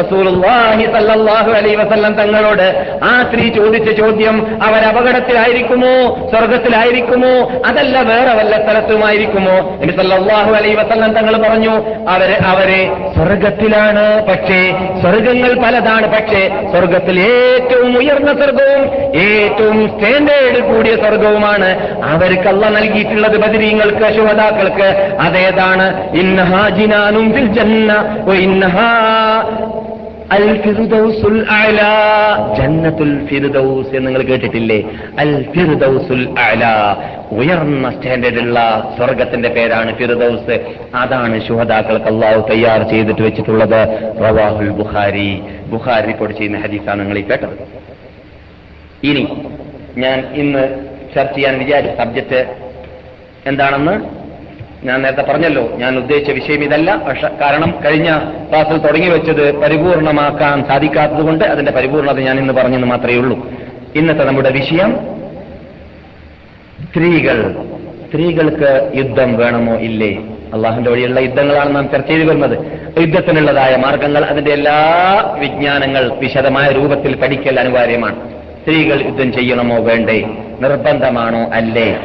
Speaker 2: റസൂലുള്ളാഹി സല്ലല്ലാഹു അലൈഹി വസല്ലം തങ്ങളോട് ആ സ്ത്രീ ചോദിച്ച ചോദ്യം അവർ അപകടത്തിലായിരിക്കുമോ സ്വർഗത്തിലായിരിക്കുമോ? അതല്ല വേറെ വല്ല സ്ഥലത്തുമായിരിക്കുമോ? നബി സല്ലല്ലാഹു അലൈഹി വസല്ലം തങ്ങൾ പറഞ്ഞു അവർ അവരെ സ്വർഗത്തിലാണ് പക്ഷേ സ്വർഗങ്ങൾ പലതാണ് പക്ഷേ സ്വർഗത്തിൽ ഏറ്റവും ഉയർന്ന സ്വർഗവും ഏറ്റവും സ്റ്റാൻഡേർഡ് കൂടിയ സ്വർഗവുമാണ്. അവർക്ക് അല്ല നൽകിയിട്ടുള്ളത് ബദരീങ്ങൾക്ക് ശുഹതാക്കൾക്ക് അതേതാണ്? ഇന്നഹാ ജിനാനും ജന്ന അൽ ജന്നത്തുൽ ഫിറുദൗസ് എന്ന് നിങ്ങൾ കേട്ടിട്ടില്ലേ? അൽ ഫിറുദൗസുൽ അല ഉയർന്ന സ്റ്റാൻഡേർഡുള്ള സ്വർഗത്തിന്റെ പേരാണ് ഫിറുദൌസ് അതാണ് ശുഹദാക്കൾക്ക് അള്ളാഹു തയ്യാർ ചെയ്തിട്ട് വെച്ചിട്ടുള്ളത്. റവാഹുൽ ബുഖാരി. ബുഖാരി റിപ്പോർട്ട് ചെയ്യുന്ന ഹദീസാണ് നിങ്ങൾ ഈ കേട്ടത്. ഇനി ഞാൻ ഇന്ന് ചർച്ച ചെയ്യാൻ വിചാരിച്ച സബ്ജക്റ്റ് എന്താണെന്ന് ഞാൻ നേരത്തെ പറഞ്ഞല്ലോ. ഞാൻ ഉദ്ദേശിച്ച വിഷയം ഇതല്ല. പക്ഷെ കാരണം കഴിഞ്ഞ ക്ലാസ്സിൽ തുടങ്ങി വെച്ചത് പരിപൂർണമാക്കാൻ സാധിക്കാത്തതുകൊണ്ട് അതിന്റെ പരിപൂർണത ഞാൻ ഇന്ന് പറഞ്ഞെന്ന് മാത്രമേ ഉള്ളൂ. ഇന്നത്തെ നമ്മുടെ വിഷയം സ്ത്രീകൾ. സ്ത്രീകൾക്ക് യുദ്ധം വേണമോ? ഇല്ലേ. അള്ളാഹുന്റെ വഴിയുള്ള യുദ്ധങ്ങളാണ് നാം ചർച്ച ചെയ്തു വരുന്നത്. യുദ്ധത്തിനുള്ളതായ മാർഗങ്ങൾ അതിന്റെ എല്ലാ വിജ്ഞാനങ്ങൾ വിശദമായ രൂപത്തിൽ പഠിക്കൽ അനിവാര്യമാണ്. സ്ത്രീകൾ യുദ്ധം ചെയ്യണമോ വേണ്ടേ? നിർബന്ധമാണോ അല്ലേ?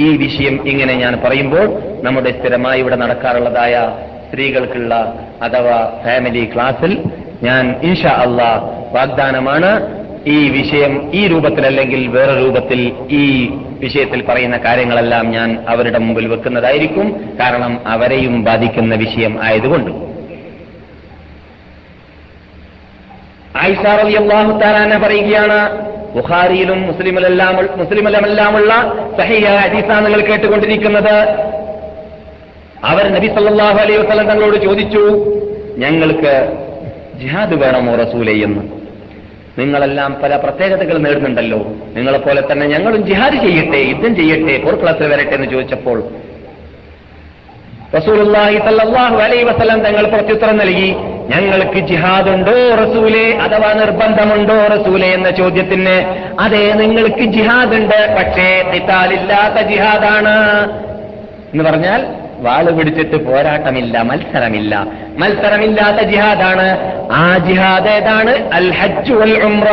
Speaker 2: ഈ വിഷയം ഇങ്ങനെ ഞാൻ പറയുമ്പോൾ നമ്മുടെ സ്ഥിരമായി ഇവിടെ നടക്കാറുള്ളതായ സ്ത്രീകൾക്കുള്ള അഥവാ ഫാമിലി ക്ലാസ്സിൽ ഞാൻ ഇൻഷാ അള്ള വാഗ്ദാനമാണ്. ഈ വിഷയം ഈ രൂപത്തിലല്ലെങ്കിൽ വേറെ രൂപത്തിൽ ഈ വിഷയത്തിൽ പറയുന്ന കാര്യങ്ങളെല്ലാം ഞാൻ അവരുടെ മുമ്പിൽ വെക്കുന്നതായിരിക്കും. കാരണം അവരെയും ബാധിക്കുന്ന വിഷയം ആയതുകൊണ്ട്. ആയിഷാറലി അള്ളാഹു താലാന പറയുകയാണ് ബുഖാരിയിലും മുസ്ലിമിലെല്ലാം മുസ്ലിമിലുമെല്ലാമുള്ള സഹിയ ഹദീസാണ് നിങ്ങൾ കേട്ടുകൊണ്ടിരിക്കുന്നത്. അവർ നബി സല്ലാഹു അലൈഹി വസ്ലം തങ്ങളോട് ചോദിച്ചു ഞങ്ങൾക്ക് ജിഹാദ് വേണമോ റസൂലേ എന്ന്? നിങ്ങളെല്ലാം പല പ്രത്യേകതകൾ നേടുന്നുണ്ടല്ലോ. നിങ്ങളെപ്പോലെ തന്നെ ഞങ്ങളും ജിഹാദ് ചെയ്യട്ടെ യുദ്ധം ചെയ്യട്ടെ പോർക്കളത്തിൽ വരട്ടെ എന്ന് ചോദിച്ചപ്പോൾ റസൂലുള്ളാഹി അലൈഹി വസല്ലം തങ്ങൾ പ്രത്യുത്തരം നൽകി. ഞങ്ങൾക്ക് ജിഹാദ് ഉണ്ടോ റസൂലെ? അഥവാ നിർബന്ധമുണ്ടോ റസൂലെ എന്ന ചോദ്യത്തിന് അതെ നിങ്ങൾക്ക് ജിഹാദ് ഉണ്ട് പക്ഷേ ഖിതാലില്ലാത്ത ജിഹാദാണ്. എന്ന് പറഞ്ഞാൽ വാൾ പിടിച്ചിട്ട് പോരാട്ടമില്ല മത്സരമില്ല. മത്സരമില്ലാത്ത ജിഹാദാണ്. ആ ജിഹാദ് ഏതാണ്? അൽ ഹജ്ജ് വൽ ഉംറ.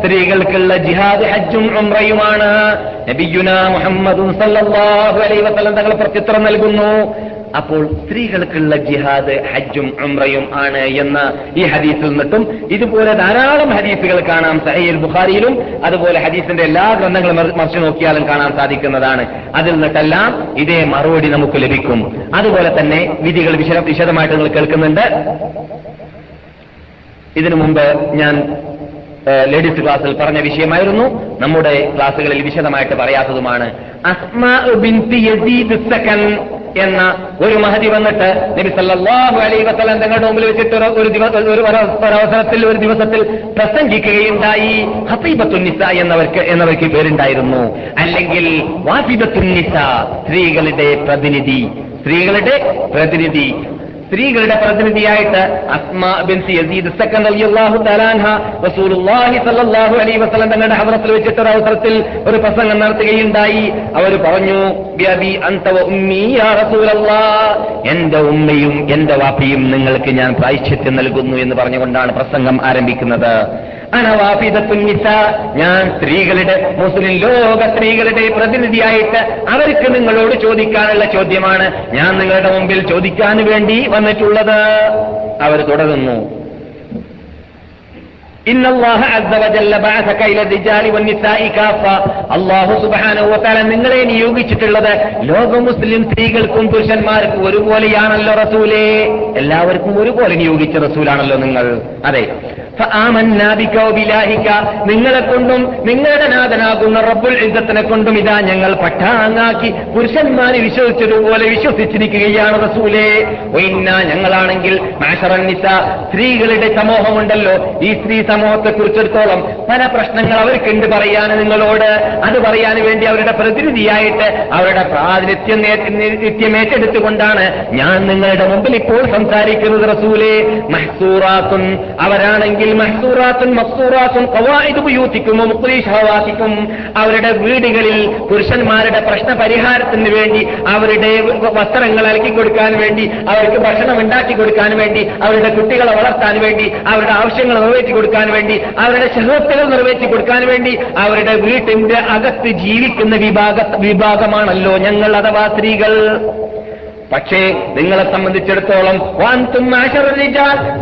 Speaker 2: സ്ത്രീകൾക്കുള്ള ജിഹാദ് ഹജ്ജും ഉംറയുമാണ്. നബിയുന മുഹമ്മദും സല്ലല്ലാഹു അലൈഹി വസല്ലം തങ്ങൾ പ്രത്യുത്തരം നൽകുന്നു. അപ്പോൾ സ്ത്രീകൾക്കുള്ള ജിഹാദ് ഹജ്ജും ഉംറയും ആണ് എന്ന ഈ ഹദീസിൽ നിന്നിട്ടും ഇതുപോലെ ധാരാളം ഹദീസുകൾ കാണാം സഹീൽ ബുഖാരിയിലും അതുപോലെ ഹദീസിന്റെ എല്ലാ ഗ്രന്ഥങ്ങളും മറി- മറിച്ചു നോക്കിയാലും കാണാൻ സാധിക്കുന്നതാണ്. അതിൽ നിന്നിട്ടെല്ലാം ഇതേ മറുപടി നമുക്ക് ലഭിക്കും. അതുപോലെ തന്നെ വിധികൾ വിശദ വിശദമായിട്ട് നിങ്ങൾ കേൾക്കുന്നുണ്ട്. ഇതിനു മുമ്പ് ഞാൻ ലേഡീസ് ക്ലാസ്സിൽ പറഞ്ഞ വിഷയമായിരുന്നു. നമ്മുടെ ക്ലാസ്സുകളിൽ വിശദമായിട്ട് പറയാത്തതുമാണ്. എന്ന ഒരു മഹതി വന്നിട്ട് നബി അലൈഹി വസല്ലം തങ്ങളുടെ മുമ്പിൽ വെച്ചിട്ട് ഒരു- ദിവസം ഒരു അവസരത്തിൽ ഒരു ദിവസത്തിൽ പ്രസംഗിക്കുകയുണ്ടായി. ഹസീബത്തുൻ നിസ എന്നവർക്ക് എന്നവർക്ക് പേരുണ്ടായിരുന്നു. അല്ലെങ്കിൽ വാസിബത്തുന്നിസ നിസ സ്ത്രീകളുടെ പ്രതിനിധി. സ്ത്രീകളുടെ പ്രതിനിധി. സ്ത്രീകളുടെ പ്രതിനിധിയായിട്ട് അസ്മാ ബിൻ റസൂലുള്ളാഹി അലൈഹി വസല്ലം തങ്ങളുടെ ഹദ്റത്തിൽ വെച്ചിട്ട് ഒരു അവസരത്തിൽ ഒരു പ്രസംഗം നടത്തുകയുണ്ടായി. അവർ പറഞ്ഞു വ എന്റെ ഉമ്മയും എന്റെ വാപ്പിയും നിങ്ങൾക്ക് ഞാൻ പ്രായശ്ചിത്യം നൽകുന്നു എന്ന് പറഞ്ഞുകൊണ്ടാണ് പ്രസംഗം ആരംഭിക്കുന്നത്. അണവാഫിദത്തുൻ നിസ. ഞാൻ സ്ത്രീകളുടെ മുസ്ലിം ലോക സ്ത്രീകളുടെ പ്രതിനിധിയായിട്ട് അവർക്ക് നിങ്ങളോട് ചോദിക്കാനുള്ള ചോദ്യമാണ്. ഞാൻ നിങ്ങളുടെ മുമ്പിൽ ചോദിക്കാൻ വേണ്ടി വന്നിട്ടുള്ളത്. അവർ തുടരുന്നു അള്ളാഹു സുബാനു വത്താല നിങ്ങളെ നിയോഗിച്ചിട്ടുള്ളത് ലോക മുസ്ലിം സ്ത്രീകൾക്കും പുരുഷന്മാർക്കും ഒരുപോലെയാണല്ലോ റസൂലേ. എല്ലാവർക്കും ഒരുപോലെ നിയോഗിച്ച റസൂലാണല്ലോ നിങ്ങൾ. അതെ. നിങ്ങളെ കൊണ്ടും നിങ്ങളുടെ നാഥനാകുന്ന റബ്ബുൽ യുദ്ധത്തിനെ കൊണ്ടും ഇതാ ഞങ്ങൾ പട്ടാങ്ങാക്കി പുരുഷന്മാരെ വിശ്വസിച്ചതുപോലെ വിശ്വസിച്ചിരിക്കുകയാണ് റസൂലേ. ഞങ്ങളാണെങ്കിൽ സ്ത്രീകളുടെ സമൂഹമുണ്ടല്ലോ. ഈ സ്ത്രീ സമൂഹത്തെ കുറിച്ചിടത്തോളം പല പ്രശ്നങ്ങൾ അവർക്കുണ്ട് പറയാൻ നിങ്ങളോട്. അത് പറയാൻ വേണ്ടി അവരുടെ പ്രതിനിധിയായിട്ട് അവരുടെ പ്രാതിനിധ്യം നിത്യം ഏറ്റെടുത്തുകൊണ്ടാണ് ഞാൻ നിങ്ങളുടെ മുമ്പിൽ ഇപ്പോൾ സംസാരിക്കുന്നത് റസൂലേ. മഹസൂറാത്തുൻ അവരാണെങ്കിൽ മഹസൂറാത്തുൻ മക്സൂറാത്തുൻ കവായിദ് ബുയൂത്തിക്കും മുക്രീഷവാസിക്കും അവരുടെ വീടുകളിൽ പുരുഷന്മാരുടെ പ്രശ്ന പരിഹാരത്തിന് വേണ്ടി അവരുടെ വസ്ത്രങ്ങൾ അലക്കി കൊടുക്കാൻ വേണ്ടി അവർക്ക് ഭക്ഷണം ഉണ്ടാക്കി കൊടുക്കാൻ വേണ്ടി അവരുടെ കുട്ടികളെ വളർത്താൻ വേണ്ടി അവരുടെ ആവശ്യങ്ങൾ നിറവേറ്റി കൊടുക്കാൻ വേണ്ടി അവരുടെ ശഹത്തുകൾ നിറവേറ്റി കൊടുക്കാൻ വേണ്ടി അവരുടെ വീട്ടിന്റെ അകത്ത് ജീവിക്കുന്ന വിഭാഗ വിഭാഗമാണല്ലോ ഞങ്ങൾ അഥവാ സ്ത്രീകൾ. പക്ഷേ നിങ്ങളെ സംബന്ധിച്ചിടത്തോളം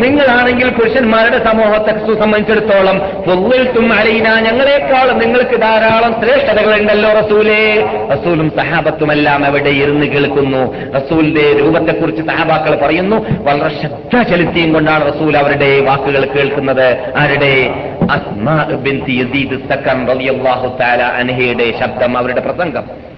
Speaker 2: നിങ്ങളാണെങ്കിൽ പുരുഷന്മാരുടെ സമൂഹത്തെ സംബന്ധിച്ചിടത്തോളം തും അലീന ഞങ്ങളെക്കാളും നിങ്ങൾക്ക് ധാരാളം ശ്രേഷ്ഠതകളുണ്ടല്ലോ റസൂലേ. റസൂലും സഹാബത്തുമെല്ലാം അവിടെ ഇരുന്ന് കേൾക്കുന്നു. റസൂലിന്റെ രൂപത്തെക്കുറിച്ച് സഹാബാക്കൾ പറയുന്നു. വളരെ ശ്രദ്ധ ചെലുത്തിയും കൊണ്ടാണ് റസൂൽ അവരുടെ വാക്കുകൾ കേൾക്കുന്നത്. ആരുടെ? അസ്മാ ബിൻതി യസീദ് സക്കൻ റളിയല്ലാഹു തആല അൻഹയുടെ ശബ്ദം അവരുടെ പ്രസംഗം.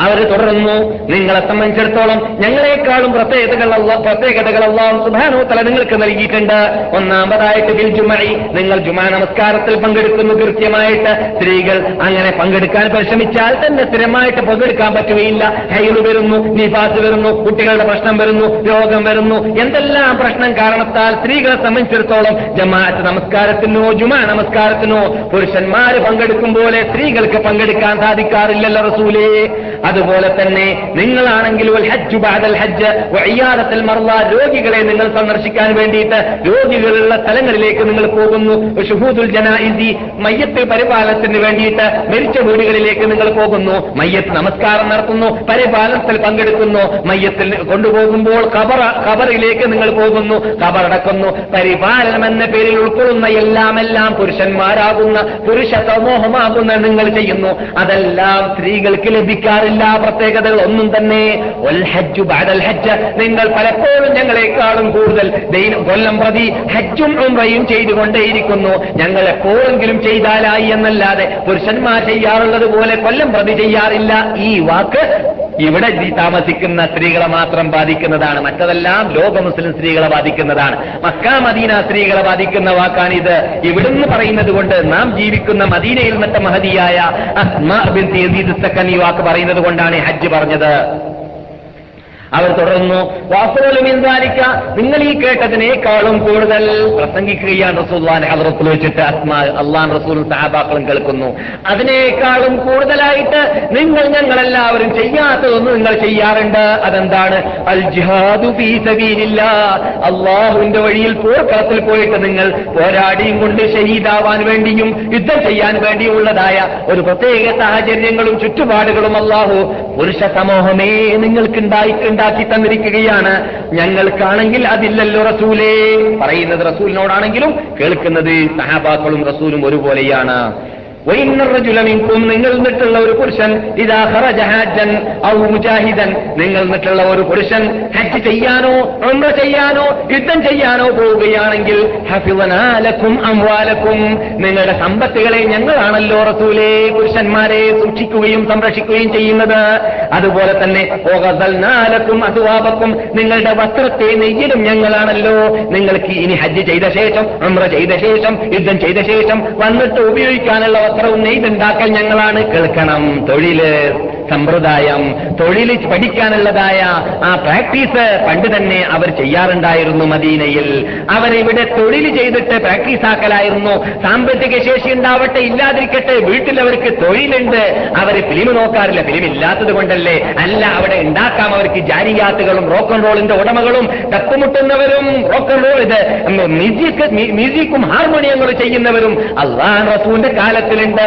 Speaker 2: അവർ തുടർന്നു നിങ്ങളെ സംബന്ധിച്ചിടത്തോളം ഞങ്ങളെക്കാളും പ്രത്യേകതകൾ പ്രത്യേകതകൾ അള്ളാഹു സുബാനോ തല നിങ്ങൾക്ക് നൽകിയിട്ടുണ്ട്. ഒന്നാമതായിട്ട് ബിൽ ജുമഴി നിങ്ങൾ ജുമാ നമസ്കാരത്തിൽ പങ്കെടുക്കുന്നു കൃത്യമായിട്ട്. സ്ത്രീകൾ അങ്ങനെ പങ്കെടുക്കാൻ പരിശ്രമിച്ചാൽ തന്നെ സ്ഥിരമായിട്ട് പങ്കെടുക്കാൻ പറ്റുകയില്ല. ഹൈറ് വരുന്നു നിഫാസ് വരുന്നു കുട്ടികളുടെ പ്രശ്നം വരുന്നു രോഗം വരുന്നു. എന്തെല്ലാം പ്രശ്നം കാരണത്താൽ സ്ത്രീകളെ സംബന്ധിച്ചിടത്തോളം ജമാഅത്ത് നമസ്കാരത്തിനോ ജുമാ നമസ്കാരത്തിനോ പുരുഷന്മാര് പങ്കെടുക്കും പോലെ സ്ത്രീകൾക്ക് പങ്കെടുക്കാൻ സാധിക്കാറില്ലല്ലോ റസൂലേ. അതുപോലെ തന്നെ നിങ്ങളാണെങ്കിൽ ഹജ്ജു രോഗികളെ നിങ്ങൾ സന്ദർശിക്കാൻ വേണ്ടിയിട്ട് രോഗികളുള്ള സ്ഥലങ്ങളിലേക്ക് നിങ്ങൾ പോകുന്നു. ഷുഹൂദുൽ മയ്യത്ത് പരിപാലനത്തിന് വേണ്ടിയിട്ട് മരിച്ച വീടുകളിലേക്ക് നിങ്ങൾ പോകുന്നു. മയ്യത്ത് നമസ്കാരം നടത്തുന്നു പരിപാലനത്തിൽ പങ്കെടുക്കുന്നു. മയ്യത്തിൽ കൊണ്ടുപോകുമ്പോൾ കബറ കബറിലേക്ക് നിങ്ങൾ പോകുന്നു. കബറടക്കുന്നു പരിപാലനം എന്ന പേരിൽ ഉൾക്കൊള്ളുന്ന എല്ലാം എല്ലാം പുരുഷന്മാരാകുന്ന പുരുഷ സമൂഹമാകുന്ന നിങ്ങൾ ചെയ്യുന്നു. അതെല്ലാം സ്ത്രീകൾക്ക് ലഭിക്കാറില്ല. പ്രത്യേകതകൾ ഒന്നും തന്നെ. ഹജ്ജു ഹജ്ജ്. നിങ്ങൾ പലപ്പോഴും ഞങ്ങളെക്കാളും കൂടുതൽ കൊല്ലം പ്രതി ഹജ്ജും ഉംറയും ചെയ്തുകൊണ്ടേയിരിക്കുന്നു. ഞങ്ങൾ എപ്പോഴെങ്കിലും ചെയ്താലായി എന്നല്ലാതെ പുരുഷന്മാർ ചെയ്യാറുള്ളത് പോലെ കൊല്ലം പ്രതി ചെയ്യാറില്ല. ഈ വാക്ക് ഇവിടെ താമസിക്കുന്ന സ്ത്രീകളെ മാത്രം ബാധിക്കുന്നതാണ്. മറ്റതെല്ലാം ലോക മുസ്ലിം സ്ത്രീകളെ ബാധിക്കുന്നതാണ്. മക്ക മദീന സ്ത്രീകളെ ബാധിക്കുന്ന വാക്കാണിത് ഇവിടുന്ന് പറയുന്നത് കൊണ്ട് നാം ജീവിക്കുന്ന മദീനയിൽ നിന്നിട്ട് മഹതിയായ അസ്മാ ബിൻത് യസീദ് ഈ വാക്ക് പറയുന്നത് കൊണ്ടാണ് ഹജ്ജ് പറഞ്ഞത്. അവർ തുടർന്നു വാസ്തവലും എന്താലിക്ക നിങ്ങൾ ഈ കേട്ടതിനേക്കാളും കൂടുതൽ പ്രസംഗിക്കുകയാണ് റസൂല്ലാൻ ഹദ്രത്തിൽ വെച്ചിട്ട് അസ്മാ അള്ളാൻ റസൂൽ സഹാബാക്കളും കേൾക്കുന്നു. അതിനേക്കാളും കൂടുതലായിട്ട് നിങ്ങൾ ഞങ്ങളെല്ലാവരും ചെയ്യാത്തതൊന്നും നിങ്ങൾ ചെയ്യാറുണ്ട്. അതെന്താണ്? അൽ ജിഹാദു അള്ളാഹുവിന്റെ വഴിയിൽ പോർക്കളത്തിൽ പോയിട്ട് നിങ്ങൾ പോരാടിയും കൊണ്ട് ഷഹീദാവാൻ വേണ്ടിയും യുദ്ധം ചെയ്യാൻ വേണ്ടിയുള്ളതായ ഒരു പ്രത്യേക സാഹചര്യങ്ങളും ചുറ്റുപാടുകളും അള്ളാഹു പുരുഷ സമൂഹമേ നിങ്ങൾക്ക് ഉണ്ടാക്കി തന്നിരിക്കുകയാണ്. ഞങ്ങൾക്കാണെങ്കിൽ അതില്ലല്ലോ റസൂലേ. പറയുന്നത് റസൂലിനോടാണെങ്കിലും കേൾക്കുന്നത് സഹാബാക്കളും റസൂലും ഒരുപോലെയാണ്. വൈന്നർജുലമിങ്കും നിങ്ങൾ നിട്ടുള്ള ഒരു പുരുഷൻ ഇതാ ഹറജ ഹാജൻ ഔ മുജാഹിദൻ നിങ്ങൾ നിട്ടുള്ള ഒരു പുരുഷൻ ഹജ്ജ് ചെയ്യാനോ ഉംറ ചെയ്യാനോ യുദ്ധം ചെയ്യാനോ പോവുകയാണെങ്കിൽ ഹഫിവനാലക്കും അംവാലക്കും നിങ്ങളുടെ സമ്പത്തുകളെ ഞങ്ങളാണല്ലോ റസൂലേ പുരുഷന്മാരെ സൂക്ഷിക്കുകയും സംരക്ഷിക്കുകയും ചെയ്യുന്നത്. അതുപോലെ തന്നെ ഓകൽനാലക്കും അതുവാപക്കും നിങ്ങളുടെ വസ്ത്രത്തെ നെയ്യലും ഞങ്ങളാണല്ലോ നിങ്ങൾക്ക് ഇനി ഹജ്ജ് ചെയ്ത ശേഷം ഉംറ ചെയ്ത ശേഷം യുദ്ധം ചെയ്ത ശേഷം വന്നിട്ട് ഉപയോഗിക്കാനുള്ള വസ്ത്രവും നെയ്തുണ്ടാക്കൽ ഞങ്ങളാണ് കേൾക്കണം. തൊഴിൽ സമ്പ്രദായം തൊഴിൽ പഠിക്കാനുള്ളതായ ആ പ്രാക്ടീസ് പണ്ട് തന്നെ അവർ ചെയ്യാറുണ്ടായിരുന്നു മദീനയിൽ. അവരിവിടെ തൊഴിൽ ചെയ്തിട്ട് പ്രാക്ടീസ് ആക്കലായിരുന്നു സാമ്പത്തിക ശേഷി ഉണ്ടാവട്ടെ ഇല്ലാതിരിക്കട്ടെ വീട്ടിൽ അവർക്ക് തൊഴിലുണ്ട്. അവർ ഫിലിം നോക്കാറില്ല ഫിലിം ഇല്ലാത്തത് കൊണ്ടല്ലേ? അല്ല അവിടെ ഉണ്ടാക്കാം. അവർക്ക് ജാരിയാത്തുകളും റോക്കൺ റോളിന്റെ ഉടമകളും തപ്പുമുട്ടുന്നവരും റോക്കൺ റോൾ ഇത് മ്യൂസിക് മ്യൂസിക്കും ഹാർമോണിയങ്ങളും ചെയ്യുന്നവരും അള്ളാഹ് റസൂന്റെ കാലത്തിലുണ്ട്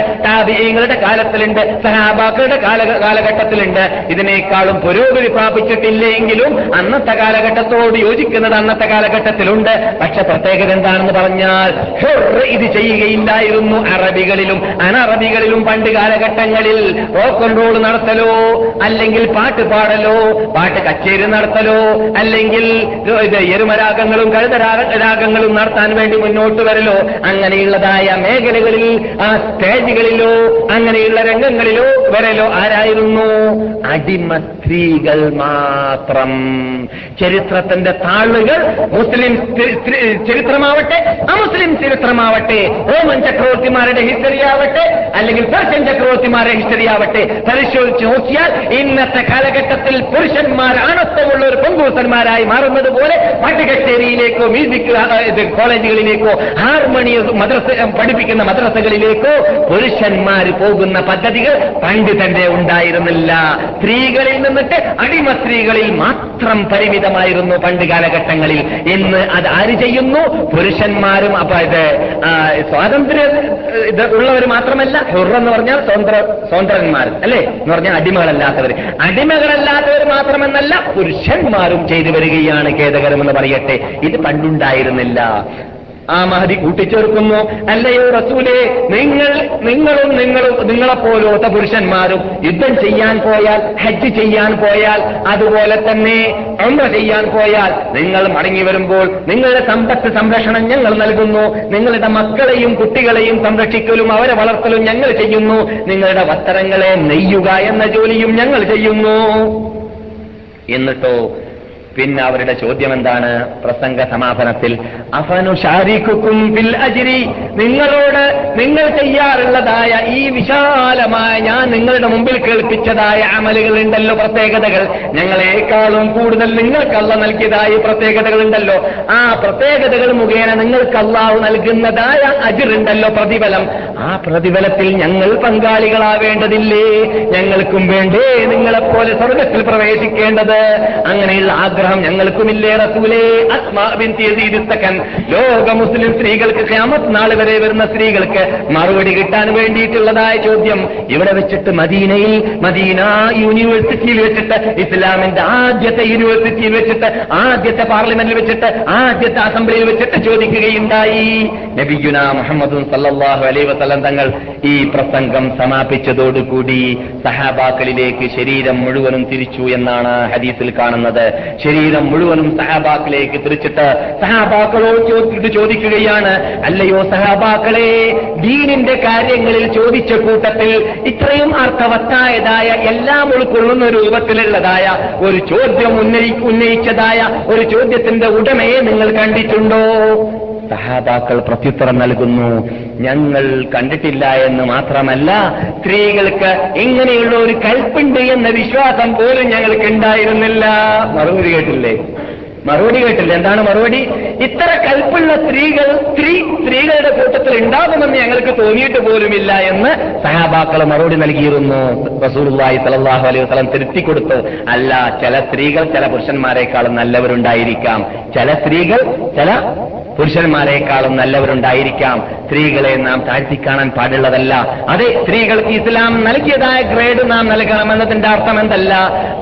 Speaker 2: കാലത്തിലുണ്ട് സഹാബാക്കളുടെ കാല കാലഘട്ടത്തിലുണ്ട്. ഇതിനേക്കാളും പുരോഗതി പ്രാപിച്ചിട്ടില്ലെങ്കിലും അന്നത്തെ കാലഘട്ടത്തോട് യോജിക്കുന്നത് അന്നത്തെ കാലഘട്ടത്തിലുണ്ട്. പക്ഷെ പ്രത്യേകത എന്താണെന്ന് പറഞ്ഞാൽ ഇത് ചെയ്യുകയില്ലായിരുന്നു അറബികളിലും അനറബികളിലും പണ്ട് കാലഘട്ടങ്ങളിൽ. റോക്ക് കൺട്രോൾ നടത്തലോ അല്ലെങ്കിൽ പാട്ട് പാടലോ പാട്ട് കച്ചേരി നടത്തലോ അല്ലെങ്കിൽ എരുമരാഗങ്ങളും കഴുത രാഗങ്ങളും നടത്താൻ വേണ്ടി മുന്നോട്ട് വരലോ അങ്ങനെയുള്ളതായ മേഖലകളിൽ ആ സ്റ്റേജുകളിലോ അങ്ങനെയുള്ള രംഗങ്ങളിലോ വരലോ ആരായിരുന്നു അടിമ സ്ത്രീകൾ മാത്രം. ചരിത്രത്തിന്റെ താളുകൾ മുസ്ലിം ചരിത്രമാവട്ടെ അമുസ്ലിം ചരിത്രമാവട്ടെ റോമൻ ചക്രവർത്തിമാരുടെ ഹിസ്റ്ററി ആവട്ടെ അല്ലെങ്കിൽ പെർഷ്യൻ ചക്രവർത്തിമാരുടെ ഹിസ്റ്ററി ആവട്ടെ പരിശോധിച്ച് നോക്കിയാൽ ഇന്നത്തെ കാലഘട്ടത്തിൽ പുരുഷന്മാർ ആണത്വമുള്ള ഒരു പെൺകൂസന്മാരായി മാറുന്നത് പോലെ പാട്ടുകച്ചേരിയിലേക്കോ മ്യൂസിക് കോളേജുകളിലേക്കോ ഹാർമോണിയ മദ്രസ പഠിപ്പിക്കുന്ന മദ്രസകളിലേക്കോ പുരുഷന്മാർ പോകുന്ന പദ്ധതികൾ പണ്ട് തന്നെ ഉണ്ടായി. ഉണ്ടായിരുന്നില്ല. സ്ത്രീകളിൽ നിന്നിട്ട് അടിമ സ്ത്രീകളിൽ മാത്രം പരിമിതമായിരുന്നു പണ്ട് കാലഘട്ടങ്ങളിൽ. ഇന്ന് അത് ആര് ചെയ്യുന്നു? പുരുഷന്മാരും അപ്പൊ ഇത് സ്വാതന്ത്ര്യ ഉള്ളവർ മാത്രമല്ല ഹുർ എന്ന് പറഞ്ഞാൽ സ്വതന്ത്ര സ്വതന്ത്രന്മാർ അല്ലേ? എന്ന് പറഞ്ഞാൽ അടിമകളല്ലാത്തവർ. അടിമകളല്ലാത്തവർ മാത്രമെന്നല്ല പുരുഷന്മാരും ചെയ്തു വരികയാണ് ഖേദകരമെന്ന് പറയട്ടെ. ഇത് പണ്ടുണ്ടായിരുന്നില്ല. ആ മഹതി കൂട്ടിച്ചേർക്കുന്നു. അല്ലയോ റസൂലെ? നിങ്ങൾ നിങ്ങളും നിങ്ങളും നിങ്ങളെപ്പോലത്തെ പുരുഷന്മാരും യുദ്ധം ചെയ്യാൻ പോയാൽ ഹജ്ജ് ചെയ്യാൻ പോയാൽ അതുപോലെ തന്നെ ഉംറ ചെയ്യാൻ പോയാൽ നിങ്ങൾ മടങ്ങി വരുമ്പോൾ നിങ്ങളുടെ സമ്പത്ത് സംരക്ഷണം ഞങ്ങൾ നൽകുന്നു. നിങ്ങളുടെ മക്കളെയും കുട്ടികളെയും സംരക്ഷിക്കലും അവരെ വളർത്തലും ഞങ്ങൾ ചെയ്യുന്നു. നിങ്ങളുടെ വസ്ത്രങ്ങളെ നെയ്യുക എന്ന ജോലിയും ഞങ്ങൾ ചെയ്യുന്നു. എന്നിട്ടോ പിന്നെ അവരുടെ ചോദ്യം എന്താണ് പ്രസംഗ സമാപനത്തിൽ അഫനു ഷാരിഖുക്കും ബിൽ അജിരി നിങ്ങളോട് നിങ്ങൾ ചെയ്യാറുള്ളതായ ഈ വിശാലമായ ഞാൻ നിങ്ങളുടെ മുമ്പിൽ കേൾപ്പിച്ചതായ അമലുകൾ ഉണ്ടല്ലോ പ്രത്യേകതകൾ. ഞങ്ങളെക്കാളും കൂടുതൽ നിങ്ങൾക്കല്ല നൽകിയതായ പ്രത്യേകതകൾ ഉണ്ടല്ലോ ആ പ്രത്യേകതകൾ മുഖേന നിങ്ങൾക്കല്ലാവ് നൽകുന്നതായ അജിറുണ്ടല്ലോ പ്രതിഫലം. ആ പ്രതിഫലത്തിൽ ഞങ്ങൾ പങ്കാളികളാവേണ്ടതില്ലേ? ഞങ്ങൾക്കും വേണ്ടേ നിങ്ങളെപ്പോലെ സ്വർഗത്തിൽ പ്രവേശിക്കേണ്ടത്? അങ്ങനെയുള്ള ആഗ്രഹം ഞങ്ങൾക്കുമില്ലേ റസൂലേ? അസ്മാ ബിൻതി യസീദ് സക്കൻ ലോക മുസ്ലിം സ്ത്രീകൾക്ക് ഖിയാമത്ത് നാളെ വരെ വരുന്ന സ്ത്രീകൾക്ക് മറുപടി കിട്ടാൻ വേണ്ടിയിട്ടുള്ളതായ ചോദ്യം. ഇവിടെ വെച്ചിട്ട് മദീനയിൽ മദീന യൂണിവേഴ്സിറ്റിയിൽ വെച്ചിട്ട് ഇസ്ലാമിന്റെ ആദ്യത്തെ യൂണിവേഴ്സിറ്റിയിൽ വെച്ചിട്ട് ആദ്യത്തെ പാർലമെന്റിൽ വെച്ചിട്ട് ആദ്യത്തെ അസംബ്ലിയിൽ വെച്ചിട്ട് ചോദിക്കുകയുണ്ടായി. നബിഗുന മുഹമ്മദ് സല്ലാഹു അലൈ വസല്ലം തങ്ങൾ ഈ പ്രസംഗം സമാപിച്ചതോടുകൂടി സഹാബാക്കളിലേക്ക് ശരീരം മുഴുവനും തിരിച്ചു എന്നാണ് ഹദീസിൽ കാണുന്നത്. ശരീരം മുഴുവനും സഹാബാക്കിലേക്ക് തിരിച്ചിട്ട് സഹാബാക്കളോട് ചോദിച്ചിട്ട് ചോദിക്കുകയാണ് അല്ലയോ സഹാബാക്കളെ ദീനിന്റെ കാര്യങ്ങളിൽ ചോദിച്ച കൂട്ടത്തിൽ ഇത്രയും അർത്ഥവത്തായതായ എല്ലാം ഉൾക്കൊള്ളുന്ന രൂപത്തിലുള്ളതായ ഒരു ചോദ്യം ഉന്നയി ഉന്നയിച്ചതായ ഒരു ചോദ്യത്തിന്റെ ഉടമയെ നിങ്ങൾ കണ്ടിട്ടുണ്ടോ? സഹാബാക്കൾ പ്രത്യുത്തരം നൽകുന്നു. ഞങ്ങൾ കണ്ടിട്ടില്ല എന്ന് മാത്രമല്ല സ്ത്രീകൾക്ക് ഇങ്ങനെയുള്ള ഒരു കൽപ്പുണ്ട് എന്ന വിശ്വാസം പോലും ഞങ്ങൾക്ക് ഉണ്ടായിരുന്നില്ല. മറുപടി കേട്ടില്ലേ? മറുപടി കേട്ടില്ല. എന്താണ് മറുപടി? ഇത്ര കൽപ്പുള്ള സ്ത്രീകൾ സ്ത്രീ സ്ത്രീകളുടെ കൂട്ടത്തിൽ ഉണ്ടാകുമെന്ന് ഞങ്ങൾക്ക് തോന്നിയിട്ട് പോലുമില്ല എന്ന് സഹാബാക്കൾ മറുപടി നൽകിയിരുന്നു. റസൂലുള്ളാഹി സലാഹു അലൈഹി വസല്ലം തിരുത്തി കൊടുത്തു. അല്ല ചില സ്ത്രീകൾ ചില പുരുഷന്മാരെക്കാളും നല്ലവരുണ്ടായിരിക്കാം. ചില സ്ത്രീകൾ ചില പുരുഷന്മാരെക്കാളും നല്ലവരുണ്ടായിരിക്കാം. സ്ത്രീകളെ നാം താഴ്ത്തി കാണാൻ പാടുള്ളതല്ല. അതെ സ്ത്രീകൾക്ക് ഇസ്ലാം നൽകിയതായ ഗ്രേഡ് നാം നൽകണം എന്നതിന്റെ അർത്ഥം എന്തല്ല?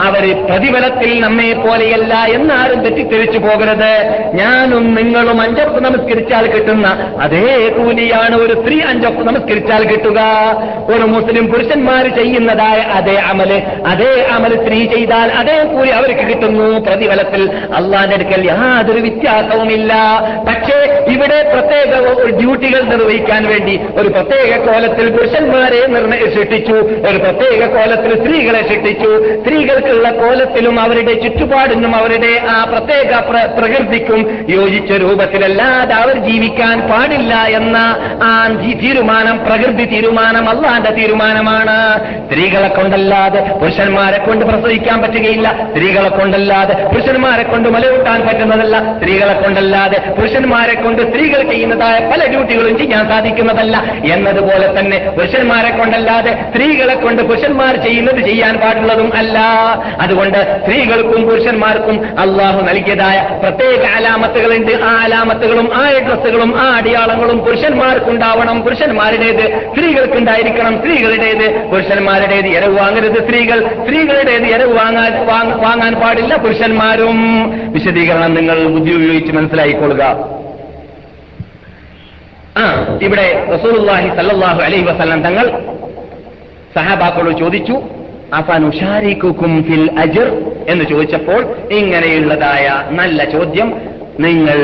Speaker 2: അവർ പ്രതിഫലത്തിൽ നമ്മെ പോലെയല്ല എന്നാരും തെറ്റിദ്ധരിച്ചു പോകരുത്. ഞാനും നിങ്ങളും അഞ്ചൊപ്പ് നമസ്കരിച്ചാൽ കിട്ടുന്ന അതേ കൂലിയാണ് ഒരു സ്ത്രീ അഞ്ചൊപ്പ് നമസ്കരിച്ചാൽ കിട്ടുക. ഒരു മുസ്ലിം പുരുഷന്മാർ ചെയ്യുന്നതായ അതേ അമൽ അതേ അമൽ സ്ത്രീ ചെയ്താൽ അതേ കൂലി അവർക്ക് കിട്ടുന്നു. പ്രതിഫലത്തിൽ അള്ളാന്റെ അടുക്കൽ യാതൊരു വ്യത്യാസവുമില്ല. പക്ഷേ ഇവിടെ പ്രത്യേക ഡ്യൂട്ടികൾ നിർവഹിക്കാൻ വേണ്ടി ഒരു പ്രത്യേക കോലത്തിൽ പുരുഷന്മാരെ നിർണയ സൃഷ്ടിച്ചു ഒരു പ്രത്യേക കോലത്തിൽ സ്ത്രീകളെ സൃഷ്ടിച്ചു. സ്ത്രീകൾക്കുള്ള കോലത്തിലും അവരുടെ ചുറ്റുപാടിനും അവരുടെ ആ പ്രത്യേക പ്ര- പ്രകൃതിക്കും യോജിച്ച രൂപത്തിലല്ലാതെ അവർ ജീവിക്കാൻ പാടില്ല എന്ന ആ തീരുമാനം പ്രകൃതി തീരുമാനം അള്ളാന്റെ തീരുമാനമാണ്. സ്ത്രീകളെ കൊണ്ടല്ലാതെ പുരുഷന്മാരെ കൊണ്ട് പ്രസവിക്കാൻ പറ്റുകയില്ല. സ്ത്രീകളെ കൊണ്ടല്ലാതെ പുരുഷന്മാരെ കൊണ്ട് മലയൂട്ടാൻ പറ്റുന്നതല്ല. സ്ത്രീകളെ കൊണ്ടല്ലാതെ പുരുഷന്മാരെ കൊണ്ട് സ്ത്രീകൾ ചെയ്യുന്നതായ പല ഡ്യൂട്ടികളും ചെയ്യാൻ സാധിക്കുന്നതല്ല. എന്നതുപോലെ തന്നെ പുരുഷന്മാരെ കൊണ്ടല്ലാതെ സ്ത്രീകളെ കൊണ്ട് പുരുഷന്മാർ ചെയ്യുന്നത് ചെയ്യാൻ പാടുള്ളതും അല്ല. അതുകൊണ്ട് സ്ത്രീകൾക്കും പുരുഷന്മാർക്കും അള്ളാഹു നൽകിയതായ പ്രത്യേക അലാമത്തുകളുണ്ട്. ആ അലാമത്തുകളും ആ അഡ്രസ്സുകളും ആ അടിയാളങ്ങളും പുരുഷന്മാർക്കുണ്ടാവണം. പുരുഷന്മാരുടേത് സ്ത്രീകൾക്കുണ്ടായിരിക്കണം. സ്ത്രീകളുടേത് പുരുഷന്മാരുടേത് ഇരവ് വാങ്ങരുത് സ്ത്രീകൾ. സ്ത്രീകളുടേത് ഇരവ് വാങ്ങാൻ വാങ്ങാൻ പാടില്ല പുരുഷന്മാരും. വിശദീകരണം നിങ്ങൾ ബുദ്ധി ഉപയോഗിച്ച് മനസ്സിലായിക്കൊള്ളുക. ആ ഇവിടെ റസൂലുള്ളാഹി സല്ലല്ലാഹു അലൈഹി വസല്ലം തങ്ങൾ സഹാബാക്കളോട് ചോദിച്ചു. അഫനുഷാരിക്കും ഫിൽ അജർ എന്ന് ചോദിച്ചപ്പോൾ ഇങ്ങനെയുള്ളതായ നല്ല ചോദ്യം നിങ്ങൾ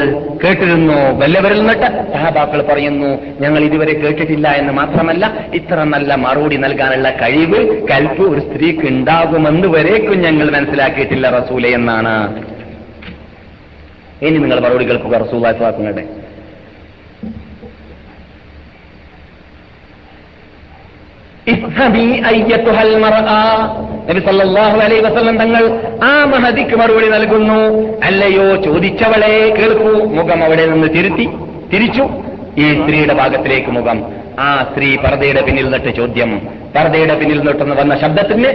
Speaker 2: കേട്ടിരുന്നു? വല്ലവരിൽ നിന്നിട്ട് സഹാബാക്കൾ പറയുന്നു ഞങ്ങൾ ഇതുവരെ കേട്ടിട്ടില്ല എന്ന് മാത്രമല്ല ഇത്ര നല്ല മറുപടി നൽകാനുള്ള കഴിവ് കൽപ്പ് ഒരു സ്ത്രീക്ക് ഉണ്ടാകുമെന്ന് വരേക്കും ഞങ്ങൾ മനസ്സിലാക്കിയിട്ടില്ല റസൂലെ എന്നാണ്. ഇനി നിങ്ങൾ മറുപടി കേൾക്കുക റസൂലാങ്ങളുടെ ഇസ്ഹബി അയ്യത്തുഹൽ മർആ. നബി സല്ലല്ലാഹു അലൈഹി വസല്ലം തങ്ങൾ ആ മഹതിക്ക് മറുപടി നൽകുന്നു. അല്ലയോ ചോദിച്ചവളെ കേൾക്കൂ. മുഖം അവിടെ നിന്ന് തിരുത്തി തിരിച്ചു. ഈ സ്ത്രീയുടെ ഭാഗത്തിലേക്ക് മുഖം. ആ സ്ത്രീ പർദയുടെ പിന്നിൽ നിട്ട് ചോദ്യം. പർദയുടെ പിന്നിൽ നിട്ടെന്ന് വന്ന ശബ്ദത്തിന്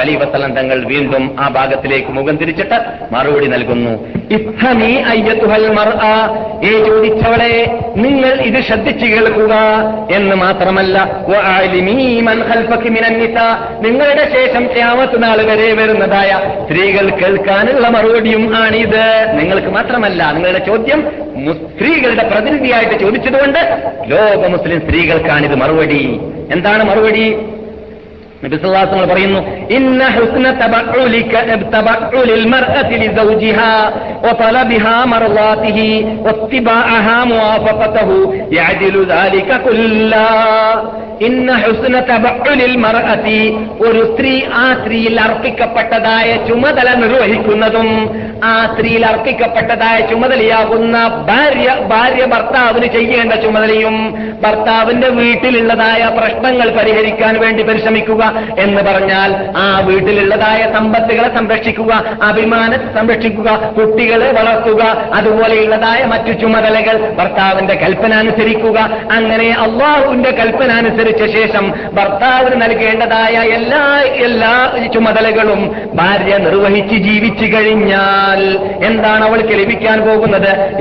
Speaker 2: അലൈ വസല്ലം തങ്ങൾ വീണ്ടും ആ ഭാഗത്തിലേക്ക് മുഖം തിരിച്ചിട്ട് മറുപടി നൽകുന്നു. ഏ ചോദിച്ചവളെ നിങ്ങൾ ഇത് ശ്രദ്ധിച്ചു കേൾക്കുക എന്ന് മാത്രമല്ല നിങ്ങളുടെ ശേഷം ക്യാമത്ത് നാൾ വരെ വരുന്നതായ സ്ത്രീകൾ കേൾക്കാനുള്ള മറുപടിയും ആണിത്. നിങ്ങൾക്ക് മാത്രമല്ല നിങ്ങളുടെ ചോദ്യം സ്ത്രീകളുടെ പ്രതിനിധിയായിട്ട് ചോദിച്ചതുകൊണ്ട് ലോക മുസ്ലിം സ്ത്രീകൾക്കാണിത് മറുപടി. എന്താണ് മറുപടി? നബി സല്ലല്ലാഹു അലൈഹി വസല്ലം പറയുന്നു ഇന്ന ഹുസ്ന തബഉലിക തബഉലിൽ മർഅതി ലിസൗജിഹാ വതലബിഹാ മർളാതിഹി വത്തിബാഅഹാ മുവാഫഖതഹു യഅദിലു ദാലിക കുല്ലാ. ഇന്ന ഹുസ്ന തബുലിൽ മർഅതി ഒരു സ്ത്രീ ആ സ്ത്രീയിൽ അർപ്പിക്കപ്പെട്ടതായ ചുമതല നിർവഹിക്കുന്നതും ആ സ്ത്രീയിൽ അർപ്പിക്കപ്പെട്ടതായ ചുമതലയാകുന്ന ഭാര്യ ഭാര്യ ഭർത്താവിന് ചെയ്യേണ്ട ചുമതലയും ഭർത്താവിന്റെ വീട്ടിലുള്ളതായ പ്രശ്നങ്ങൾ പരിഹരിക്കാൻ വേണ്ടി പരിശ്രമിക്കുക എന്ന് പറഞ്ഞാൽ ആ വീട്ടിലുള്ളതായ സമ്പത്തുകളെ സംരക്ഷിക്കുക അഭിമാനത്തെ സംരക്ഷിക്കുക കുട്ടികളെ വളർത്തുക അതുപോലെയുള്ളതായ മറ്റു ചുമതലകൾ ഭർത്താവിന്റെ കൽപ്പന അനുസരിക്കുക. അങ്ങനെ അള്ളാഹുവിന്റെ കൽപ്പന അനുസരിച്ച ശേഷം ഭർത്താവിന് നൽകേണ്ടതായ എല്ലാ എല്ലാ ചുമതലകളും ഭാര്യ നിർവഹിച്ച് ജീവിച്ചു കഴിഞ്ഞാൽ എന്താണ് അവൾക്ക് ലഭിക്കാൻ പോകുന്നത്?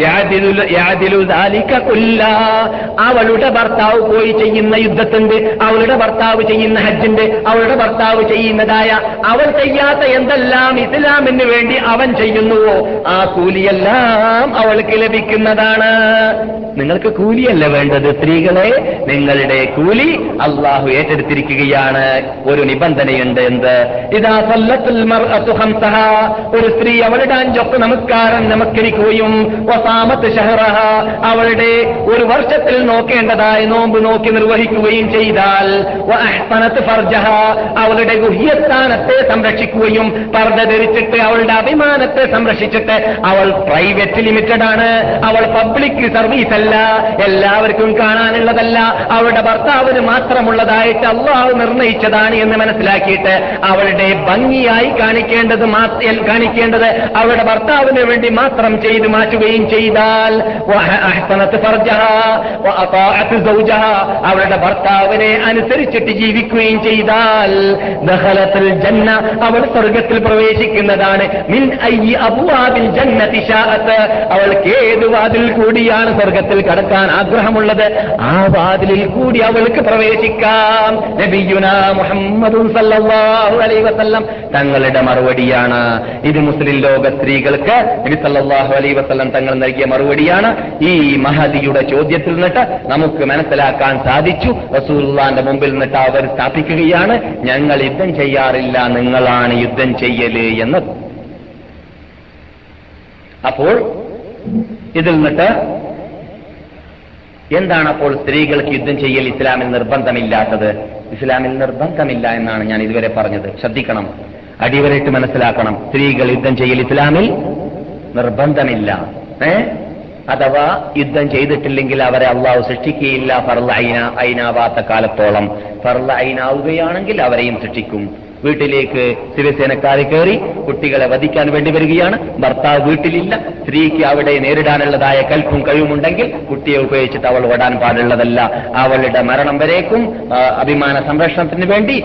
Speaker 2: അവളുടെ ഭർത്താവ് പോയി ചെയ്യുന്ന യുദ്ധത്തിന്റെ അവളുടെ ഭർത്താവ് ചെയ്യുന്ന ഹജ്ജിന്റെ അവളുടെ ഭർത്താവ് ചെയ്യുന്നതായ അവൾ ചെയ്യാത്ത എന്തെല്ലാം ഇസ്ലാമിന് വേണ്ടി അവൻ ചെയ്യുന്നുവോ? ആ കൂലിയെല്ലാം അവൾക്ക് ലഭിക്കുന്നതാണ്. നിങ്ങൾക്ക് കൂലിയല്ല വേണ്ടത്? സ്ത്രീകളെ നിങ്ങളുടെ കൂലി അള്ളാഹു ഏറ്റെടുത്തിരിക്കുകയാണ്. ഒരു നിബന്ധനയുണ്ട് എന്ത്? ഇതാ സല്ലത്തുൽ ഒരു സ്ത്രീ അവളുടെ അഞ്ചൊക്കെ നമസ്കാരം നമസ്കരിക്കുകയും ഷഹറഹ. അവളുടെ ഒരു വർഷത്തിൽ നോക്കേണ്ടതായ നോമ്പ് നോക്കി നിർവഹിക്കുകയും ചെയ്താൽ അവളുടെ ഗുഹ്യസ്ഥാനത്തെ സംരക്ഷിക്കുകയും പർദ്ദ ധരിച്ചിട്ട് അവളുടെ അഭിമാനത്തെ സംരക്ഷിച്ചിട്ട് അവൾ പ്രൈവറ്റ് ലിമിറ്റഡ് ആണ്. അവൾ പബ്ലിക് സർവീസ് അല്ല എല്ലാവർക്കും കാണാനുള്ളതല്ല. അവളുടെ ഭർത്താവിന് മാത്രമുള്ളതായിട്ട് അള്ളാഹു നിർണയിച്ചതാണ് എന്ന് മനസ്സിലാക്കിയിട്ട് അവളുടെ ഭംഗിയായി കാണിക്കേണ്ടത് കാണിക്കേണ്ടത് അവളുടെ ഭർത്താവിന് വേണ്ടി മാത്രം ചെയ്തു മാറ്റുകയും ചെയ്താൽ അവളുടെ ഭർത്താവിനെ അനുസരിച്ചിട്ട് ജീവിക്കുകയും ചെയ്താൽ ദഖലത്തുൽ ജന്ന അവൾ സ്വർഗത്തിൽ പ്രവേശിക്കുന്നതാണ്. മിൻ അയ്യി അബ്വാബിൽ ജന്നതി ശാഅത്ത്. അവൾക്ക് ഏത് വാതിൽ കൂടിയാണ് സ്വർഗത്തിൽ കടക്കാൻ ആഗ്രഹമുള്ളത്? ആ വാതിലിൽ കൂടി അവൾക്ക് പ്രവേശിക്കാം. നബിയുന മുഹമ്മദും വസല്ലം തങ്ങളുടെ മറുപടിയാണ്. ഇത് മുസ്ലിം ലോക സ്ത്രീകൾക്ക് നബി സല്ലല്ലാഹു അലൈഹി വസല്ലം തങ്ങൾ നൽകിയ മറുപടിയാണ്. ഈ മഹദിയുടെ ചോദ്യത്തിൽ നിന്നിട്ട് നമുക്ക് മനസ്സിലാക്കാൻ സാധിച്ചു. റസൂലുള്ളാന്റെ മുമ്പിൽ നിന്നിട്ട് അവർ സ്ഥാപിക്കുകയാണ്. ഞങ്ങൾ യുദ്ധം ചെയ്യാറില്ല നിങ്ങളാണ് യുദ്ധം ചെയ്യൽ എന്ന് അപ്പോൾ ഇതിൽ നിന്നിട്ട് എന്താണ് അപ്പോൾ സ്ത്രീകൾക്ക് യുദ്ധം ചെയ്യൽ ഇസ്ലാമിൽ നിർബന്ധമില്ലാത്തത്? ഇസ്ലാമിൽ നിർബന്ധമില്ല എന്നാണ് ഞാൻ ഇതുവരെ പറഞ്ഞത്. ശ്രദ്ധിക്കണം. അടിവരയിട്ട് മനസ്സിലാക്കണം. സ്ത്രീകൾ യുദ്ധം ചെയ്യൽ ഇസ്ലാമിൽ നിർബന്ധമില്ല. ഏ? അഥവാ യുദ്ധം ചെയ്തിട്ടില്ലെങ്കിൽ അവരെ അള്ളാഹു സൃഷ്ടിക്കുകയില്ല. ഫർല ഐന ഐനാവാത്ത കാലത്തോളം. ഫർല ഐനാവുകയാണെങ്കിൽ അവരെയും സൃഷ്ടിക്കും. വീട്ടിലേക്ക് ശിവസേനക്കാരെ കയറി കുട്ടികളെ വധിക്കാൻ വേണ്ടി വരികയാണ്. ഭർത്താവ് വീട്ടിലില്ല. സ്ത്രീക്ക് അവിടെ നേരിടാനുള്ളതായ കൽപ്പും കഴിവുമുണ്ടെങ്കിൽ കുട്ടിയെ ഉപയോഗിച്ചിട്ട് അവൾ ഓടാൻ പാടുള്ളതല്ല. അവളുടെ മരണം വരേക്കും അഭിമാന സംരക്ഷണത്തിന് വേണ്ടി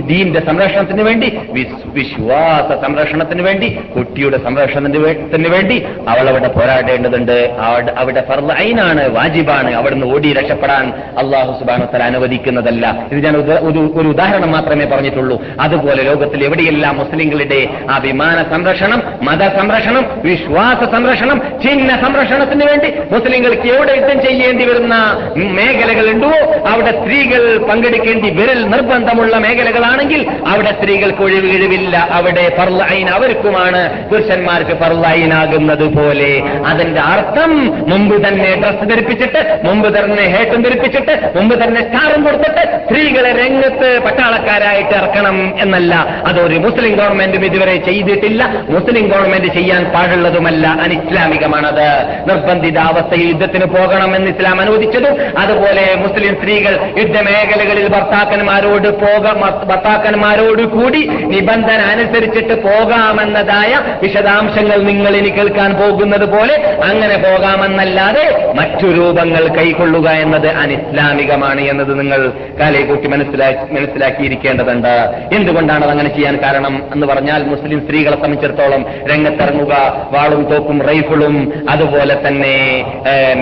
Speaker 2: ദീന്റെ സംരക്ഷണത്തിന് വേണ്ടി വിശ്വാസ സംരക്ഷണത്തിന് വേണ്ടി കുട്ടിയുടെ സംരക്ഷണത്തിന് വേണ്ടി അവൾ അവിടെ പോരാടേണ്ടതുണ്ട്. അവിടെ- അവിടെ ഐനാണ് വാജിബാണ് അവിടുന്ന് ഓടി രക്ഷപ്പെടാൻ അള്ളാഹു സുബാനത്തല അനുവദിക്കുന്നതല്ല. ഇത് ഞാൻ ഒരു ഉദാഹരണം മാത്രമേ പറഞ്ഞിട്ടുള്ളൂ. അതുപോലെ ലോകത്തിൽ എവിടെയെല്ലാം മുസ്ലിങ്ങളുടെ അഭിമാന സംരക്ഷണം മത സംരക്ഷണം വിശ്വാസ സംരക്ഷണം ചിഹ്ന സംരക്ഷണത്തിന് വേണ്ടി മുസ്ലിങ്ങൾക്ക് എവിടെ യുദ്ധം ചെയ്യേണ്ടി വരുന്ന മേഖലകളുണ്ടോ? അവിടെ സ്ത്രീകൾ പങ്കെടുക്കേണ്ടി വിരൽ നിർബന്ധമുള്ള മേഖലകളാണെങ്കിൽ അവിടെ സ്ത്രീകൾക്ക് ഒഴിവ് കഴിവില്ല. അവിടെ പർലൈൻ അവർക്കുമാണ്. പുരുഷന്മാർക്ക് പർലൈനാകുന്നത് പോലെ. അതിന്റെ അർത്ഥം മുമ്പ് തന്നെ ഡ്രസ് ധരിപ്പിച്ചിട്ട് മുമ്പ് തന്നെ ഹേട്ടും ധരിപ്പിച്ചിട്ട് മുമ്പ് തന്നെ സ്റ്റാറും കൊടുത്തിട്ട് സ്ത്രീകളെ രംഗത്ത് പട്ടാളക്കാരായിട്ട് ഉണ്ടാക്കണം എന്നല്ല. അതൊരു മുസ്ലിം ഗവൺമെന്റും ഇതുവരെ ചെയ്തിട്ടില്ല. മുസ്ലിം ഗവൺമെന്റ് ചെയ്യാൻ പാടുള്ളതുമല്ല അനിസ്ലാമികമാണത്. നിർബന്ധിത അവസ്ഥയിൽ യുദ്ധത്തിന് പോകണം എന്ന് ഇസ്ലാം അനുവദിച്ചതും അതുപോലെ മുസ്ലിം സ്ത്രീകൾ യുദ്ധമേഖലകളിൽ ഭർത്താക്കന്മാരോട് പോക ഭർത്താക്കന്മാരോട് കൂടി നിബന്ധന അനുസരിച്ചിട്ട് പോകാമെന്നതായ വിശദാംശങ്ങൾ നിങ്ങൾ ഇനി കേൾക്കാൻ പോകുന്നത് പോലെ അങ്ങനെ പോകാമെന്നല്ലാതെ മറ്റു രൂപങ്ങൾ കൈക്കൊള്ളുക എന്നത് അനിസ്ലാമികമാണ് എന്നത് നിങ്ങൾ കാലയെക്കുറിച്ച് മനസ്സിലാക്കി മനസ്സിലാക്കിയിരിക്കേണ്ടതുണ്ട്. എന്തുകൊണ്ടാണ് അത് അങ്ങനെ ചെയ്യാൻ കാരണം എന്ന് പറഞ്ഞാൽ മുസ്ലിം സ്ത്രീകളെ സംബന്ധിച്ചിടത്തോളം രംഗത്തിറങ്ങുക വാളും തോക്കും റൈഫിളും അതുപോലെ തന്നെ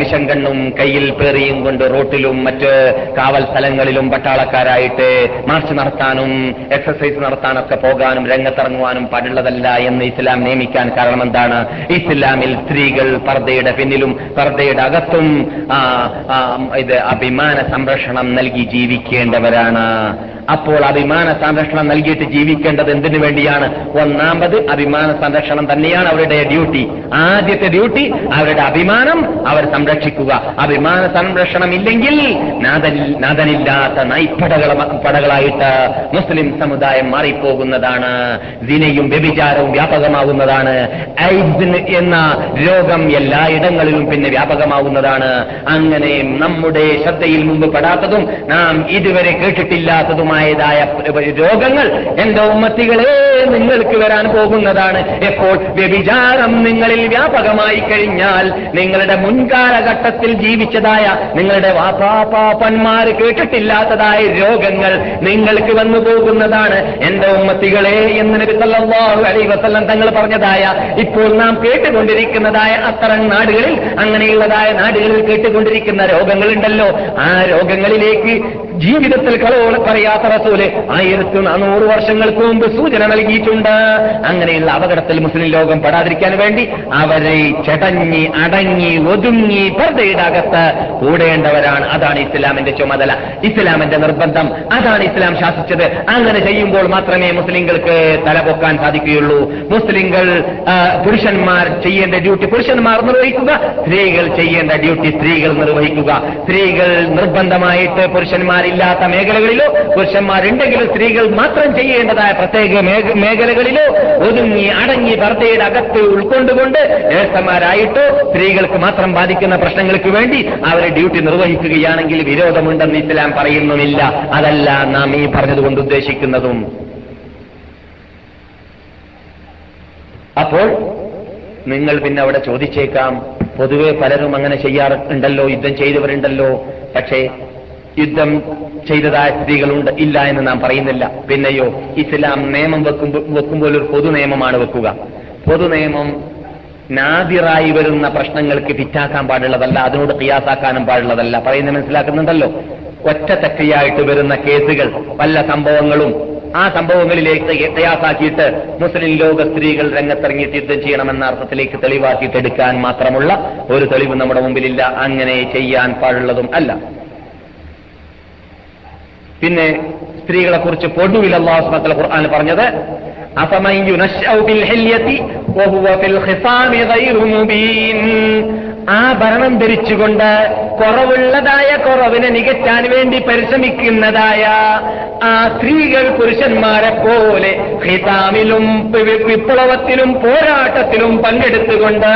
Speaker 2: മിഷൻ കണ്ണും കയ്യിൽ പേറിയും കൊണ്ട് റോട്ടിലും മറ്റ് കാവൽ സ്ഥലങ്ങളിലും പട്ടാളക്കാരായിട്ട് മാർച്ച് നടത്താനും എക്സസൈസ് നടത്താനൊക്കെ പോകാനും രംഗത്തിറങ്ങുവാനും പാടുള്ളതല്ല എന്ന് ഇസ്ലാം നിയമിക്കാൻ കാരണം എന്താണ്? ഇസ്ലാമിൽ സ്ത്രീകൾ പർദ്ദയുടെ പിന്നിലും പർദ്ദയുടെ അകത്തും ഇത് അഭിമാന സംരക്ഷണം നൽകി ജീവിക്കേണ്ടവരാണ്. അപ്പോൾ അഭിമാന സംരക്ഷണം നൽകിയിട്ട് ജീവിക്കേണ്ടത് എന്തിനു വേണ്ടിയാണ്? ഒന്നാമത് അഭിമാന സംരക്ഷണം തന്നെയാണ് അവരുടെ ഡ്യൂട്ടി. ആദ്യത്തെ ഡ്യൂട്ടി അവരുടെ അഭിമാനം അവർ സംരക്ഷിക്കുക. അഭിമാന സംരക്ഷണം ഇല്ലെങ്കിൽ നാദനില്ലാത്ത നൈപ്പടകള പടകളായിട്ട് മുസ്ലിം സമുദായം മാറിപ്പോകുന്നതാണ്. ദിനയും വ്യഭിചാരവും വ്യാപകമാകുന്നതാണ്. ഐഡ്സ് എന്ന രോഗം എല്ലായിടങ്ങളിലും പിന്നെ വ്യാപകമാകുന്നതാണ്. അങ്ങനെ നമ്മുടെ ശ്രദ്ധയിൽ മുമ്പ് പെടാത്തതും നാം ഇതുവരെ കേട്ടിട്ടില്ലാത്തതുമായതായ രോഗങ്ങൾ എന്റെ ഉമ്മത്തികളെ നിങ്ങൾക്ക് വരാൻ പോകുന്നതാണ്. എപ്പോൾ? വ്യഭിചാരം നിങ്ങളിൽ വ്യാപകമായി കഴിഞ്ഞാൽ നിങ്ങളുടെ മുൻകാലഘട്ടത്തിൽ ജീവിച്ചതായ നിങ്ങളുടെ വാപ്പാപ്പാപ്പന്മാർ കേട്ടിട്ടില്ലാത്തതായ രോഗങ്ങൾ നിങ്ങൾക്ക് വന്നു പോകുന്നതാണ്. എന്റെ ഉമ്മത്തികളെ എന്ന് നബി വസല്ലം തങ്ങൾ പറഞ്ഞതായ ഇപ്പോൾ നാം കേട്ടുകൊണ്ടിരിക്കുന്നതായ അത്തരം നാടുകളിൽ അങ്ങനെയുള്ളതായ നാടുകളിൽ കേട്ടുകൊണ്ടിരിക്കുന്ന രോഗങ്ങളുണ്ടല്ലോ. ആ രോഗങ്ങളിലേക്ക് ജീവിതത്തിൽ കളവോളം പറയാത്ത റസൂൽ ആയിരത്തി നാനൂറ് വർഷങ്ങൾക്ക് മുമ്പ് സൂചന നൽകിയിട്ടുണ്ട്. അങ്ങനെയുള്ള അപകടത്തിൽ മുസ്ലിം ലോകം പെടാതിരിക്കാൻ വേണ്ടി അവരെ ചടഞ്ഞി അടങ്ങി ഒതുങ്ങി പർദ്ദയുടെ അകത്ത് കൂടേണ്ടവരാണ്. അതാണ് ഇസ്ലാമിന്റെ ചുമതല. ഇസ്ലാമിന്റെ നിർബന്ധം. അതാണ് ഇസ്ലാം ശാസിച്ചത്. അങ്ങനെ ചെയ്യുമ്പോൾ മാത്രമേ മുസ്ലിങ്ങൾക്ക് തലപൊക്കാൻ സാധിക്കുകയുള്ളൂ. മുസ്ലിങ്ങൾ പുരുഷന്മാർ ചെയ്യേണ്ട ഡ്യൂട്ടി പുരുഷന്മാർ നിർവഹിക്കുക സ്ത്രീകൾ ചെയ്യേണ്ട ഡ്യൂട്ടി സ്ത്രീകൾ നിർവഹിക്കുക. സ്ത്രീകൾ നിർബന്ധമായിട്ട് പുരുഷന്മാരില്ലാത്ത മേഖലകളിലോ പുരുഷന്മാരുണ്ടെങ്കിലും സ്ത്രീകൾ മാത്രം ചെയ്യേണ്ടതായ പ്രത്യേക മേഖ- മേഖലകളിലോ ഒതുങ്ങി അടങ്ങി ഭർത്തയുടെ അകത്ത് ഉൾക്കൊണ്ടുകൊണ്ട് നേഴ്സന്മാരായിട്ടോ സ്ത്രീകൾക്ക് മാത്രം ബാധിക്കുന്ന പ്രശ്നങ്ങൾക്ക് വേണ്ടി അവരെ ഡ്യൂട്ടി നിർവഹിക്കുകയാണെങ്കിൽ വിരോധമുണ്ടെന്ന് ഇസ്ലാം പറയുന്നുമില്ല. അതല്ല നാം ഈ പറഞ്ഞതുകൊണ്ട് ഉദ്ദേശിക്കുന്നതും. അപ്പോൾ നിങ്ങൾ പിന്നെ അവിടെ ചോദിച്ചേക്കാം. പൊതുവെ പലരും അങ്ങനെ ചെയ്യാറുണ്ടല്ലോ യുദ്ധം ചെയ്തവരുണ്ടല്ലോ. പക്ഷേ യുദ്ധം ചെയ്തതായ സ്ത്രീകളുണ്ട്. ഇല്ല എന്ന് നാം പറയുന്നില്ല. പിന്നെയോ ഇസ്ലാം നിയമം വെക്കുമ്പോൾ വെക്കുമ്പോൾ ഒരു പൊതു നിയമമാണ് വെക്കുക. പൊതു നിയമം നാദിറായി വരുന്ന പ്രശ്നങ്ങൾക്ക് ഫിറ്റാക്കാൻ പാടുള്ളതല്ല അതിനോട് ക്രിയാസാക്കാനും പാടുള്ളതല്ല. പറയുന്നത് മനസ്സിലാക്കുന്നുണ്ടല്ലോ? ഒറ്റ തെക്കയായിട്ട് വരുന്ന കേസുകൾ പല സംഭവങ്ങളും ആ സംഭവങ്ങളിലേക്ക് പ്രയാസാക്കിയിട്ട് മുസ്ലിം ലോക സ്ത്രീകൾ രംഗത്തിറങ്ങിയിട്ട് യുദ്ധം ചെയ്യണമെന്ന അർത്ഥത്തിലേക്ക് തെളിവാക്കിയിട്ടെടുക്കാൻ മാത്രമുള്ള ഒരു തെളിവ് നമ്മുടെ മുമ്പിലില്ല. അങ്ങനെ ചെയ്യാൻ പാടുള്ളതും അല്ല. പിന്നെ സ്ത്രീകളെ കുറിച്ച് പൊടുവിൽ അള്ളാഹു സുബ്ഹാനഹു വ തആല ഖുർആൻ പറഞ്ഞത് അഫമൻ ബിൽ ഫിൽ ഹില്യതി വഹുവ ഫിൽ ഖിസാമി ഗൈറു മുബീൻ. ആഭരണം ധരിച്ചുകൊണ്ട് കുറവുള്ളതായ കുറവിനെ നികറ്റാൻ വേണ്ടി പരിശ്രമിക്കുന്നതായ ആ സ്ത്രീകൾ പുരുഷന്മാരെ പോലെ ഹിതാമിലും വിപ്ലവത്തിലും പോരാട്ടത്തിലും പങ്കെടുത്തുകൊണ്ട്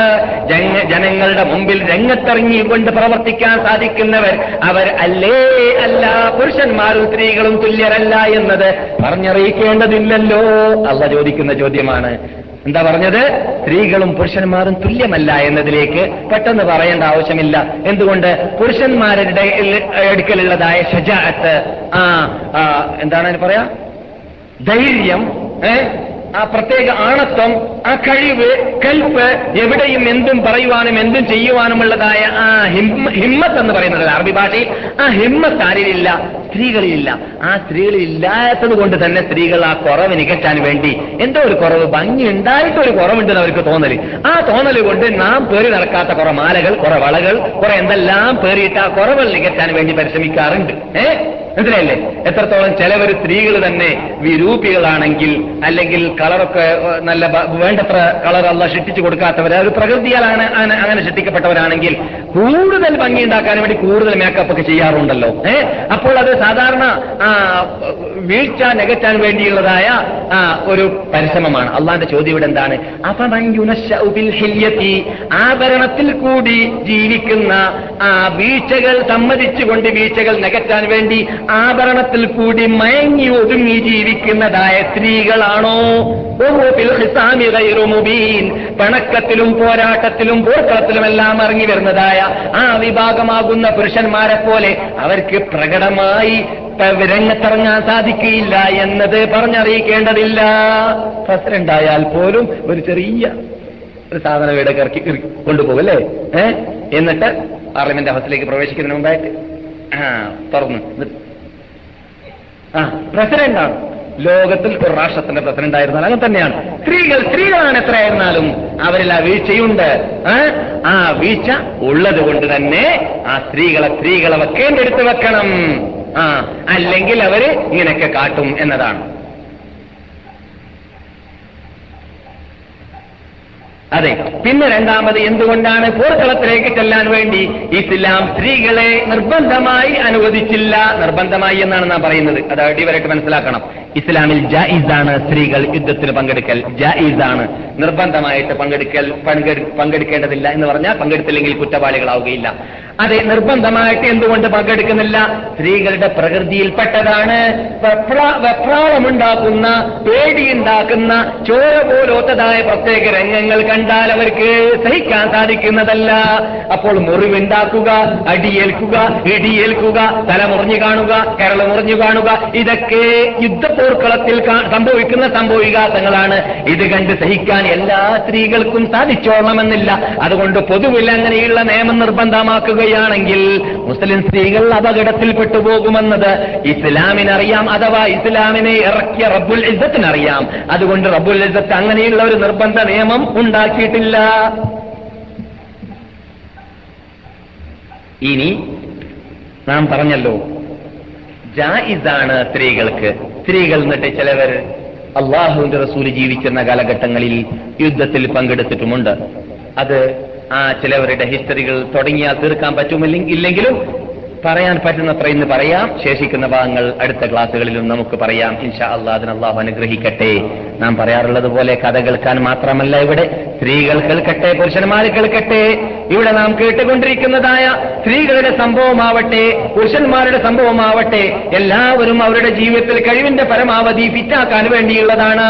Speaker 2: ജനങ്ങളുടെ മുമ്പിൽ രംഗത്തിറങ്ങിക്കൊണ്ട് പ്രവർത്തിക്കാൻ സാധിക്കുന്നവർ അവർ അല്ലേ? അല്ല പുരുഷന്മാരും സ്ത്രീകളും തുല്യരല്ല എന്നത് പറഞ്ഞറിയിക്കേണ്ടതില്ലല്ലോ? അല്ല ചോദിക്കുന്ന ചോദ്യമാണ്. എന്താ പറഞ്ഞത്? സ്ത്രീകളും പുരുഷന്മാരും തുല്യമല്ല എന്നതിലേക്ക് പെട്ടെന്ന് പറയേണ്ട ആവശ്യമില്ല. എന്തുകൊണ്ട്? പുരുഷന്മാരുടെ എടുക്കലുള്ളതായ ഷജാഅത്ത് ആ എന്താണ് പറയാ? ധൈര്യം ആ പ്രത്യേക ആണത്വം ആ കഴിവ് കൽപ്പ് എവിടെയും എന്തും പറയുവാനും എന്തും ചെയ്യുവാനുമുള്ളതായ ആ ഹിമ്മത്ത് എന്ന് പറയുന്നത് അറബി ഭാഷയിൽ ആ ഹിമ്മത്ത് ആരിലില്ല? സ്ത്രീകളിലില്ല. ആ സ്ത്രീകളിൽ ഇല്ലാത്തത് കൊണ്ട് തന്നെ സ്ത്രീകൾ ആ കുറവ് നികറ്റാൻ വേണ്ടി എന്തോ ഒരു കുറവ് ഭംഗി ഉണ്ടായിട്ട് ഒരു കുറവുണ്ടെന്ന് അവർക്ക് തോന്നൽ ആ തോന്നൽ കൊണ്ട് നാം പേറി നടക്കാത്ത കുറെ മാലകൾ കുറെ വളകൾ കുറെ എന്തെല്ലാം പേറിയിട്ട് ആ കുറവുകൾ നികറ്റാൻ വേണ്ടി പരിശ്രമിക്കാറുണ്ട്. ഏ? മനസ്സിലായില്ലേ? എത്രത്തോളം ചിലവർ സ്ത്രീകൾ തന്നെ വിരൂപികളാണെങ്കിൽ അല്ലെങ്കിൽ കളറൊക്കെ നല്ല വേണ്ടത്ര കളർ അല്ല സൃഷ്ടിച്ചു കൊടുക്കാത്തവർ ഒരു പ്രകൃതിയാലാണ് അങ്ങനെ ഷിട്ടിക്കപ്പെട്ടവരാണെങ്കിൽ കൂടുതൽ ഭംഗി ഉണ്ടാക്കാൻ വേണ്ടി കൂടുതൽ മേക്കപ്പ് ഒക്കെ ചെയ്യാറുണ്ടല്ലോ. ഏ? അപ്പോൾ അത് സാധാരണ വീഴ്ച നികറ്റാൻ വേണ്ടിയുള്ളതായ ഒരു പരിശ്രമമാണ്. അള്ളാന്റെ ചോദ്യം ഇവിടെ എന്താണ്? ആഭരണത്തിൽ കൂടി ജീവിക്കുന്ന ആ വീഴ്ചകൾ സമ്മതിച്ചുകൊണ്ട് വീഴ്ചകൾ നികറ്റാൻ വേണ്ടി ആഭരണത്തിൽ കൂടി മയങ്ങി ഒതുങ്ങി ജീവിക്കുന്നതായ സ്ത്രീകളാണോ? മുബീൻ. പണക്കത്തിലും പോരാട്ടത്തിലും പോർക്കളത്തിലുമെല്ലാം ഇറങ്ങി വരുന്നതായ ആ വിഭാഗമാകുന്ന പുരുഷന്മാരെ പോലെ അവർക്ക് പ്രകടമായി രംഗത്തിറങ്ങാൻ സാധിക്കുകയില്ല എന്നത് പറഞ്ഞറിയിക്കേണ്ടതില്ല. പ്രസിഡന്റായാൽ പോലും ഒരു ചെറിയ ഒരു സാധനം ഇവിടെ ഇറക്കി കൊണ്ടുപോകും അല്ലേ? ഏ? എന്നിട്ട് പാർലമെന്റ് ഹൗസിലേക്ക് പ്രവേശിക്കുന്നതിന് മുമ്പായിട്ട്. തുറന്ന്. ആ പ്രസിഡന്റാണ് ലോകത്തിൽ ഒരു രാഷ്ട്രത്തിന്റെ പ്രസിഡന്റ് ആയിരുന്നാൽ അങ്ങനെ തന്നെയാണ്. സ്ത്രീകൾ സ്ത്രീകളാണ് എത്രയായിരുന്നാലും അവരിൽ ആ വീഴ്ചയുണ്ട്. ആ വീഴ്ച ഉള്ളത് കൊണ്ട് തന്നെ ആ സ്ത്രീകളെ സ്ത്രീകളെ വെക്കേണ്ടെടുത്ത് വെക്കണം. ആ അല്ലെങ്കിൽ അവർ ഇങ്ങനെയൊക്കെ കാട്ടും എന്നതാണ്. അതെ. പിന്നെ രണ്ടാമത് എന്തുകൊണ്ടാണ് പോർക്കളത്തിലേക്ക് ചെല്ലാൻ വേണ്ടി ഇസ്ലാം സ്ത്രീകളെ നിർബന്ധമായി അനുവദിച്ചില്ല? നിർബന്ധമായി എന്നാണ് നാം പറയുന്നത്. അത് അടിവരായിട്ട് മനസ്സിലാക്കണം. ഇസ്ലാമിൽ ജായിസാണ് സ്ത്രീകൾ യുദ്ധത്തിൽ പങ്കെടുക്കൽ. ജായിസാണ് നിർബന്ധമായിട്ട് പങ്കെടുക്കൽ പങ്കെടു- പങ്കെടുക്കേണ്ടതില്ല എന്ന് പറഞ്ഞാൽ പങ്കെടുത്തില്ലെങ്കിൽ കുറ്റവാളികളാവുകയില്ല. അതെ നിർബന്ധമായിട്ട് എന്തുകൊണ്ട് പങ്കെടുക്കുന്നില്ല? സ്ത്രീകളുടെ പ്രകൃതിയിൽപ്പെട്ടതാണ്. വെപ്രാ- വെപ്രാളമുണ്ടാക്കുന്ന പേടിയുണ്ടാക്കുന്ന ചോര പോലോത്തതായ പ്രത്യേക രംഗങ്ങൾ കണ്ടാൽ അവർക്ക് സഹിക്കാൻ സാധിക്കുന്നതല്ല. അപ്പോൾ മുറിവുണ്ടാക്കുക അടിയേൽക്കുക ഇടിയേൽക്കുക തല മുറിഞ്ഞു കാണുക കരൾ മുറിഞ്ഞു കാണുക ഇതൊക്കെ യുദ്ധപോർക്കളത്തിൽ സംഭവിക്കുന്ന സംഭവികാസങ്ങളാണ്. ഇത് കണ്ട് സഹിക്കാൻ എല്ലാ സ്ത്രീകൾക്കും സാധിച്ചോളണമെന്നില്ല. അതുകൊണ്ട് പൊതുവിൽ അങ്ങനെയുള്ള നിയമം നിർബന്ധമാക്കുകയാണെങ്കിൽ മുസ്ലിം സ്ത്രീകൾ അപകടത്തിൽ പെട്ടുപോകുമെന്നത് ഇസ്ലാമിനറിയാം അഥവാ ഇസ്ലാമിനെ ഇറക്കിയ റബ്ബുൽ ഇസത്തിനറിയാം അതുകൊണ്ട് റബ്ബുൽ ഇസത്ത് അങ്ങനെയുള്ള ഒരു നിർബന്ധ നിയമം ഉണ്ടാക്കിയിട്ടില്ല. ഇനി നാം പറഞ്ഞല്ലോ ജായിസാണ് സ്ത്രീകൾക്ക്. സ്ത്രീകൾ എന്നിട്ട് ചിലവർ അള്ളാഹുവിന്റെ റസൂൽ ജീവിക്കുന്ന കാലഘട്ടങ്ങളിൽ യുദ്ധത്തിൽ പങ്കെടുത്തിട്ടുമുണ്ട്. അത് ആ ചിലവരുടെ ഹിസ്റ്ററികൾ തുടങ്ങിയാൽ തീർക്കാൻ പറ്റുമില്ലെങ്കിൽ ഇല്ലെങ്കിലും പറയാൻ പറ്റുന്നത്ര ഇന്ന് പറയാം. ശേഷിക്കുന്ന ഭാഗങ്ങൾ അടുത്ത ക്ലാസ്സുകളിലും നമുക്ക് പറയാം. ഇൻഷാ അള്ളാഹ് അതിന് അള്ളാഹു അനുഗ്രഹിക്കട്ടെ. നാം പറയാറുള്ളത് പോലെ കഥ കേൾക്കാൻ മാത്രമല്ല ഇവിടെ. സ്ത്രീകൾ കേൾക്കട്ടെ പുരുഷന്മാർ കേൾക്കട്ടെ. ഇവിടെ നാം കേട്ടുകൊണ്ടിരിക്കുന്നതായ സ്ത്രീകളുടെ സംഭവമാവട്ടെ പുരുഷന്മാരുടെ സംഭവമാവട്ടെ എല്ലാവരും അവരുടെ ജീവിതത്തിൽ കഴിവിന്റെ പരമാവധി ഫിറ്റാക്കാൻ വേണ്ടിയുള്ളതാണ്.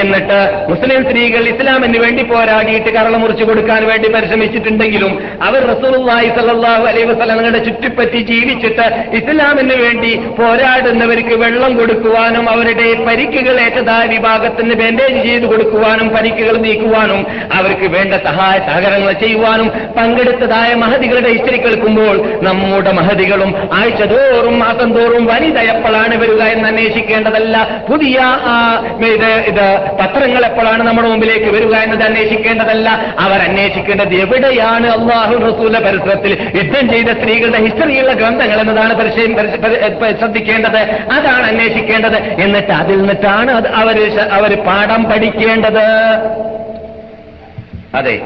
Speaker 2: എന്നിട്ട് മുസ്ലിം സ്ത്രീകൾ ഇസ്ലാമിന് വേണ്ടി പോരാടിയിട്ട് കരള മുറിച്ചു കൊടുക്കാൻ വേണ്ടി പരിശ്രമിച്ചിട്ടുണ്ടെങ്കിലും അവർ റസൂലുള്ളാഹി സ്വല്ലല്ലാഹു അലൈഹി വസല്ലമയുടെ ചുറ്റിപ്പറ്റി ജീവിച്ചിട്ട് ഇസ്ലാമിന് വേണ്ടി പോരാടുന്നവർക്ക് വെള്ളം കൊടുക്കുവാനും അവരുടെ പരിക്കുകൾ ഏറ്റതായ വിഭാഗത്തിന് ബാൻഡേജ് ചെയ്ത് കൊടുക്കുവാനും പരിക്കുകൾ നീക്കുവാനും അവർക്ക് വേണ്ട സഹായ സഹകരണങ്ങൾ ചെയ്യുവാനും പങ്കെടുത്തതായ മഹതികളുടെ ഹിസ്റ്ററി കേൾക്കുമ്പോൾ നമ്മുടെ മഹതികളും ആഴ്ച തോറും മാസം തോറും വനിത എപ്പോഴാണ് വരിക എന്ന് അന്വേഷിക്കേണ്ടതല്ല. പുതിയ ഇത് ഇത് പത്രങ്ങൾ എപ്പോഴാണ് നമ്മുടെ മുമ്പിലേക്ക് വരിക എന്നത് അന്വേഷിക്കേണ്ടതല്ല. അവർ അന്വേഷിക്കേണ്ടത് എവിടെയാണ് അള്ളാഹു റസൂല പരിസരത്തിൽ യുദ്ധം ചെയ്ത സ്ത്രീകളുടെ ഹിസ്റ്ററിയുള്ള ഗ്രന്ഥങ്ങൾ എന്നതാണ് പരിശയം ശ്രദ്ധിക്കേണ്ടത്. അതാണ് അന്വേഷിക്കേണ്ടത്. എന്നിട്ട് അതിൽ നിന്നിട്ടാണ് അത് അവർ അവർ പാഠം പഠിക്കേണ്ടത്. അതെ.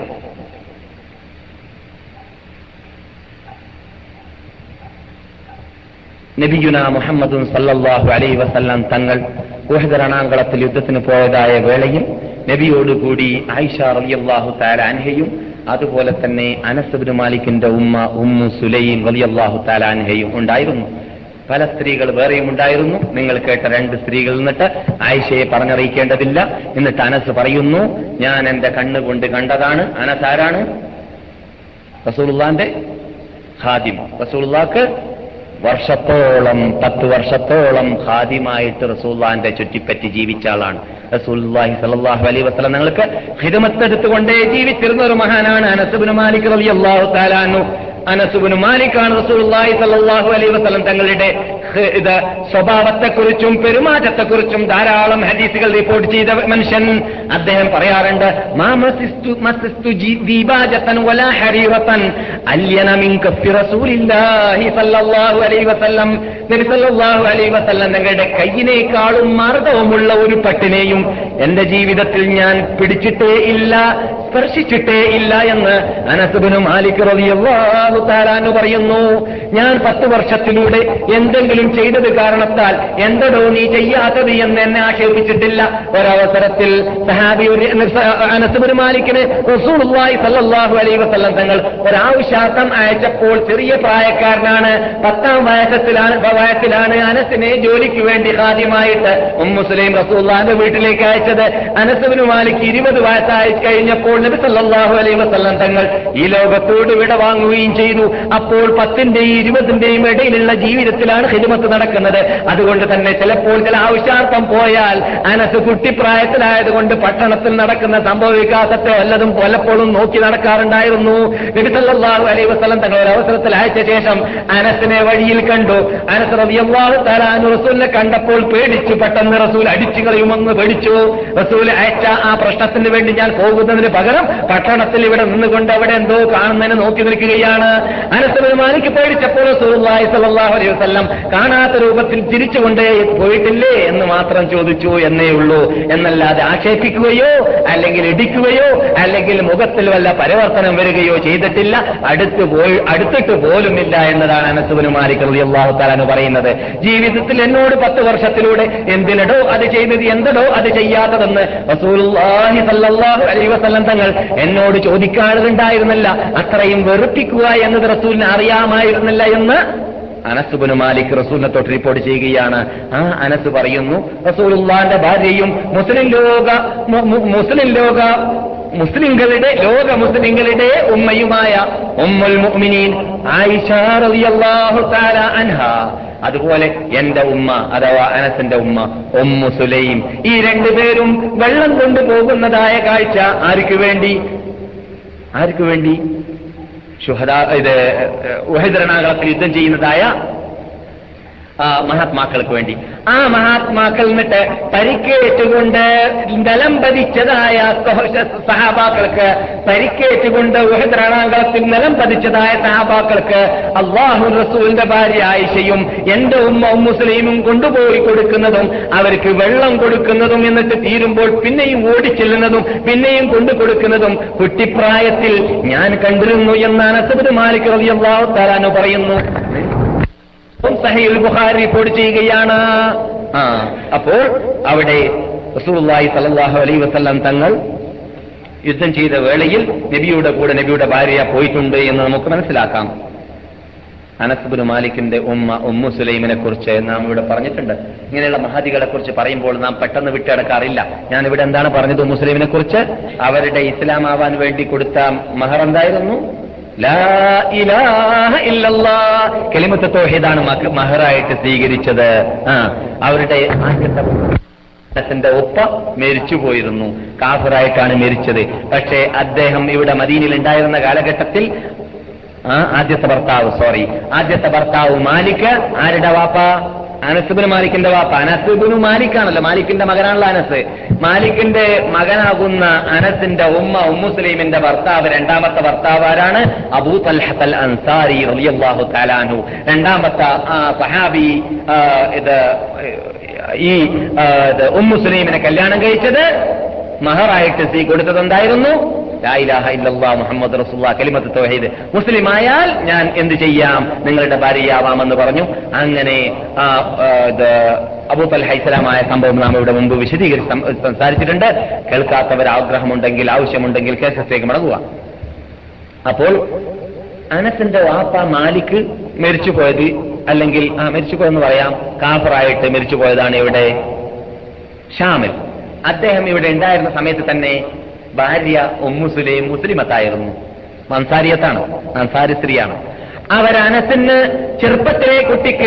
Speaker 2: നബിയുന മുഹമ്മദും സല്ലാഹു അലൈ വസല്ലാം തങ്ങൾ ഉഹദ് രണാങ്കളത്തിൽ യുദ്ധത്തിന് പോയതായ വേളയിൽ നബിയോടുകൂടി ആയിഷ റളിയല്ലാഹു താരാൻഹയും അതുപോലെ തന്നെ അനസബിന് മാലിക്കിന്റെ ഉമ്മ ഉമ്മു സുലൈം റളിയല്ലാഹു തആല അൻഹയും ഉണ്ടായിരുന്നു. പല സ്ത്രീകൾ വേറെയും ഉണ്ടായിരുന്നു. നിങ്ങൾ കേട്ട രണ്ട് സ്ത്രീകൾ എന്നിട്ട് ആയിഷയെ പറഞ്ഞറിയിക്കേണ്ടതില്ല. എന്നിട്ട് അനസ് പറയുന്നു ഞാൻ എന്റെ കണ്ണുകൊണ്ട് കണ്ടതാണ്. അനസ് ആരാണ്? റസൂലുള്ളാന്റെ ഖാദിം. റസൂലുള്ളാക്ക് വർഷത്തോളം പത്ത് വർഷത്തോളം ഖാദിമായിട്ട് റസൂല്ലാന്റെ ചുറ്റിപ്പറ്റി ജീവിച്ച ആളാണ്. റസൂല്ലാഹി സലാഹു അലൈഹി വസല്ലം ഞങ്ങൾക്ക് ഹിതമത്തെടുത്തുകൊണ്ടേ ജീവിച്ചിരുന്ന ഒരു മഹാനാണ് അനസുബിന് മാലിക് റളിയല്ലാഹു അള്ളാഹു താലാനു അനസുബിന് മാലിക്കാണ് റസൂല്ലാഹി സലാഹു അലൈഹി വസ്ലം തങ്ങളുടെ ഇത് സ്വഭാവത്തെക്കുറിച്ചും പെരുമാറ്റത്തെക്കുറിച്ചും ധാരാളം ഹദീസുകൾ റിപ്പോർട്ട് ചെയ്ത മനുഷ്യൻ അദ്ദേഹം പറയാറുണ്ട് മാ കൈയിനേക്കാളും കയ്യിനേക്കാളും ഒരു പട്ടിനെയും എന്റെ ജീവിതത്തിൽ ഞാൻ പിടിച്ചിട്ടേ ഇല്ല സ്പർശിച്ചിട്ടേ ഇല്ല എന്ന് അനസുബിനും മാലിക് റളിയല്ലാഹു താലാന്ന് പറയുന്നു. ഞാൻ പത്ത് വർഷത്തിലൂടെ എന്തെങ്കിലും ചെയ്തത് കാരണത്താൽ എന്തടോ നീ ചെയ്യാത്തത് എന്ന് എന്നെ ആക്ഷേപിച്ചിട്ടില്ല. ഒരവസരത്തിൽ സഹാബി മാലിക്കിന് റസൂലുള്ളാഹി അലൈഹി വസല്ലം തങ്ങൾ ഒരാവശ്യാർത്ഥം അയച്ചപ്പോൾ ചെറിയ പ്രായക്കാരനാണ്. പത്താം വയസ്സത്തിലാണ് വയസ്സിലാണ് അനസിനെ ജോലിക്ക് വേണ്ടി ആദ്യമായിട്ട് ഉമ്മുസ്ലിം റസൂള്ളാന്റെ വീട്ടിലേക്ക് അയച്ചത്. അനസുബിന് മാലിക്ക് ഇരുപത് വയസ്സായി കഴിഞ്ഞപ്പോൾ നബി സല്ലല്ലാഹു അലൈഹി വസല്ലം തങ്ങൾ ഈ ലോകത്തോട് വിട വാങ്ങുകയും ചെയ്തു. അപ്പോൾ പത്തിന്റെയും ഇരുപതിന്റെയും ഇടയിലുള്ള ജീവിതത്തിലാണ് ഹിദ്മത്ത് നടക്കുന്നത്. അതുകൊണ്ട് തന്നെ ചിലപ്പോൾ ചില ആവശ്യാർത്ഥം പോയാൽ അനസ് കുട്ടിപ്രായത്തിലായതുകൊണ്ട് പട്ടണത്തിൽ നടക്കുന്ന സംഭവ വികാസത്തെ വല്ലതും പലപ്പോഴും നോക്കി നടക്കാറുണ്ടായിരുന്നു. നബി സല്ലല്ലാഹു സ്ഥലം തങ്ങൾ ഒരു അവസരത്തിൽ അയച്ച ശേഷം അനസിനെ വഴിയിൽ കണ്ടു. അനസ് റസൂലിനെ കണ്ടപ്പോൾ പേടിച്ചു. പെട്ടെന്ന് റസൂൽ അടിച്ചു കളയുമെന്ന് പേടിച്ചു. റസൂൽ അയച്ച ആ പ്രശ്നത്തിന് വേണ്ടി ഞാൻ പോകുന്നതിന് പകരം പട്ടണത്തിൽ ഇവിടെ നിന്നുകൊണ്ട് അവിടെ എന്തോ കാണുന്നതിന് നോക്കി നിൽക്കുകയാണ്. അനസ് മാലിക്ക് പേടിച്ചപ്പോൾ റസൂൽ അലൈഹി വസല്ലം കാണാത്ത രൂപത്തിൽ ചിരിച്ചുകൊണ്ട് പോയിട്ടില്ലേ എന്ന് മാത്രം ചോദിച്ചു എന്നേ ഉള്ളൂ. എന്നല്ലാതെ ആക്ഷേപിക്കുകയോ അല്ലെങ്കിൽ ഇടിക്കുകയോ അല്ലെങ്കിൽ മുഖത്തിൽ വല്ല പരിവർത്തനം വരികയോ ചെയ്തിട്ടില്ല. അടുത്ത് പോയി അടുത്തിട്ട് പോലുമില്ല എന്നതാണ് അനസുബിന് മാലിക് റളിയല്ലാഹു തആല പറയുന്നത്. ജീവിതത്തിൽ എന്നോട് പത്ത് വർഷത്തിലൂടെ എന്തിനടോ അത് ചെയ്തത് എന്തടോ അത് ചെയ്യാത്തതെന്ന് റസൂലുള്ളാഹി അലൈഹി വസല്ലം തങ്ങൾ എന്നോട് ചോദിക്കാറുണ്ടായിരുന്നില്ല. അത്രയും വെറുപ്പിക്കുക എന്നത് റസൂലിന് അറിയാമായിരുന്നില്ല എന്ന് അനസുബിന് മാലിക് റസൂലിനെ തൊട്ട് റിപ്പോർട്ട് ചെയ്യുകയാണ്. ആ അനസ് പറയുന്നു റസൂലുള്ളാന്റെ ഭാര്യയും മുസ്ലിം ലോക മുസ്ലിം ലോക മുസ്ലിങ്ങളുടെ ലോക മുസ്ലിങ്ങളുടെ ഉമ്മയുമായ ഉമ്മുൽ മുഅ്മിനീൻ റളിയല്ലാഹു തആല അൻഹ. അതുപോലെ എന്റെ ഉമ്മ അഥവാ അനസിന്റെ ഉമ്മ ഉമ്മു സുലൈം. ഈ രണ്ടുപേരും വെള്ളം കൊണ്ടുപോകുന്നതായ കാഴ്ച ആർക്കു വേണ്ടി? ആർക്കു വേണ്ടി? ശുഹദ ഇത് ഉഹദരണാകളത്തിൽ യുദ്ധം ചെയ്യുന്നതായ ആ മഹാത്മാക്കൾക്ക് വേണ്ടി. ആ മഹാത്മാക്കൾ എന്നിട്ട് പരിക്കേറ്റുകൊണ്ട് ബലം പതിച്ചതായ സഹ- സഹാബാക്കൾക്ക് പരിക്കേറ്റുകൊണ്ട് ഉഹദ്രണാകളത്തിൽ നിലം പതിച്ചതായ സഹാബാക്കൾക്ക് അള്ളാഹു റസൂലിന്റെ ഭാര്യ ആയിഷയും എന്റെ ഉമ്മ മുസ്ലിമും കൊണ്ടുപോയി കൊടുക്കുന്നതും അവർക്ക് വെള്ളം കൊടുക്കുന്നതും എന്നിട്ട് തീരുമ്പോൾ പിന്നെയും ഓടിച്ചെല്ലുന്നതും പിന്നെയും കൊണ്ടു കൊടുക്കുന്നതും കുട്ടിപ്രായത്തിൽ ഞാൻ കണ്ടിരുന്നു എന്നാണ് അസബ് മാലിക് റളിയല്ലാഹു തആല പറയുന്നു. സഹീൽ ബുഖാരി റിപ്പോർട്ട് ചെയ്യുകയാണ്. ആ അപ്പോൾ അവിടെ റസൂലുള്ളാഹി സ്വല്ലല്ലാഹു അലൈഹി വസല്ലം തങ്ങൾ യുദ്ധം ചെയ്ത വേളയിൽ നബിയുടെ കൂടെ നബിയുടെ ഭാര്യ പോയിട്ടുണ്ട് എന്ന് നമുക്ക് മനസ്സിലാക്കാം. അനസ്ബുൻ മാലിക്കിന്റെ ഉമ്മ ഉമ്മു സുലൈമിനെ കുറിച്ച് നാം ഇവിടെ പറഞ്ഞിട്ടുണ്ട്. ഇങ്ങനെയുള്ള മഹാദികളെ കുറിച്ച് പറയുമ്പോൾ നാം പെട്ടെന്ന് വിട്ടടക്കാറില്ല. ഞാൻ ഇവിടെ എന്താണ് പറഞ്ഞത് മുസ്ലിമിനെ കുറിച്ച്? അവരുടെ ഇസ്ലാമാവാൻ വേണ്ടി കൊടുത്ത മഹർ എന്തായിരുന്നു? കലിമത്ത് തൗഹീദാണ് മഹറായിട്ട് സ്വീകരിച്ചത്. അവരുടെ ന്റെ ഒപ്പ മരിച്ചു പോയിരുന്നു. കാഫറായിട്ടാണ് മരിച്ചത്. പക്ഷേ അദ്ദേഹം ഇവിടെ മദീനിൽ ഉണ്ടായിരുന്ന കാലഘട്ടത്തിൽ ആദ്യത്തെ ഭർത്താവ് സോറി ആദ്യത്തെ ഭർത്താവ് മാലിക്. ആരുടെ വാപ്പ? അനസുബിന് മാലിക്കിന്റെ വാപ്പ. അനസുബിന് മാലിക്കാണല്ലോ മാലിക്കിന്റെ മകനാണല്ലോ അനസ്. മാലിക്കിന്റെ മകനാകുന്ന അനസിന്റെ ഉമ്മ ഉമ്മുസ്ലീമിന്റെ ഭർത്താവ് രണ്ടാമത്തെ ഭർത്താവ് ആരാണ്? അബൂ തൽഹത്തൽ അൻസാരി റളിയല്ലാഹു തആലാഹു രണ്ടാമത്തെ സഹാബി ഇത് ഈ ഉമ്മുസ്ലീമിനെ കല്യാണം കഴിച്ചത് മഹറായിട്ട് സീ കൊടുത്തത് എന്തായിരുന്നു? മുഹമ്മദ് കലിമത്ത് തൗഹീദ്. മുസ്ലിം ആയാൽ ഞാൻ എന്ത് ചെയ്യാം? നിങ്ങളുടെ ഭാര്യയാവാമെന്ന് പറഞ്ഞു. അങ്ങനെ ആ, ആ, ഇത് അബൂ തൽഹ ഇസ്ലാമായ സംഭവം നാം ഇവിടെ മുമ്പ് വിശദീകരിച്ച് സംസാരിച്ചിട്ടുണ്ട്. കേൾക്കാത്തവർ ആഗ്രഹമുണ്ടെങ്കിൽ ആവശ്യമുണ്ടെങ്കിൽ കേസത്തേക്ക് മടങ്ങുക. അപ്പോൾ അനസിന്റെ വാപ്പ മാലിക് മരിച്ചുപോയത് അല്ലെങ്കിൽ ആ മരിച്ചുപോയെന്ന് പറയാം കാഫറായിട്ട് മരിച്ചു പോയതാണ് ഇവിടെ ഷാമിൽ. അദ്ദേഹം ഇവിടെ ഉണ്ടായിരുന്ന സമയത്ത് തന്നെ ഭാര്യ ഒമ്മുസുലൈം മുസ്ലിമത്തായിരുന്നു. അൻസാരിയത്താണ് അൻസാരി സ്ത്രീയാണ്. അവർ അനസിന് ചെറുപ്പത്തിലെ കുട്ടിക്ക്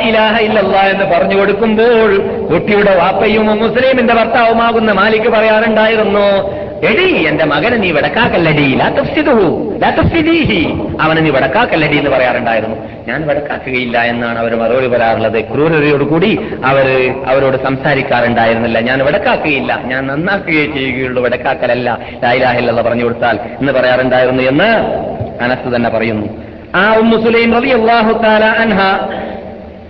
Speaker 2: ഇലാഹ ഇല്ലല്ല എന്ന് പറഞ്ഞു കൊടുക്കുമ്പോൾ കുട്ടിയുടെ വാപ്പയും മുസ്ലിമിന്റെ ഭർത്താവുമാകുന്ന മാലിക്ക് പറയാറുണ്ടായിരുന്നു എടി എന്റെ മകനെ നീ വടക്കാക്കല്ലടി. ലാ തഫ്സിദുഹു, ലാ അവനെ നീ വടക്കാക്കല്ലടി എന്ന് പറയാറുണ്ടായിരുന്നു. ഞാൻ വടക്കാക്കുകയില്ല എന്നാണ് അവർ മറുപടി പറയാറുള്ളത്. ക്രൂരതയോടുകൂടി അവർ അവരോട് സംസാരിക്കാറുണ്ടായിരുന്നില്ല. ഞാൻ വടക്കാക്കുകയില്ല. ഞാൻ നന്നാക്കുകയേ ചെയ്യുകയുള്ളൂ. വടക്കാക്കലല്ല. ലായിലാഹില്ലെന്ന് പറഞ്ഞു കൊടുത്താൽ എന്ന് പറയാറുണ്ടായിരുന്നു എന്ന് അനസ് തന്നെ പറയുന്നു. ആ ഉമ്മു സുലൈം റബി അള്ളാഹു താല അൻഹ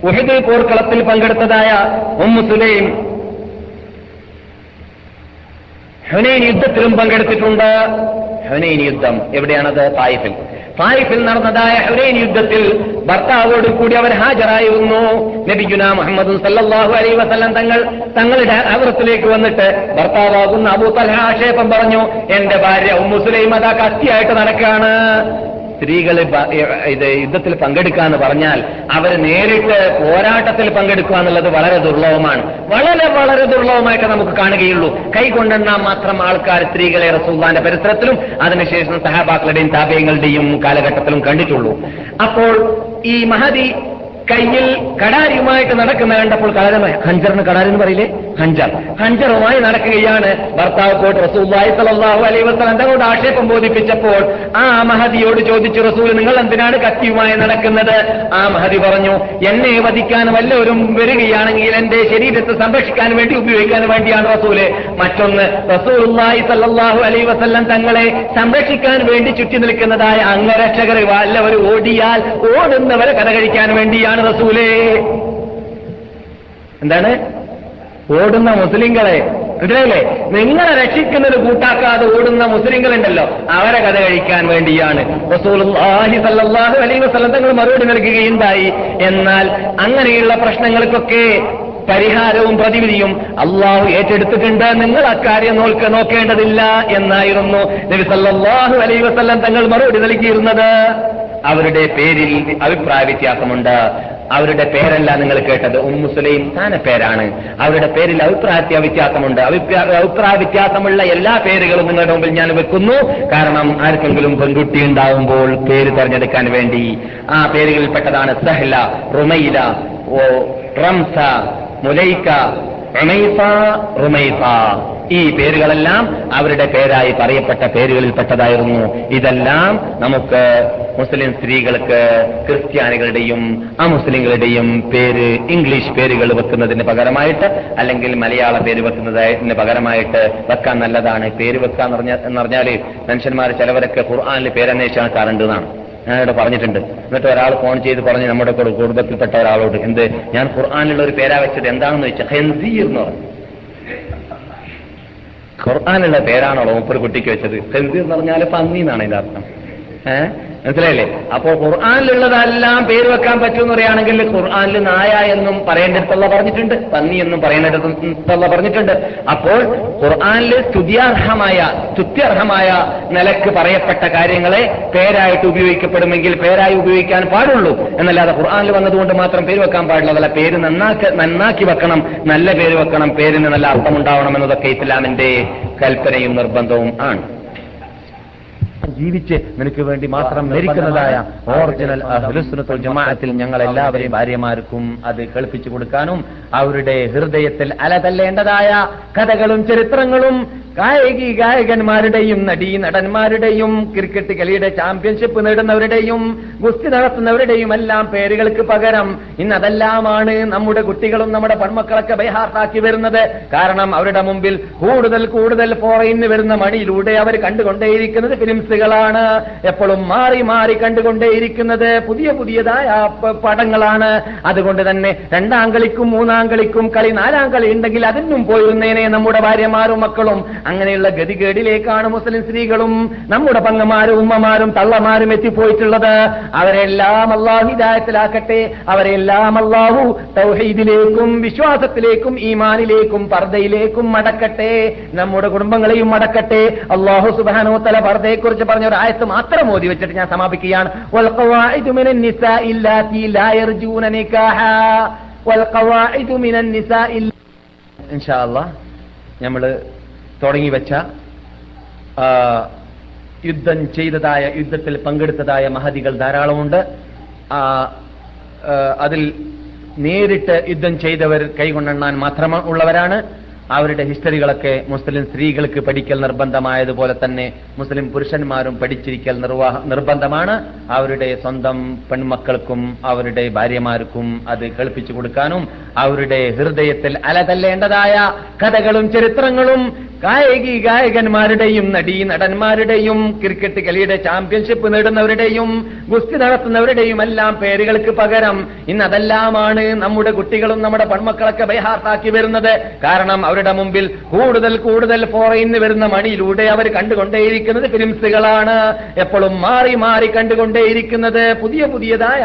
Speaker 2: ഉഹിദുൽ പോർക്കളത്തിൽ പങ്കെടുത്തതായ ഉമ്മു സുലൈം ഹുനൈൻ യുദ്ധത്തിലും പങ്കെടുത്തിട്ടുണ്ട്. ഹുനൈൻ യുദ്ധം എവിടെയാണത്? തായിഫിൽ. തായിഫിൽ നടന്നതായ ഹുനൈൻ യുദ്ധത്തിൽ ഭർത്താവോട് കൂടി അവർ ഹാജരായിരുന്നു. നബിഗുന മുഹമ്മദ് സല്ലാഹു അലൈ വസല്ലം തങ്ങൾ തങ്ങളുടെ അവറത്തിലേക്ക് വന്നിട്ട് ഭർത്താവാകുന്ന അബൂ തൽഹ ആക്ഷേപം പറഞ്ഞു എന്റെ ഭാര്യ ഉമ്മുസുലൈം അതാ കത്തിയായിട്ട് നടക്കാണ് സ്ത്രീകൾ ഇത് യുദ്ധത്തിൽ പങ്കെടുക്കുക എന്ന് പറഞ്ഞാൽ അവർ നേരിട്ട് പോരാട്ടത്തിൽ പങ്കെടുക്കുക എന്നുള്ളത് വളരെ ദുർലഭമാണ്. വളരെ വളരെ ദുർലഭമായിട്ട് നമുക്ക് കാണുകയുള്ളൂ. കൈ കൊണ്ടെണ്ണാൻ മാത്രം ആൾക്കാർ സ്ത്രീകളെ റസൂള്ളാന്റെ പരിസരത്തിലും അതിനുശേഷം സഹാബാക്കളുടെയും താപയങ്ങളുടെയും കാലഘട്ടത്തിലും കണ്ടിട്ടുള്ളൂ. അപ്പോൾ ഈ മഹതി കയ്യിൽ കടാരിയുമായിട്ട് നടക്കുന്ന കണ്ടപ്പോൾ കടാരമായ ഹഞ്ചറിന് കടാരി എന്ന് പറയില്ലേ? ഹഞ്ചർ. ഹഞ്ചറുമായി നടക്കുകയാണ് ഭർത്താവ് പോയിട്ട് റസൂല്ലായി സലാഹു അലൈ വസ്ലാം തങ്ങളോട് ആക്ഷേപം ബോധിപ്പിച്ചപ്പോൾ ആ മഹദിയോട് ചോദിച്ചു റസൂൽ നിങ്ങൾ എന്തിനാണ് കത്തിയുമായി നടക്കുന്നത്? ആ മഹദി പറഞ്ഞു എന്നെ വധിക്കാൻ വല്ലവരും വരികയാണെങ്കിൽ എന്റെ ശരീരത്തെ സംരക്ഷിക്കാൻ വേണ്ടി ഉപയോഗിക്കാൻ വേണ്ടിയാണ് റസൂൽ. മറ്റൊന്ന് റസൂലുള്ളാഹി സല്ലാഹു അലൈ വസല്ലം തങ്ങളെ സംരക്ഷിക്കാൻ വേണ്ടി ചുറ്റി നിൽക്കുന്നതായ അംഗരക്ഷകർ വല്ലവരും ഓടിയാൽ ഓടുന്നവരെ കഥ കഴിക്കാൻ വേണ്ടിയാണ് റസൂലേ. എന്താണ്? ഓടുന്ന മുസ്ലിങ്ങളെ. മനസ്സിലായില്ലേ? നിങ്ങളെ രക്ഷിക്കുന്നത് കൂട്ടാക്കാതെ ഓടുന്ന മുസ്ലിങ്ങളുണ്ടല്ലോ. അവരെ കഥ കഴിക്കാൻ വേണ്ടിയാണ്. തങ്ങൾ മറുപടി നൽകുകയുണ്ടായി. എന്നാൽ അങ്ങനെയുള്ള പ്രശ്നങ്ങൾക്കൊക്കെ പരിഹാരവും പ്രതിവിധിയും അള്ളാഹു ഏറ്റെടുത്തിട്ടുണ്ട്. നിങ്ങൾ അക്കാര്യം നോക്ക നോക്കേണ്ടതില്ല എന്നായിരുന്നു നബി സല്ലാഹു വസല്ലം തങ്ങൾ മറുപടി നൽകിയിരുന്നത്. അവരുടെ പേരിൽ അഭിപ്രായ വ്യത്യാസമുണ്ട്. അവരുടെ പേരല്ല നിങ്ങൾ കേട്ടത്. ഉമ്മുസുലൈം താന പേരാണ്. അവരുടെ പേരിൽ അഭിപ്രായ വ്യത്യാസമുണ്ട്. അഭിപ്രായ വ്യത്യാസമുള്ള എല്ലാ പേരുകളും നിങ്ങളുടെ മുമ്പിൽ ഞാൻ വെക്കുന്നു. കാരണം ആർക്കെങ്കിലും പെൺകുട്ടി ഉണ്ടാവുമ്പോൾ പേര് തെരഞ്ഞെടുക്കാൻ വേണ്ടി ആ പേരുകളിൽപ്പെട്ടതാണ് സഹ്ല റുമൈല റംസ മുലൈക്ക റുമൈസ റുമൈസ ഈ പേരുകളെല്ലാം അവരുടെ പേരായി പറയപ്പെട്ട പേരുകളിൽപ്പെട്ടതായിരുന്നു. ഇതെല്ലാം നമുക്ക് മുസ്ലിം സ്ത്രീകൾക്ക് ക്രിസ്ത്യാനികളുടെയും അമുസ്ലിങ്ങളുടെയും പേര് ഇംഗ്ലീഷ് പേരുകൾ വെക്കുന്നതിന് പകരമായിട്ട് അല്ലെങ്കിൽ മലയാള പേര് വെക്കുന്നതിന് പകരമായിട്ട് വെക്കാൻ നല്ലതാണ്. പേര് വെക്കാന്ന് പറഞ്ഞാൽ മനുഷ്യന്മാർ ചിലവരൊക്കെ ഖുർആാനിൽ പേരന്വേഷിച്ചാണ് നടക്കാറുണ്ട് എന്നാണ് ഞാനിവിടെ പറഞ്ഞിട്ടുണ്ട്. എന്നിട്ട് ഒരാൾ ഫോൺ ചെയ്ത് പറഞ്ഞ് നമ്മുടെ കൂടെ കുടുംബത്തിൽപ്പെട്ട ഒരാളോട് എന്ത് ഞാൻ ഖുർആാനിലുള്ള ഒരു പേരാ വെച്ചത് എന്താണെന്ന് വെച്ചാൽ ഹെൻസീർ എന്ന് പറഞ്ഞു. ഖുർആാനുള്ള പേരാണോ മൂപ്പർ കുട്ടിക്ക് വെച്ചത്? ഹെൻസീർ എന്ന് പറഞ്ഞാൽ പന്നി എന്നാണ് ഇതിന്റെ അർത്ഥം. മനസ്സിലായില്ലേ? അപ്പോൾ ഖുർആാനിലുള്ളതെല്ലാം പേര് വെക്കാൻ പറ്റുമെന്ന് പറയുകയാണെങ്കിൽ ഖുർആാനിൽ നായ എന്നും പറയേണ്ടടുത്തുള്ള പറഞ്ഞിട്ടുണ്ട് പന്നി എന്നും പറയേണ്ടടുത്തുള്ള പറഞ്ഞിട്ടുണ്ട്. അപ്പോൾ ഖുർആാനിൽ സ്തുതിയാർഹമായ സ്തുത്യർഹമായ നിലയ്ക്ക് പറയപ്പെട്ട കാര്യങ്ങളെ പേരായിട്ട് ഉപയോഗിക്കപ്പെടുമെങ്കിൽ പേരായി ഉപയോഗിക്കാൻ പാടുള്ളൂ. എന്നല്ലാതെ ഖുർആാനിൽ വന്നതുകൊണ്ട് മാത്രം പേര് വെക്കാൻ പാടില്ല. പേര് നന്നാക്കി നന്നാക്കി വെക്കണം. നല്ല പേര് വെക്കണം. പേരിന് നല്ല അർത്ഥമുണ്ടാവണം എന്നതൊക്കെ ഇസ്ലാമിന്റെ കൽപ്പനയും നിർബന്ധവും ആണ്. ജീവിച്ച് നിനക്ക് വേണ്ടി മാത്രം മരിക്കുന്നതായ ഓറിജിനൽ അഹ്ലുസുന്നത്തുൽ ജമാഅത്തിൽ ഞങ്ങൾ എല്ലാവരെയും ഭാര്യമാർക്കും അത് കേൾപ്പിച്ചു കൊടുക്കാനും അവരുടെ ഹൃദയത്തിൽ അലതല്ലേണ്ടതായ കഥകളും ചരിത്രങ്ങളും ഗായകന്മാരുടെയും നടീ നടന്മാരുടെയും ക്രിക്കറ്റ് കളിയുടെ ചാമ്പ്യൻഷിപ്പ് നേടുന്നവരുടെയും ഗുസ്തി നടത്തുന്നവരുടെയും എല്ലാം പേരുകൾക്ക് പകരം ഇന്ന് അതെല്ലാമാണ് നമ്മുടെ കുട്ടികളും നമ്മുടെ പെൺമക്കളൊക്കെ ബൈഹാർട്ടാക്കി വരുന്നത്. കാരണം അവരുടെ മുമ്പിൽ കൂടുതൽ കൂടുതൽ ഫോറിന് വരുന്ന മണിയിലൂടെ അവർ കണ്ടുകൊണ്ടേയിരിക്കുന്നത് ഫിലിംസുകളാണ് എപ്പോഴും മാറി മാറി കണ്ടുകൊണ്ടേയിരിക്കുന്നത് പുതിയ പുതിയതായ പടങ്ങളാണ്. അതുകൊണ്ട് തന്നെ രണ്ടാം കളിക്കും മൂന്നാം കളിക്കും കളി നാലാം കളി ഉണ്ടെങ്കിൽ അതിനും പോയിരുന്നേനെ നമ്മുടെ ഭാര്യമാരും മക്കളും. അങ്ങനെയുള്ള ഗതികേടിലേക്കാണ് മുസ്ലിം സ്ത്രീകളും നമ്മുടെ പങ്ങമാരും ഉമ്മമാരും തള്ളമാരും എത്തിപ്പോയിട്ടുള്ളത്. അവരെല്ലാം അള്ളാഹു ഹിദായത്തിലാക്കട്ടെ. അവരെല്ലാം അള്ളാഹു തൗഹീദിലേക്കും വിശ്വാസത്തിലേക്കും ഈമാനിലേക്കും പർദ്ദയിലേക്കും മടക്കട്ടെ. നമ്മുടെ കുടുംബങ്ങളെയും മടക്കട്ടെ. അള്ളാഹു സുബാനോ തല പർദ്ദയെക്കുറിച്ച് പറഞ്ഞ ഒരു ആയത്ത് മാത്രം ഓതി വെച്ചിട്ട് ഞാൻ സമാപിക്കുകയാണ്. ഇൻഷാ നമ്മൾ തുടങ്ങി വെച്ച യുദ്ധം ചെയ്തതായ യുദ്ധത്തിൽ പങ്കെടുത്തതായ മഹതികൾ ധാരാളമുണ്ട്. അതിൽ നേരിട്ട് യുദ്ധം ചെയ്തവർ കൈകൊണ്ടെണ്ണാൻ മാത്രം ഉള്ളവരാണ്. അവരുടെ ഹിസ്റ്ററികളൊക്കെ മുസ്ലിം സ്ത്രീകൾക്ക് പഠിക്കൽ നിർബന്ധമായതുപോലെ തന്നെ മുസ്ലിം പുരുഷന്മാരും പഠിച്ചിരിക്കൽ നിർബന്ധമാണ്. അവരുടെ സ്വന്തം പെൺമക്കൾക്കും അവരുടെ ഭാര്യമാർക്കും അത് കേൾപ്പിച്ചു കൊടുക്കാനും അവരുടെ ഹൃദയത്തിൽ അലതല്ലേണ്ടതായ കഥകളും ചരിത്രങ്ങളും കായികി ഗായകന്മാരുടെയും നടീ നടന്മാരുടെയും ക്രിക്കറ്റ് കളിയുടെ ചാമ്പ്യൻഷിപ്പ് നേടുന്നവരുടെയും ഗുസ്തി നടത്തുന്നവരുടെയും എല്ലാം പേരുകൾക്ക് പകരം ഇന്ന് അതെല്ലാമാണ് നമ്മുടെ കുട്ടികളും നമ്മുടെ പെൺമക്കളൊക്കെ ബൈഹാർട്ടാക്കി വരുന്നത്. കാരണം അവരുടെ മുമ്പിൽ കൂടുതൽ കൂടുതൽ ഫോറിന് വരുന്ന മണിയിലൂടെ അവർ കണ്ടുകൊണ്ടേയിരിക്കുന്നത് ഫിലിംസുകളാണ് എപ്പോഴും മാറി മാറി കണ്ടുകൊണ്ടേയിരിക്കുന്നത് പുതിയ പുതിയതായ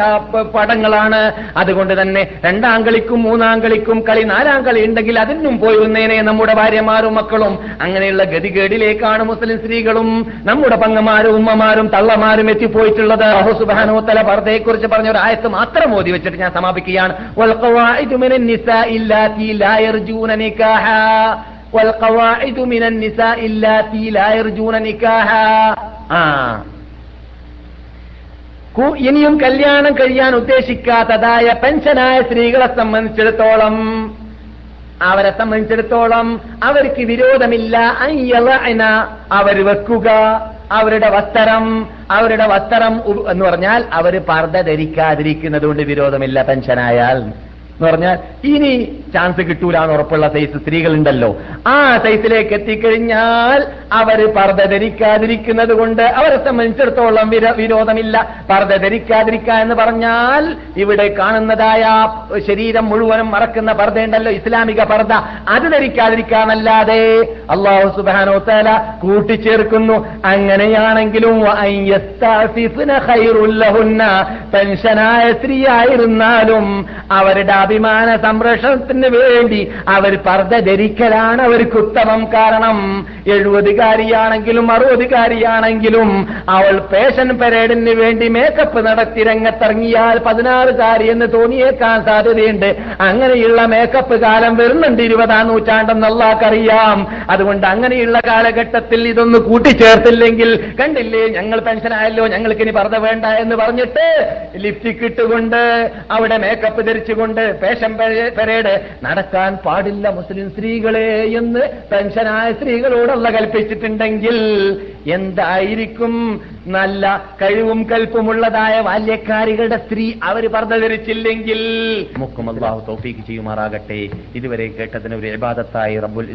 Speaker 2: പടങ്ങളാണ്. അതുകൊണ്ട് തന്നെ രണ്ടാം കളിക്കും മൂന്നാം കളിക്കും കളി നാലാം കളി ഉണ്ടെങ്കിൽ അതിനും പോയി വന്നേനെ നമ്മുടെ ഭാര്യമാരും മക്കളും. അങ്ങനെയുള്ള ഗതികേടിലേക്കാണ് മുസ്ലിം സ്ത്രീകളും നമ്മുടെ പങ്ങമാരും ഉമ്മമാരും തള്ളമാരും എത്തിപ്പോയിട്ടുള്ളത്. അഹു സുബാനോത്തല പർദ്ദയെക്കുറിച്ച് പറഞ്ഞ ഒരു ആയത്ത് മാത്രം ഓതി വെച്ചിട്ട് ഞാൻ സമാപിക്കുകയാണ്. ആ. ഇനിയും കല്യാണം കഴിയാൻ ഉദ്ദേശിക്കാത്തതായ പെൻഷനായ സ്ത്രീകളെ സംബന്ധിച്ചിടത്തോളം അവരെ സംബന്ധിച്ചിടത്തോളം അവർക്ക് വിരോധമില്ല. അയ്യലഅന. അവർ വെക്കുക. അവരുടെ വസ്ത്രം അവരുടെ വസ്ത്രം എന്ന് പറഞ്ഞാൽ അവർ പർദ്ദ ധരിക്കാതിരിക്കുന്നതുകൊണ്ട് വിരോധമില്ല പെൻഷനായാൽ. എന്ന് പറഞ്ഞാൽ ഇനി ചാൻസ് കിട്ടൂല എന്ന് ഉറപ്പുള്ള സൈസ് സ്ത്രീകളുണ്ടല്ലോ. ആ സൈസിലേക്ക് എത്തിക്കഴിഞ്ഞാൽ അവർ പർദ്ദ ധരിക്കാതിരിക്കുന്നത് കൊണ്ട് അവരെ സംബന്ധിച്ചിടത്തോളം വിനോദമില്ല പർദ്ദ ധരിക്കാതിരിക്കുക എന്ന് പറഞ്ഞാൽ ഇവിടെ കാണുന്നതായ ശരീരം മുഴുവനും മറക്കുന്ന പർദ്ദ ഉണ്ടല്ലോ ഇസ്ലാമിക പർദ്ദ. അത് ധരിക്കാതിരിക്കാന്നല്ലാതെ അള്ളാഹു സുബാനോ തല കൂട്ടിച്ചേർക്കുന്നു. അങ്ങനെയാണെങ്കിലും പെൻഷനായ സ്ത്രീയായിരുന്നാലും അവരുടെ അഭിമാന സംരക്ഷണത്തിന് വേണ്ടി അവർ പർദ്ദ ധരിക്കലാണ് അവർക്ക് ഉത്തമം കാരണം. എഴുപതുകാരിയാണെങ്കിലും അറുപതുകാരിയാണെങ്കിലും അവൾ പേഷൻ പരേഡിന് വേണ്ടി മേക്കപ്പ് നടത്തി രംഗത്തിറങ്ങിയാൽ പതിനാറുകാരി എന്ന് തോന്നിയേക്കാൻ സാധ്യതയുണ്ട്. അങ്ങനെയുള്ള മേക്കപ്പ് കാലം വരുന്നുണ്ട് ഇരുപതാം നൂറ്റാണ്ടെന്നുള്ളവർക്കറിയാം അതുകൊണ്ട് അങ്ങനെയുള്ള കാലഘട്ടത്തിൽ ഇതൊന്ന് കൂട്ടിച്ചേർത്തില്ലെങ്കിൽ കണ്ടില്ലേ ഞങ്ങൾ പെൻഷനായല്ലോ ഞങ്ങൾക്ക് ഇനി പർദ്ദ വേണ്ട എന്ന് പറഞ്ഞിട്ട് ലിപ്സ്റ്റിക് ഇട്ടുകൊണ്ട് അവിടെ മേക്കപ്പ് ധരിച്ചുകൊണ്ട് ഫാഷൻ പരേഡ് നടക്കാൻ പാടില്ല മുസ്ലിം സ്ത്രീകളെ എന്ന് പെൻഷനായ സ്ത്രീകളോടുള്ള കൽപ്പിച്ചിട്ടുണ്ടെങ്കിൽ എന്തായിരിക്കും? നല്ല കഴിവും കൽപ്പുമുള്ളതായ ബാല്യക്കാരികളുടെ സ്ത്രീ അവർ പറഞ്ഞതിരിച്ചില്ലെങ്കിൽ മുക്കും അള്ളാഹു തൗഫീക്ക് ചെയ്യുമാറാകട്ടെ. ഇതുവരെ കേട്ടതിന് ഒരു ഇബാദത്തായി റബ്ബുൽ